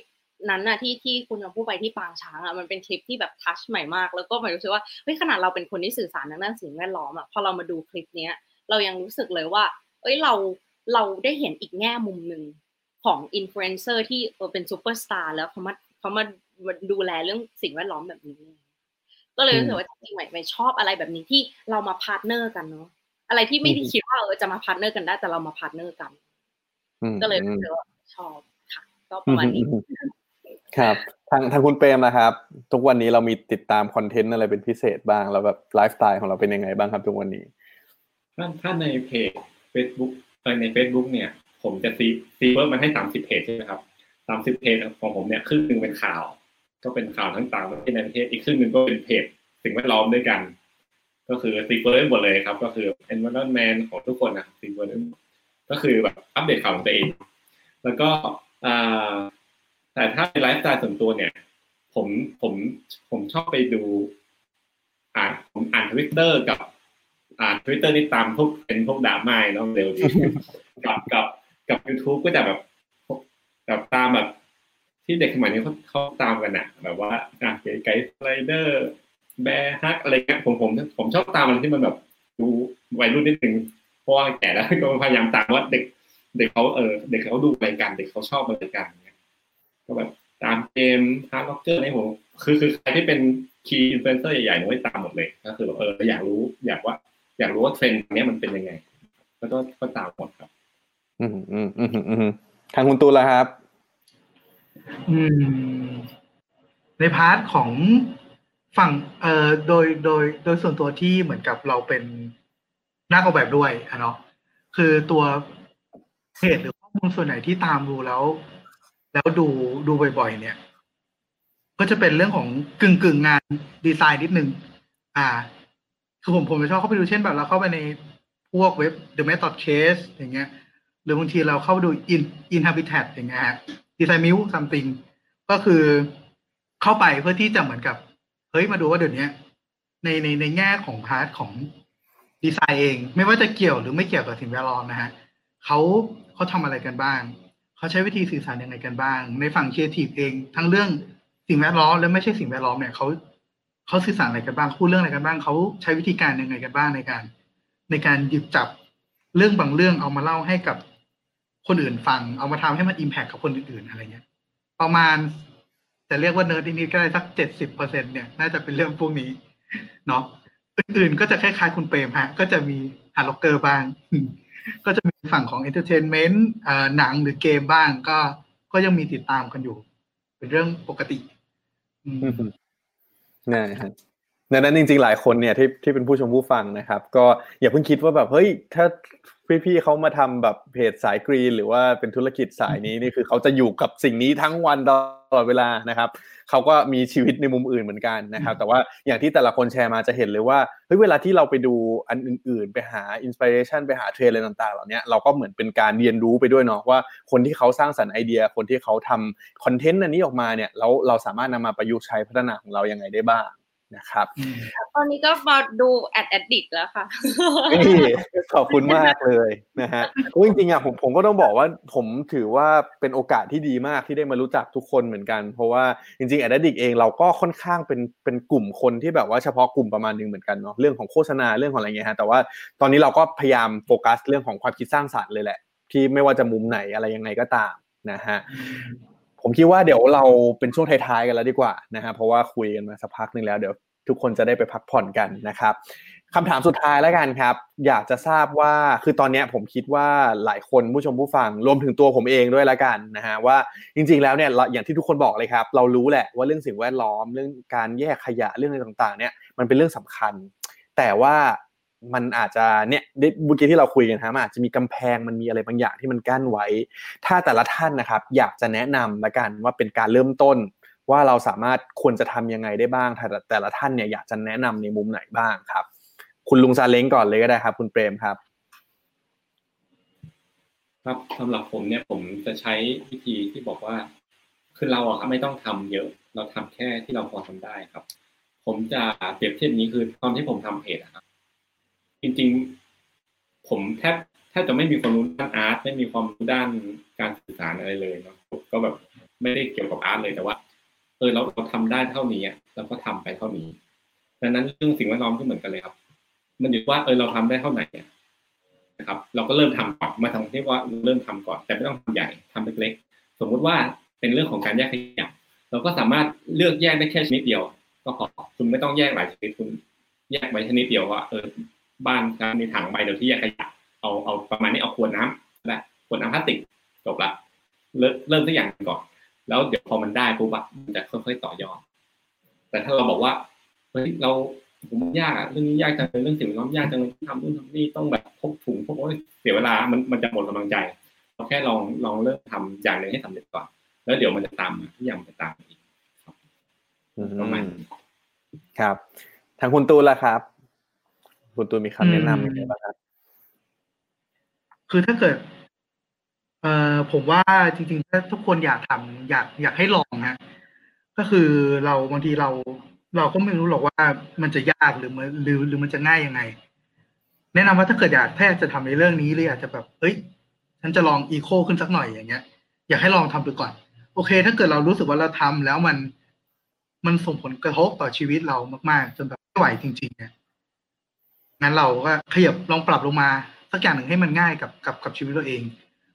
นั้นน่ะที่ที่คุณชมพู่ไปที่ปางช้างอะมันเป็นคลิปที่แบบ touch ใหม่มาก แล้วก็ใหม่รู้สึกว่าเฮ้ยขนาดเราเป็นคนที่สื่อสารทางด้านสิ่งแวดล้อมอะพอเรามาดูคลิปเนี้ยเรายังรู้สึกเลยว่า เอ้ยเราเราได้เห็นอีกแง่มุมหนึ่งของอินฟลูเอนเซอร์ที่เป็นซูเปอร์สตาร์แล้วเขามาเขามาดูแลเรื่องสิ่งแวดล้อมแบบนี้ ก็เลยรู้สึกว่าจริงๆใหม่ชอบอะไรแบบนี้ที่เรามา partner กันเนาะอะไรที่ไม่ได้คิดว่าเออจะมา partner กันได้แต่เรามา partner กัน ก็เลยรู้สึกว่าชอบค่ะก็ประมาณนี้ครับทางทางคุณเปรมนะครับ ทุกวันนี้เรามีติดตามคอนเทนต์อะไรเป็นพิเศษบ้าง แล้วแบบไลฟ์สไตล์ของเราเป็นยังไงบ้างครับทุกวันนี้ถ้าถ้าในเพจ Facebook เออใน Facebook เนี่ย ผมจะ see see first มันให้สามสิบเพจใช่ไหมครับสามสิบเพจของผมเนี่ยครึ่งหนึ่งเป็นข่าว ก็เป็นข่าวทั้งต่างประเทศในประเทศอีกครึ่งหนึ่งก็เป็นเพจ สิ่งแวดล้อมด้วยกัน ก็คือ see first หมดเลยครับ ก็คือ environment ของทุกคนนะครับ see first ก็คือแบบอัปเดตข่าวของตัวเอง แล้วก็แต่ถ้าในไลฟ์สไตล์ส่วนตัวเนี่ย ผมผมผมชอบไปดู อ่านผมอ่านทวิตเตอร์กับ อ่านทวิตเตอร์นี่ตามพวกเป็นพวกดราม่าเนาะเร็วดีกับกับกับยูทูบก็จะแบบแบบตามแบบที่เด็กสมัยนี้เขาเขาตามกันอะแบบว่าอะเก๋ไก๋สไลเดอร์ Bearhug อะไรเงี้ยผมผมผมชอบตามอะไรที่มันแบบดูวัยรุ่นนิดนึงเพราะว่าแก่แล้วก็พยายามตามว่าเด็ก เด็กเขาเออเด็กเขาดูอะไรกัน เด็กเขาชอบอะไรกันก็แบบตามเกม Heartrocker ในผมคือคือใครที่เป็น key influencer ใหญ่ๆเนี่ยไม่ตามหมดเลยก็คือแบบเอออยากรู้อยากว่า อยากรู้ว่าเทรนด์เนี้ยมันเป็นยังไงก็ต้องก็ตามหมดครับอืมอืมอืมอืมอืมทางคุณตูนละครับ อืม ใน part ของ ฝั่งเอ่อโดยโดยโดยส่วนตัวที่เหมือนกับเราเป็นนักออกแบบด้วยอะเนาะคือตัวเพจหรือข้อมูลส่วนไหนที่ตามดูแล้ว แล้วดูดูบ่อยๆ เนี่ย ก็จะเป็นเรื่องของกึ่งกึ่งงานดีไซน์นิดนึงอ่า คือผมผมจะชอบเข้าไปดูเช่นแบบเราเข้าไปในพวกเว็บ The Method Case อย่างเงี้ย หรือบางทีเราเข้าไปดู In Inhabitat อย่างเงี้ยฮะ Design Muse something ก็คือเข้าไปเพื่อที่จะเหมือนกับ เฮ้ยมาดูว่าเดี๋ยวนี้ในในในแง่ของพาร์ทของดีไซน์เอง ไม่ว่าจะเกี่ยวหรือไม่เกี่ยวกับสิ่งแวดล้อมนะฮะเขาเขาทำอะไรกันบ้างเขาใช้วิธีสื่อสารยังไงกันบ้าง ในฝั่งครีเอทีฟเอง ทั้งเรื่องสิ่งแวดล้อมและไม่ใช่สิ่งแวดล้อมเนี่ยเขาเขาสื่อสารอะไรกันบ้างพูดเรื่องอะไรกันบ้างเขาใช้วิธีการยังไงกันบ้างในการ ในการหยิบจับเรื่องบางเรื่องเอามาเล่าให้กับคนอื่นฟัง เอามาทำให้มัน impact กับคนอื่นๆอะไรเงี้ย ประมาณ จะเรียกว่าเนิร์ดนิดๆก็ได้สักเจ็ดสิบเปอร์เซ็นเนี่ยน่าจะเป็นเรื่องพวกนี้เนาะอื่นๆก็จะคล้ายๆคุณเปรมฮะ ก็จะมี Heartrocker บ้าง ก็จะมีฝั่งของ entertainment หนังหรือเกมบ้างก็ก็ยังมีติดตามกันอยู่ เป็นเรื่องปกตินะฮะดังนั้นจริงๆหลายคนเนี่ยที่ที่เป็นผู้ชมผู้ฟังนะครับ ก็อย่าเพิ่งคิดว่าแบบเฮ้ยถ้า พี่ๆเขามาทำแบบเพจสาย green หรือว่าเป็นธุรกิจสายนี้นี่คือเขาจะอยู่กับสิ่งนี้ทั้งวันตลอดเวลานะครับเขาก็มีชีวิตในมุมอื่นเหมือนกันนะครับ แต่ว่าอย่างที่แต่ละคนแชร์มาจะเห็นเลยว่าเฮ้ยเวลาที่เราไปดูอันอื่น ๆ ไปหา inspiration ไปหาเทรนด์อะไรต่างๆ เหล่านี้เราก็เหมือนเป็นการเรียนรู้ไปด้วยเนาะว่าคนที่เขาสร้างสรรค์ไอเดีย คนที่เขาทำคอนเทนต์อันนี้ออกมาเนี่ยแล้วเราสามารถนำมาประยุกต์ใช้พัฒนาของเรายังไงได้บ้าง นะครับ ตอนนี้ก็มาดูแอด addict แล้วค่ะนี่ขอบคุณมากเลยนะฮะจริงๆอะผมผมก็ต้องบอกว่าผมถือว่าเป็นโอกาสที่ดีมากที่ได้มารู้จักทุกคนเหมือนกัน เพราะว่าจริงๆแอดดิกเองเราก็ค่อนข้างเป็นเป็นกลุ่มคนที่แบบว่าเฉพาะกลุ่มประมาณนึงเหมือนกันเนาะเรื่องของโฆษณาเรื่องของอะไรเงี้ยฮะแต่ว่าตอนนี้เราก็พยายามโฟกัสเรื่องของความคิดสร้างสรรค์เลยแหละที่ไม่ว่าจะมุมไหนอะไรยังไงก็ตามนะฮะ ผมคิดว่าเดี๋ยวเราเป็นช่วงท้ายๆกันแล้วดีกว่านะฮะเพราะว่าคุยกันมาสักพักหนึ่งแล้วเดี๋ยวทุกคนจะได้ไปพักผ่อนกันนะครับคำถามสุดท้ายแล้วกันครับ อยากจะทราบว่าคือตอนนี้ผมคิดว่าหลายคนผู้ชมผู้ฟังรวมถึงตัวผมเองด้วยแล้วกันนะฮะว่าจริง ๆ แล้วเนี่ยอย่างที่ทุกคนบอกเลยครับ เรารู้แหละว่าเรื่องสิ่งแวดล้อมเรื่องการแยกขยะเรื่องอะไรต่างๆ เนี่ยมันเป็นเรื่องสำคัญ แต่ว่า มันอาจจะเนี่ยเมื่อกี้ที่เราคุยกันครับอาจจะมีกำแพงมันมีอะไรบางอย่างที่มันกั้นไว้ ถ้าแต่ละท่านนะครับ อยากจะแนะนำละกันว่าเป็นการเริ่มต้น ว่าเราสามารถควรจะทำยังไงได้บ้าง แต่แต่ละท่านเนี่ยอยากจะแนะนำในมุมไหนบ้างครับ คุณลุงซาเล้งก่อนเลยก็ได้ครับ คุณเปรมครับ ครับสำหรับผมเนี่ยผมจะใช้วิธีที่บอกว่า คือเราอะครับไม่ต้องทำเยอะ เราทำแค่ที่เราพอทำได้ครับ ผมจะเปรียบเทียบนี้คือตอนที่ผมทำเพจอะครับ จริง ๆ ผมแทบแทบจะไม่มีความรู้ด้านอาร์ตไม่มีความรู้ด้านการสื่อสารอะไรเลยเนาะก็แบบไม่ได้เกี่ยวกับอาร์ตเลยแต่ว่า เออเราเราทำได้เท่านี้เราก็ทำไปเท่านี้ดังนั้นเรื่องสิ่งแวดล้อมก็เหมือนกันเลยครับ มันอยู่ว่าเออเราทำได้เท่าไหร่นะครับ เราก็เริ่มทำก่อนมาทำที่ว่าเริ่มทำก่อน แต่ไม่ต้องทำใหญ่ทำเล็กๆสมมุติว่าเป็นเรื่องของการแยกขยะเราก็สามารถเลือกแยกได้แค่ชนิดเดียว ก็พอคุณไม่ต้องแยกหลายชนิดคุณแยกไว้ชนิดเดียวว่าเออ บ้านการมีถังใบเดียวที่แยกขยะเอาเอาประมาณนี้เอาขวดน้ำและขวดน้ำพลาสติกจบละเริ่มเริ่มตัวอย่างก่อน แล้วเดี๋ยวพอมันได้ปุ๊บอะมันจะค่อยๆต่อยอดแต่ถ้าเราบอกว่าเฮ้ยเราผมยากอะเรื่องนี้ยากจังเลยเรื่องสิ่งแวดล้อมยากจังเลยทำนู่นทำนี่ต้องแบบพกถุงพกโอ้ยเสียเวลามันมันจะหมดกำลังใจเราแค่ลองลองเริ่มทำอย่างหนึ่งให้สำเร็จก่อน แล้วเดี๋ยวมันจะตามมาทุกอย่างมันจะตามมาอีกครับประมาณนี้ครับทางคุณตูนล่ะครับ คุณตูนมีคำแนะนำยังไงบ้างครับคือถ้าเกิด เอ่อผมว่าจริงๆถ้าทุกคนอยากทำอยากอยากให้ลองนะก็คือเราบางทีเราเราก็ไม่รู้หรอกว่ามันจะยากหรือมันหรือหรือมันจะง่ายยังไง แนะนำว่าถ้าเกิดอยากถ้าจะทำในเรื่องนี้หรืออยากจะแบบเอ้ยฉันจะลองอีโคขึ้นสักหน่อยอย่างเงี้ย อยากให้ลองทำดูก่อน โอเค ถ้าเกิดเรารู้สึกว่าเราทำแล้วมันมันส่งผลกระทบต่อชีวิตเรามาก ๆ จนแบบไม่ไหวจริง ๆ เนี่ย งั้นเราก็ขยับลองปรับลงมา สักอย่างหนึ่งให้มันง่ายกับกับกับชีวิตตัวเอง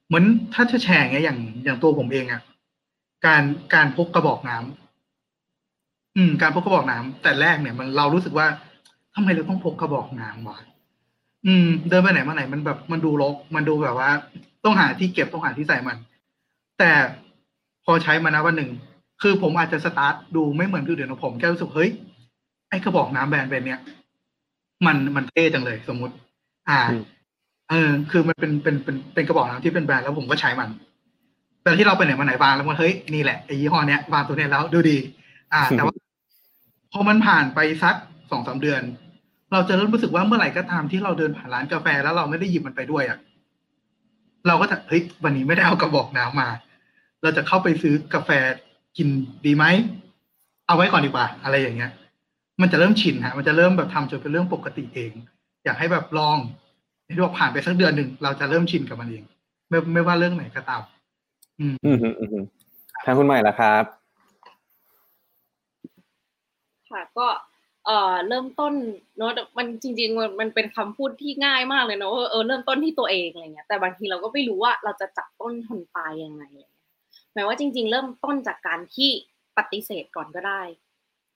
เหมือนถ้าจะแชร์อย่างเงี้ยอย่างอย่างตัวผมเองอะการการพกกระบอกน้ำอืม การพกกระบอกน้ำแต่แรกเนี่ยมันเรารู้สึกว่าทำไมเราต้องพกกระบอกน้ำวะอืม เดินไปไหนมาไหนมันแบบมันดูรกมันดูแบบว่า ต้องหาที่เก็บต้องหาที่ใส่มัน แต่พอใช้มานะวันหนึ่งคือผมอาจจะสตาร์ทดูไม่เหมือนคนอื่นนะผมแค่รู้สึกเฮ้ยไอ้กระบอกน้ำแบรนด์เป็นเนี้ย มันมันเท่จังเลยสมมุติ อ่า เออ คือมันเป็นเป็นเป็นเป็นกระบอกน้ำที่เป็นแบรนด์แล้วผมก็ใช้มันแต่ที่เราไปไหนมาไหนบางแล้วมันเฮ้ยนี่แหละไอ้ยี่ห้อเนี้ยบางตัวเนี้ยแล้วดูดี อ่า แต่ว่าพอมันผ่านไปสักสองสาเดือน เราจะเริ่มรู้สึกว่าเมื่อไหร่ก็ตามที่เราเดินผ่านร้านกาแฟแล้วเราไม่ได้หยิบมันไปด้วยอะเราก็จะเฮ้ยวันนี้ไม่ได้เอากระบอกน้ำมา เราจะเข้าไปซื้อกาแฟกินดีไหมเอาไว้ก่อนดีกว่า อะไรอย่างเงี้ย มันจะเริ่มชินฮะมันจะเริ่มแบบทำจนเป็นเรื่องปกติเอง อยากให้แบบลองที่บอกผ่านไปสักเดือนหนึ่งเราจะเริ่มชินกับมันเองไม่ไม่ว่าเรื่องไหนก็ตามอืมอืมอืมอืมทางคุณใหม่ละครับ ค่ะก็เอ่อเริ่มต้นเนอะมันจริงๆมันมันเป็นคำพูดที่ง่ายมากเลยเนอะว่าเออเริ่มต้นที่ตัวเองอะไรเงี้ยแต่บางทีเราก็ไม่รู้ว่าเราจะจับต้นทนปลายยังไงอะไรเงี้ยหมายว่าจริง ๆ เริ่มต้นจากการที่ปฏิเสธก่อนก็ได้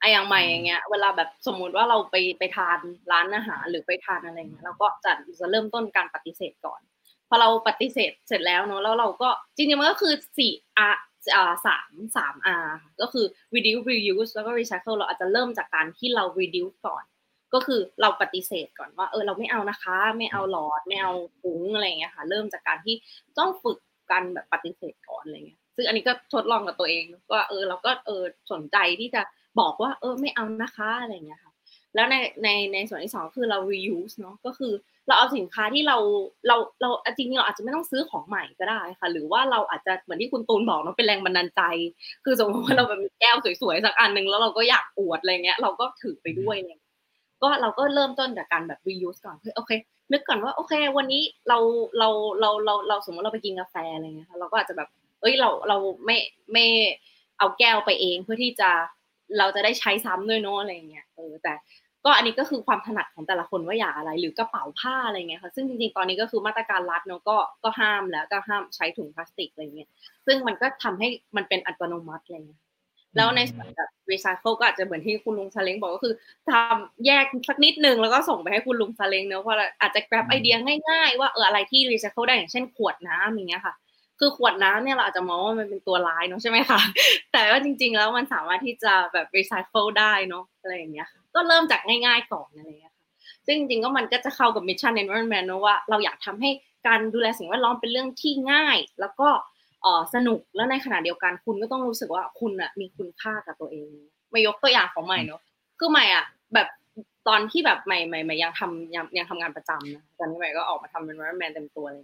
ไอ้อย่างใหม่อย่างเงี้ยเวลาแบบสมมุติว่าเราไปไปทานร้านอาหารหรือไปทานอะไรเงี้ยเราก็จะจะเริ่มต้นการปฏิเสธก่อน พอเราปฏิเสธเสร็จแล้วเนอะแล้วเราก็จริงๆมันก็คือสี่อาอ่าสามสาม R ก็คือ reduce reuse แล้วก็ recycle เราอาจจะเริ่มจากการที่เรา reduce ก่อน ก็คือเราปฏิเสธก่อนว่าเออเราไม่เอานะคะ ไม่เอาหลอดไม่เอาถุงอะไรเงี้ยค่ะเริ่มจากการที่ต้องฝึกกันแบบปฏิเสธก่อนอะไรเงี้ยซึ่งอันนี้ก็ทดลองกับตัวเองว่าเออเราก็เออสนใจที่จะ บอกว่าเออไม่เอานะคะอะไรเงี้ยค่ะแล้วในในในส่วนที่สองคือเรา reuse เนาะก็คือเราเอาสินค้าที่เราเราเราจริงๆเราอาจจะไม่ต้องซื้อของใหม่ก็ได้ค่ะ หรือว่าเราอาจจะเหมือนที่คุณตูนบอกเนาะเป็นแรงบันดาลใจ คือสมมติว่าเราแบบมีแก้วสวยๆสักอันหนึ่งแล้วเราก็อยากอวดอะไรเงี้ย เราก็ถือไปด้วยเนี่ยก็เราก็เริ่มต้นจากการแบบ reuse ก่อนเฮ้ยโอเค นึกก่อนว่าโอเค วันนี้เราเราเราเราเราสมมติเราไปกินกาแฟอะไรเงี้ยเราก็อาจจะแบบเอ้ยเราเราไม่ไม่เอาแก้วไปเองเพื่อที่จะ เราจะได้ใช้ซ้ำด้วยเนาะอะไรเงี้ยเออแต่ก็อันนี้ก็คือความถนัดของแต่ละคนว่าอยากอะไร หรือกระเป๋าผ้าอะไรเงี้ยค่ะซึ่งจริงๆตอนนี้ก็คือมาตรการรัฐเนาะก็ก็ห้ามแล้วก็ห้ามใช้ถุงพลาสติกอะไรเงี้ยซึ่งมันก็ทำให้มันเป็นอัตโนมัติอะไรเงี้ยแล้วในส่วนแบบรีไซเคิลก็อาจจะเหมือนที่คุณลุงซาเล้งบอกก็คือทำแยกสักนิดนึงแล้วก็ส่งไปให้คุณลุงซาเล้งเนาะเพราะอาจจะ grab ไอเดียง่ายๆ ว่าเอออะไรที่รีไซเคิลได้อย่างเช่นขวดน้ำอย่างเงี้ยค่ะ คือขวดน้ำเนี่ยเราอาจจะมองว่ามันเป็นตัวร้ายเนาะใช่ไหมคะแต่ว่าจริง ๆ แล้วมันสามารถที่จะแบบรีไซเคิลได้เนาะอะไรอย่างเงี้ยก็เริ่มจากง่ายๆก่อนอะไรเงี้ยค่ะซึ่งจริงๆก็มันก็จะเข้ากับมิชชั่น environment นะว่าเราอยากทำให้การดูแลสิ่งแวดล้อมเป็นเรื่องที่ง่าย แล้วก็เออสนุกแล้วในขณะเดียวกันคุณก็ต้องรู้สึกว่าคุณอะมีคุณค่ากับตัวเอง ไม่ยกตัวอย่างของใหม่เนาะคือใหม่อะแบบ ตอนที่แบบใหม่ใหม่ใหม่ยังทำยังยังทำงานประจำนะตอนนี้ใหม่ก็ออกมาทำเป็น environment เต็มตัวเลย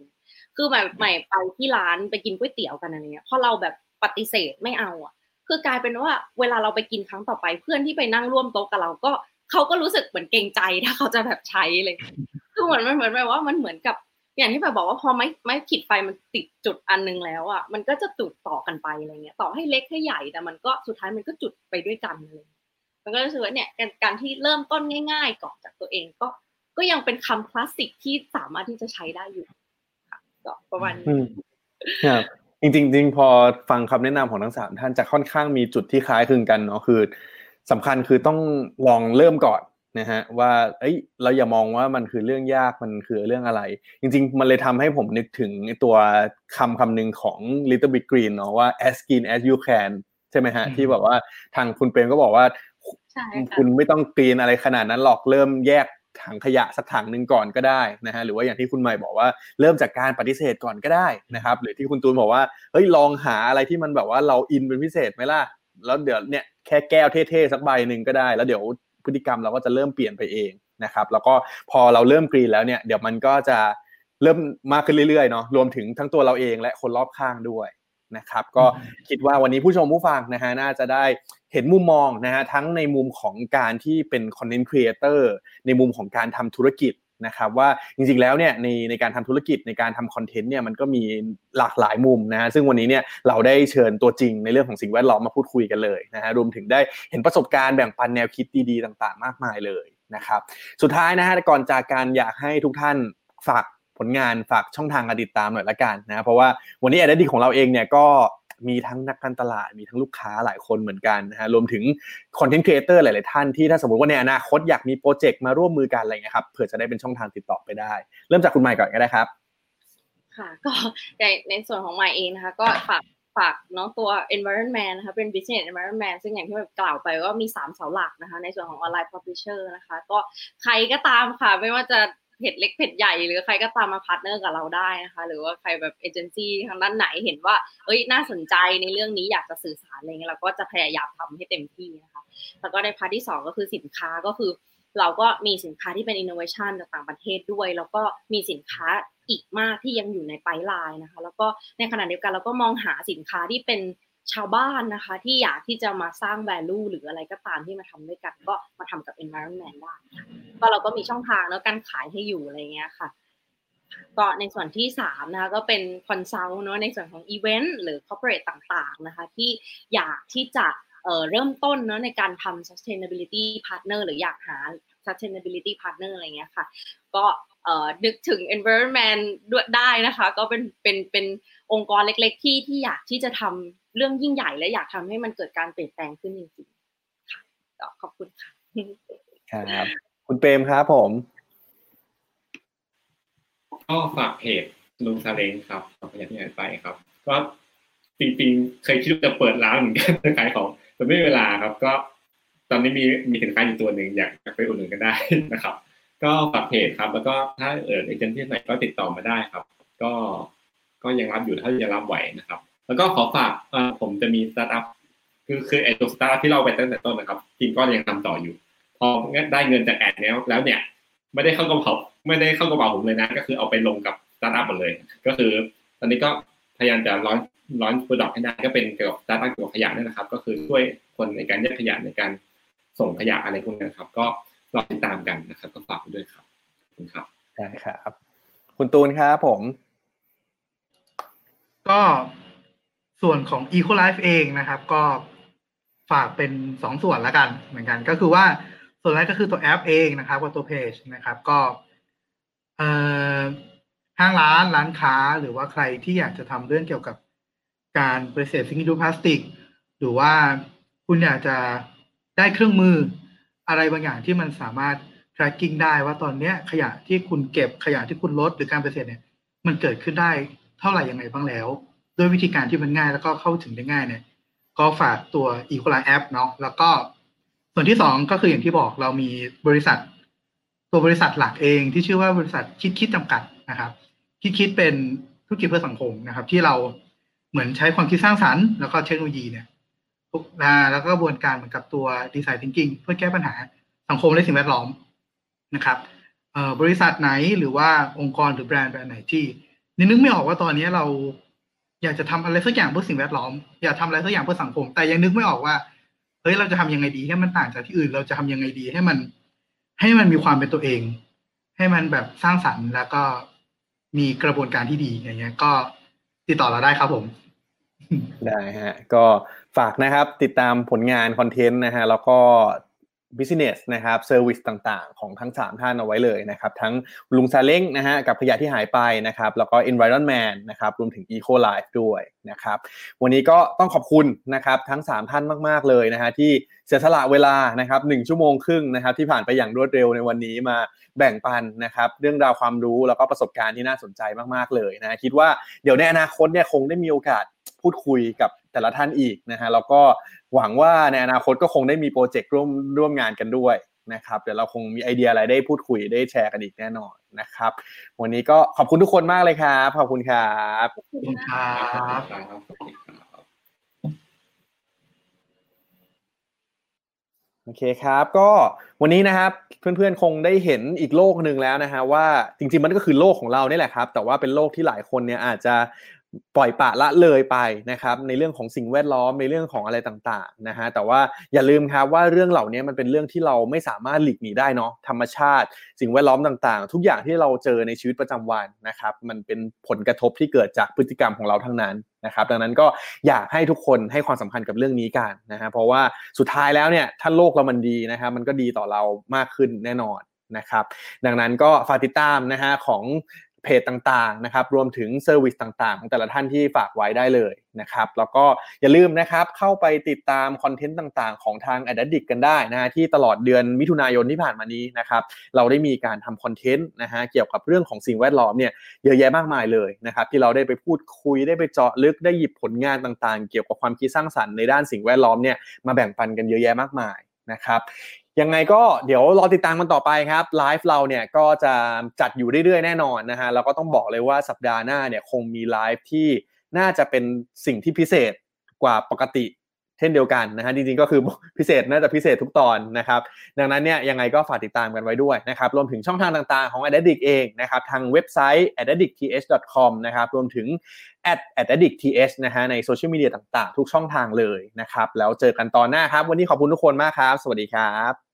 คือใหม่ใหม่ไปที่ร้านไปกินก๋วยเตี๋ยวกันอะไรเงี้ยพอเราแบบปฏิเสธไม่เอาอะคือกลายเป็นว่าเวลาเราไปกินครั้งต่อไปเพื่อนที่ไปนั่งร่วมโต๊ะกับเราก็เขาก็รู้สึกเหมือนเกรงใจถ้าเขาจะแบบใช้เลยคือเหมือนมันเหมือนแบบว่ามันเหมือนกับอย่างที่แบบบอกว่าพอไม้ไม้ขีดไฟมันติดจุดอันนึงแล้วอะมันก็จะจุดต่อกันไปอะไรเงี้ยต่อให้เล็กให้ใหญ่แต่มันก็สุดท้ายมันก็จุดไปด้วยกันเลย มันก็รู้สึกว่าเนี่ยการการที่เริ่มต้นง่าย ๆ ก่อนจากตัวเองก็ก็ยังเป็นคำคลาสสิกที่สามารถที่จะใช้ได้อยู่ค่ะก็ประมาณนี้ครับจริงๆจริงพอฟังคำแนะนำของทั้งสามท่านจะค่อนข้างมีจุดที่คล้ายคลึงกันเนาะคือสำคัญคือต้องลองเริ่มก่อนนะฮะว่าเอ้ยเราอย่ามองว่ามันคือเรื่องยากมันคือเรื่องอะไร จริง ๆ มันเลยทำให้ผมนึกถึงตัวคำคำหนึ่งของ Little Big Green เนาะว่า as green as you can ใช่ไหมฮะที่แบบว่าทางคุณเปรมก็บอกว่า คุณไม่ต้องกรีนอะไรขนาดนั้นหรอกเริ่มแยกถังขยะสักถังหนึ่งก่อนก็ได้นะฮะหรือว่าอย่างที่คุณใหม่บอกว่าเริ่มจากการปฏิเสธก่อนก็ได้นะครับ หรือที่คุณตูนบอกว่าเฮ้ยลองหาอะไรที่มันแบบว่าเราอินเป็นพิเศษไหมล่ะแล้วเดี๋ยวเนี่ยแค่แก้วเท่ๆสักใบหนึ่งก็ได้ แล้วเดี๋ยวพฤติกรรมเราก็จะเริ่มเปลี่ยนไปเองนะครับ แล้วก็พอเราเริ่ม green แล้วเนี่ยเดี๋ยวมันก็จะเริ่มมากขึ้นเรื่อยๆเนาะรวมถึงทั้งตัวเราเองและคนรอบข้างด้วย นะครับ ก็คิดว่าวันนี้ผู้ชมผู้ฟังนะฮะน่าจะได้เห็นมุมมองนะฮะทั้งในมุมของการที่เป็น content creator ในมุมของการทำธุรกิจนะครับว่าจริงๆแล้วเนี่ยในในการทำธุรกิจในการทำคอนเทนต์เนี่ยมันก็มีหลากหลายมุมนะฮะซึ่งวันนี้เนี่ยเราได้เชิญตัวจริงในเรื่องของสิ่งแวดล้อมมาพูดคุยกันเลยนะฮะรวมถึงได้เห็นประสบการณ์แบ่งปันแนวคิดดีๆ ต่างๆ มากมายเลยนะครับ สุดท้ายนะฮะก่อนจากการอยากให้ทุกท่านฝาก ผลงานฝากช่องทางการติดตามหน่อยละกันนะเพราะว่าวันนี้แอดดิของเราเองเนี่ยก็มีทั้งนักการตลาดมีทั้งลูกค้าหลายคนเหมือนกันนะฮะรวมถึง content creator หลาย ๆ ท่านที่ถ้าสมมติว่าในอนาคตอยากมีโปรเจกต์มาร่วมมือกันอะไรเงี้ยครับเผื่อจะได้เป็นช่องทางติดต่อไปได้ เริ่มจากคุณมายก่อนก็ได้ครับ ค่ะ ก็ในในส่วนของมายเองนะคะ ก็ฝากฝากเนาะตัว environment นะคะเป็น business environment ซึ่งอย่างที่กล่าวไปก็มี 3 เสาหลักนะคะ ในส่วนของ online publisher นะคะ ก็ใครก็ตามค่ะ ไม่ว่าจะ เพจเล็กเพจใหญ่ หรือใครก็ตามมา partner กับเราได้นะคะ หรือว่าใครแบบเอเจนซี่ทางด้านไหนเห็นว่า เอ้ยน่าสนใจในเรื่องนี้อยากจะสื่อสารอะไรเงี้ยเราก็จะพยายามทำให้เต็มที่นะคะ แล้วก็ใน part ที่ 2 ก็คือสินค้าก็คือ เราก็มีสินค้าที่เป็น innovation จากต่างประเทศด้วย แล้วก็มีสินค้าอีกมากที่ยังอยู่ใน pipeline นะคะ แล้วก็ในขณะเดียวกันเราก็มองหาสินค้าที่เป็น ชาวบ้านนะคะ ที่อยากที่จะมาสร้าง value หรืออะไรก็ตามที่มาทำด้วยกัน ก็มาทำกับ environment ได้ค่ะก็เราก็มีช่องทางแล้วการขายให้อยู่อะไรเงี้ยค่ะก็ในส่วนที่3นะคะก็เป็น consult เนาะในส่วนของอีเวนต์หรือ corporate ต่างๆนะคะที่อยากที่จะเเริ่มต้นเนาะในการทำ sustainability partner หรืออยากหา sustainability partner อะไรเงี้ยค่ะ ก็ นึกถึง environment ด้วยได้นะคะ ก็เป็นเป็นเป็นองค์กรเล็ก ๆ ที่ที่อยากที่จะทำเรื่องยิ่งใหญ่ และอยากทำให้มันเกิดการเปลี่ยนแปลงขึ้นจริงๆค่ะก็ขอบคุณค่ะครับ คุณเปรมครับผมก็ฝากเพจลุงซาเล้งครับขอบคุณที่อ่านไปครับ ก็จริงๆเคยคิดว่าจะเปิดร้านเหมือนกันขายของแต่ไม่มีเวลาครับ ก็ตอนนี้มีมีสินค้าอยู่ตัวหนึ่งอยากอยากไปอุดหนุนกันได้นะครับ ก็ฝากเพจครับ แล้วก็ถ้าเออเอเจนซี่ไหนก็ติดต่อมาได้ครับ ก็ก็ยังรับอยู่ถ้ายังรับไหวนะครับ แล้วก็ขอฝากผมจะมีสตาร์ทอัพคือคือไอตัวสตาร์ทอัพที่เราไปตั้งแต่ต้นนะครับจริงก็ยังทำต่ออยู่ พอได้เงินจาก ad แล้วแล้วเนี่ย ไม่ได้เข้ากระเป๋าไม่ได้เข้ากระเป๋าผมเลยนะ ก็คือเอาไปลงกับสตาร์ทอัพหมดเลย ก็คือ ตอนนี้ก็พยายามจะ launch launch product ให้ได้ก็เป็นเกี่ยวกับสตาร์ทอัพเกี่ยวกับขยะนี่นะครับ ก็คือช่วยคนในการแยกขยะในการส่งขยะอะไรพวกนี้นะครับ ก็ รอติดตามกันนะครับ ก็ฝากไว้ด้วยครับขอบคุณครับได้ครับ คุณตูนครับผม ก็ส่วนของ Eco Life เองนะครับ ก็ฝากเป็นสองส่วนละกันเหมือนกัน ก็คือว่าส่วนแรกก็คือตัวแอปเองนะครับกับตัวเพจนะครับ ก็เอ่อห้างร้านร้านค้าหรือว่าใครที่อยากจะทำเรื่องเกี่ยวกับการบริเศษสิ่งที่ดูพลาสติก หรือว่าคุณอยากจะได้เครื่องมือ อะไรบางอย่างที่มันสามารถ tracking ได้ว่าตอนเนี้ยขยะที่คุณเก็บขยะที่คุณลดหรือการเกษตรเนี่ย มันเกิดขึ้นได้เท่าไหร่ยังไงบ้างแล้ว ด้วยวิธีการที่มันง่ายแล้วก็เข้าถึงได้ง่ายเนี่ย ก็ฝากตัว e q u a l i App เนาะแล้วก็ส่วนที่สองก็คืออย่างที่บอกเรามีบริษัท ตัวบริษัทหลักเองที่ชื่อว่าบริษัทคิดคิดจำกัดนะครับ คิดคิดเป็นธุรกิจเพื่อสังคมนะครับ ที่เราเหมือนใช้ความคิดสร้างสรรค์แล้วก็เทคโนโลยีเนี่ย ทุกอ่าแล้วก็กระบวนการเหมือนกับตัวดีไซน์ thinking เพื่อแก้ปัญหาสังคมและสิ่งแวดล้อมนะครับบริษัทไหนหรือว่าองค์กรหรือแบรนด์แบรนด์ไหนที่นึกไม่ออกว่าตอนนี้เราอยากจะทำอะไรสักอย่างเพื่อสิ่งแวดล้อม อยากทำอะไรสักอย่างเพื่อสังคม แต่ยังนึกไม่ออกว่าเฮ้ยเราจะทำยังไงดีให้มันต่างจากที่อื่น เราจะทำยังไงดีให้มัน ให้มันมีความเป็นตัวเอง ให้มันแบบสร้างสรรค์แล้วก็มีกระบวนการที่ดีอย่างเงี้ย ก็ติดต่อเราได้ครับผม ได้ฮะ ก็ ฝากนะครับติดตามผลงาน content นะฮะแล้วก็ business นะครับ service ต่างๆ ของทั้ง 3 ท่านเอาไว้เลยนะครับ ทั้งลุงซาเล้งนะฮะกับขยะที่หายไปนะครับ แล้วก็ environment นะครับ รวมถึง eco life ด้วยนะครับ วันนี้ก็ต้องขอบคุณนะครับทั้ง 3 ท่านมาก ๆ เลยนะฮะที่เสียสละเวลานะครับหชั่วโมงครึ่งนะครับ ที่ผ่านไปอย่างรวดเร็วในวันนี้มาแบ่งปันนะครับ เรื่องราวความรู้แล้วก็ประสบการณ์ที่น่าสนใจมากๆเลยนะคิดว่าเดี๋ยวในอนาคตเนี่ยคงได้มีโอกาสพูดคุยกับ แต่ละท่านอีกนะฮะแล้วก็หวังว่าในอนาคตก็คงได้มีโปรเจกต์ร่วมร่วมงานกันด้วยนะครับเดี๋ยวเราคงมีไอเดียอะไรได้พูดคุยได้แชร์กันอีกแน่นอนนะครับ วันนี้ก็ขอบคุณทุกคนมากเลยครับขอบคุณครับขอบคุณครับโอเคครับก็วันนี้นะครับเพื่อนๆคงได้เห็นอีกโลกหนึ่งแล้วนะฮะว่าจริงๆมันก็คือโลกของเรานี่แหละครับ แต่ว่าเป็นโลกที่หลายคนเนี่ยอาจจะ ปล่อยปะละเลยไปนะครับในเรื่องของสิ่งแวดล้อมในเรื่องของอะไรต่างๆนะฮะแต่ว่าอย่าลืมครับว่าเรื่องเหล่านี้มันเป็นเรื่องที่เราไม่สามารถหลีกหนีได้เนาะธรรมชาติ สิ่งแวดล้อมต่างๆ ทุกอย่างที่เราเจอในชีวิตประจำวันนะครับมันเป็นผลกระทบที่เกิดจากพฤติกรรมของเราทั้งนั้นนะครับดังนั้นก็อยากให้ทุกคนให้ความสำคัญกับเรื่องนี้กันนะฮะเพราะว่าสุดท้ายแล้วเนี่ยถ้าโลกเรามันดีนะครับมันก็ดีต่อเรามากขึ้นแน่นอนนะครับดังนั้นก็ฝากติดตามนะฮะของ เพจต่างๆนะครับรวมถึงเซอร์วิสต่างๆ ของแต่ละท่านที่ฝากไว้ได้เลยนะครับแล้วก็อย่าลืมนะครับเข้าไปติดตามคอนเทนต์ต่างๆ ของทาง a d d i c t กันได้นะฮะที่ตลอดเดือนมิถุนายนที่ผ่านมานี้นะครับเราได้มีการทำ content นะฮะเกี่ยวกับเรื่องของสิ่งแวดล้อมเนี่ยเยอะแยะมากมายเลยนะครับที่เราได้ไปพูดคุยได้ไปเจาะลึกได้หยิบผลงานต่างๆ เกี่ยวกับความคิดสร้างสรรค์ในด้านสิ่งแวดล้อมเนี่ยมาแบ่งปันกันเยอะแยะมากมายนะครับ ยังไงก็เดี๋ยวรอติดตามกันต่อไปครับไลฟ์เราเนี่ยก็จะจัดอยู่เรื่อยๆแน่นอนนะฮะแล้วก็ต้องบอกเลยว่าสัปดาห์หน้าเนี่ยคงมีไลฟ์ที่น่าจะเป็นสิ่งที่พิเศษกว่าปกติเช่นเดียวกันนะฮะจริงๆก็คือพิเศษน่าจะพิเศษทุกตอนนะครับดังนั้นเนี่ยยังไงก็ฝากติดตามกันไว้ด้วยนะครับรวมถึงช่องทางต่างๆของ a d d i c t เองนะครับทางเว็บไซต์ a d d i c t t h c o m นะครับรวมถึง at a d d i c t th นะฮะในโซเชียลมีเดียต่างๆ ทุกช่องทางเลยนะครับแล้วเจอกันตอนหน้าครับ วันนี้ขอบคุณทุกคนมากครับ สวัสดีครับ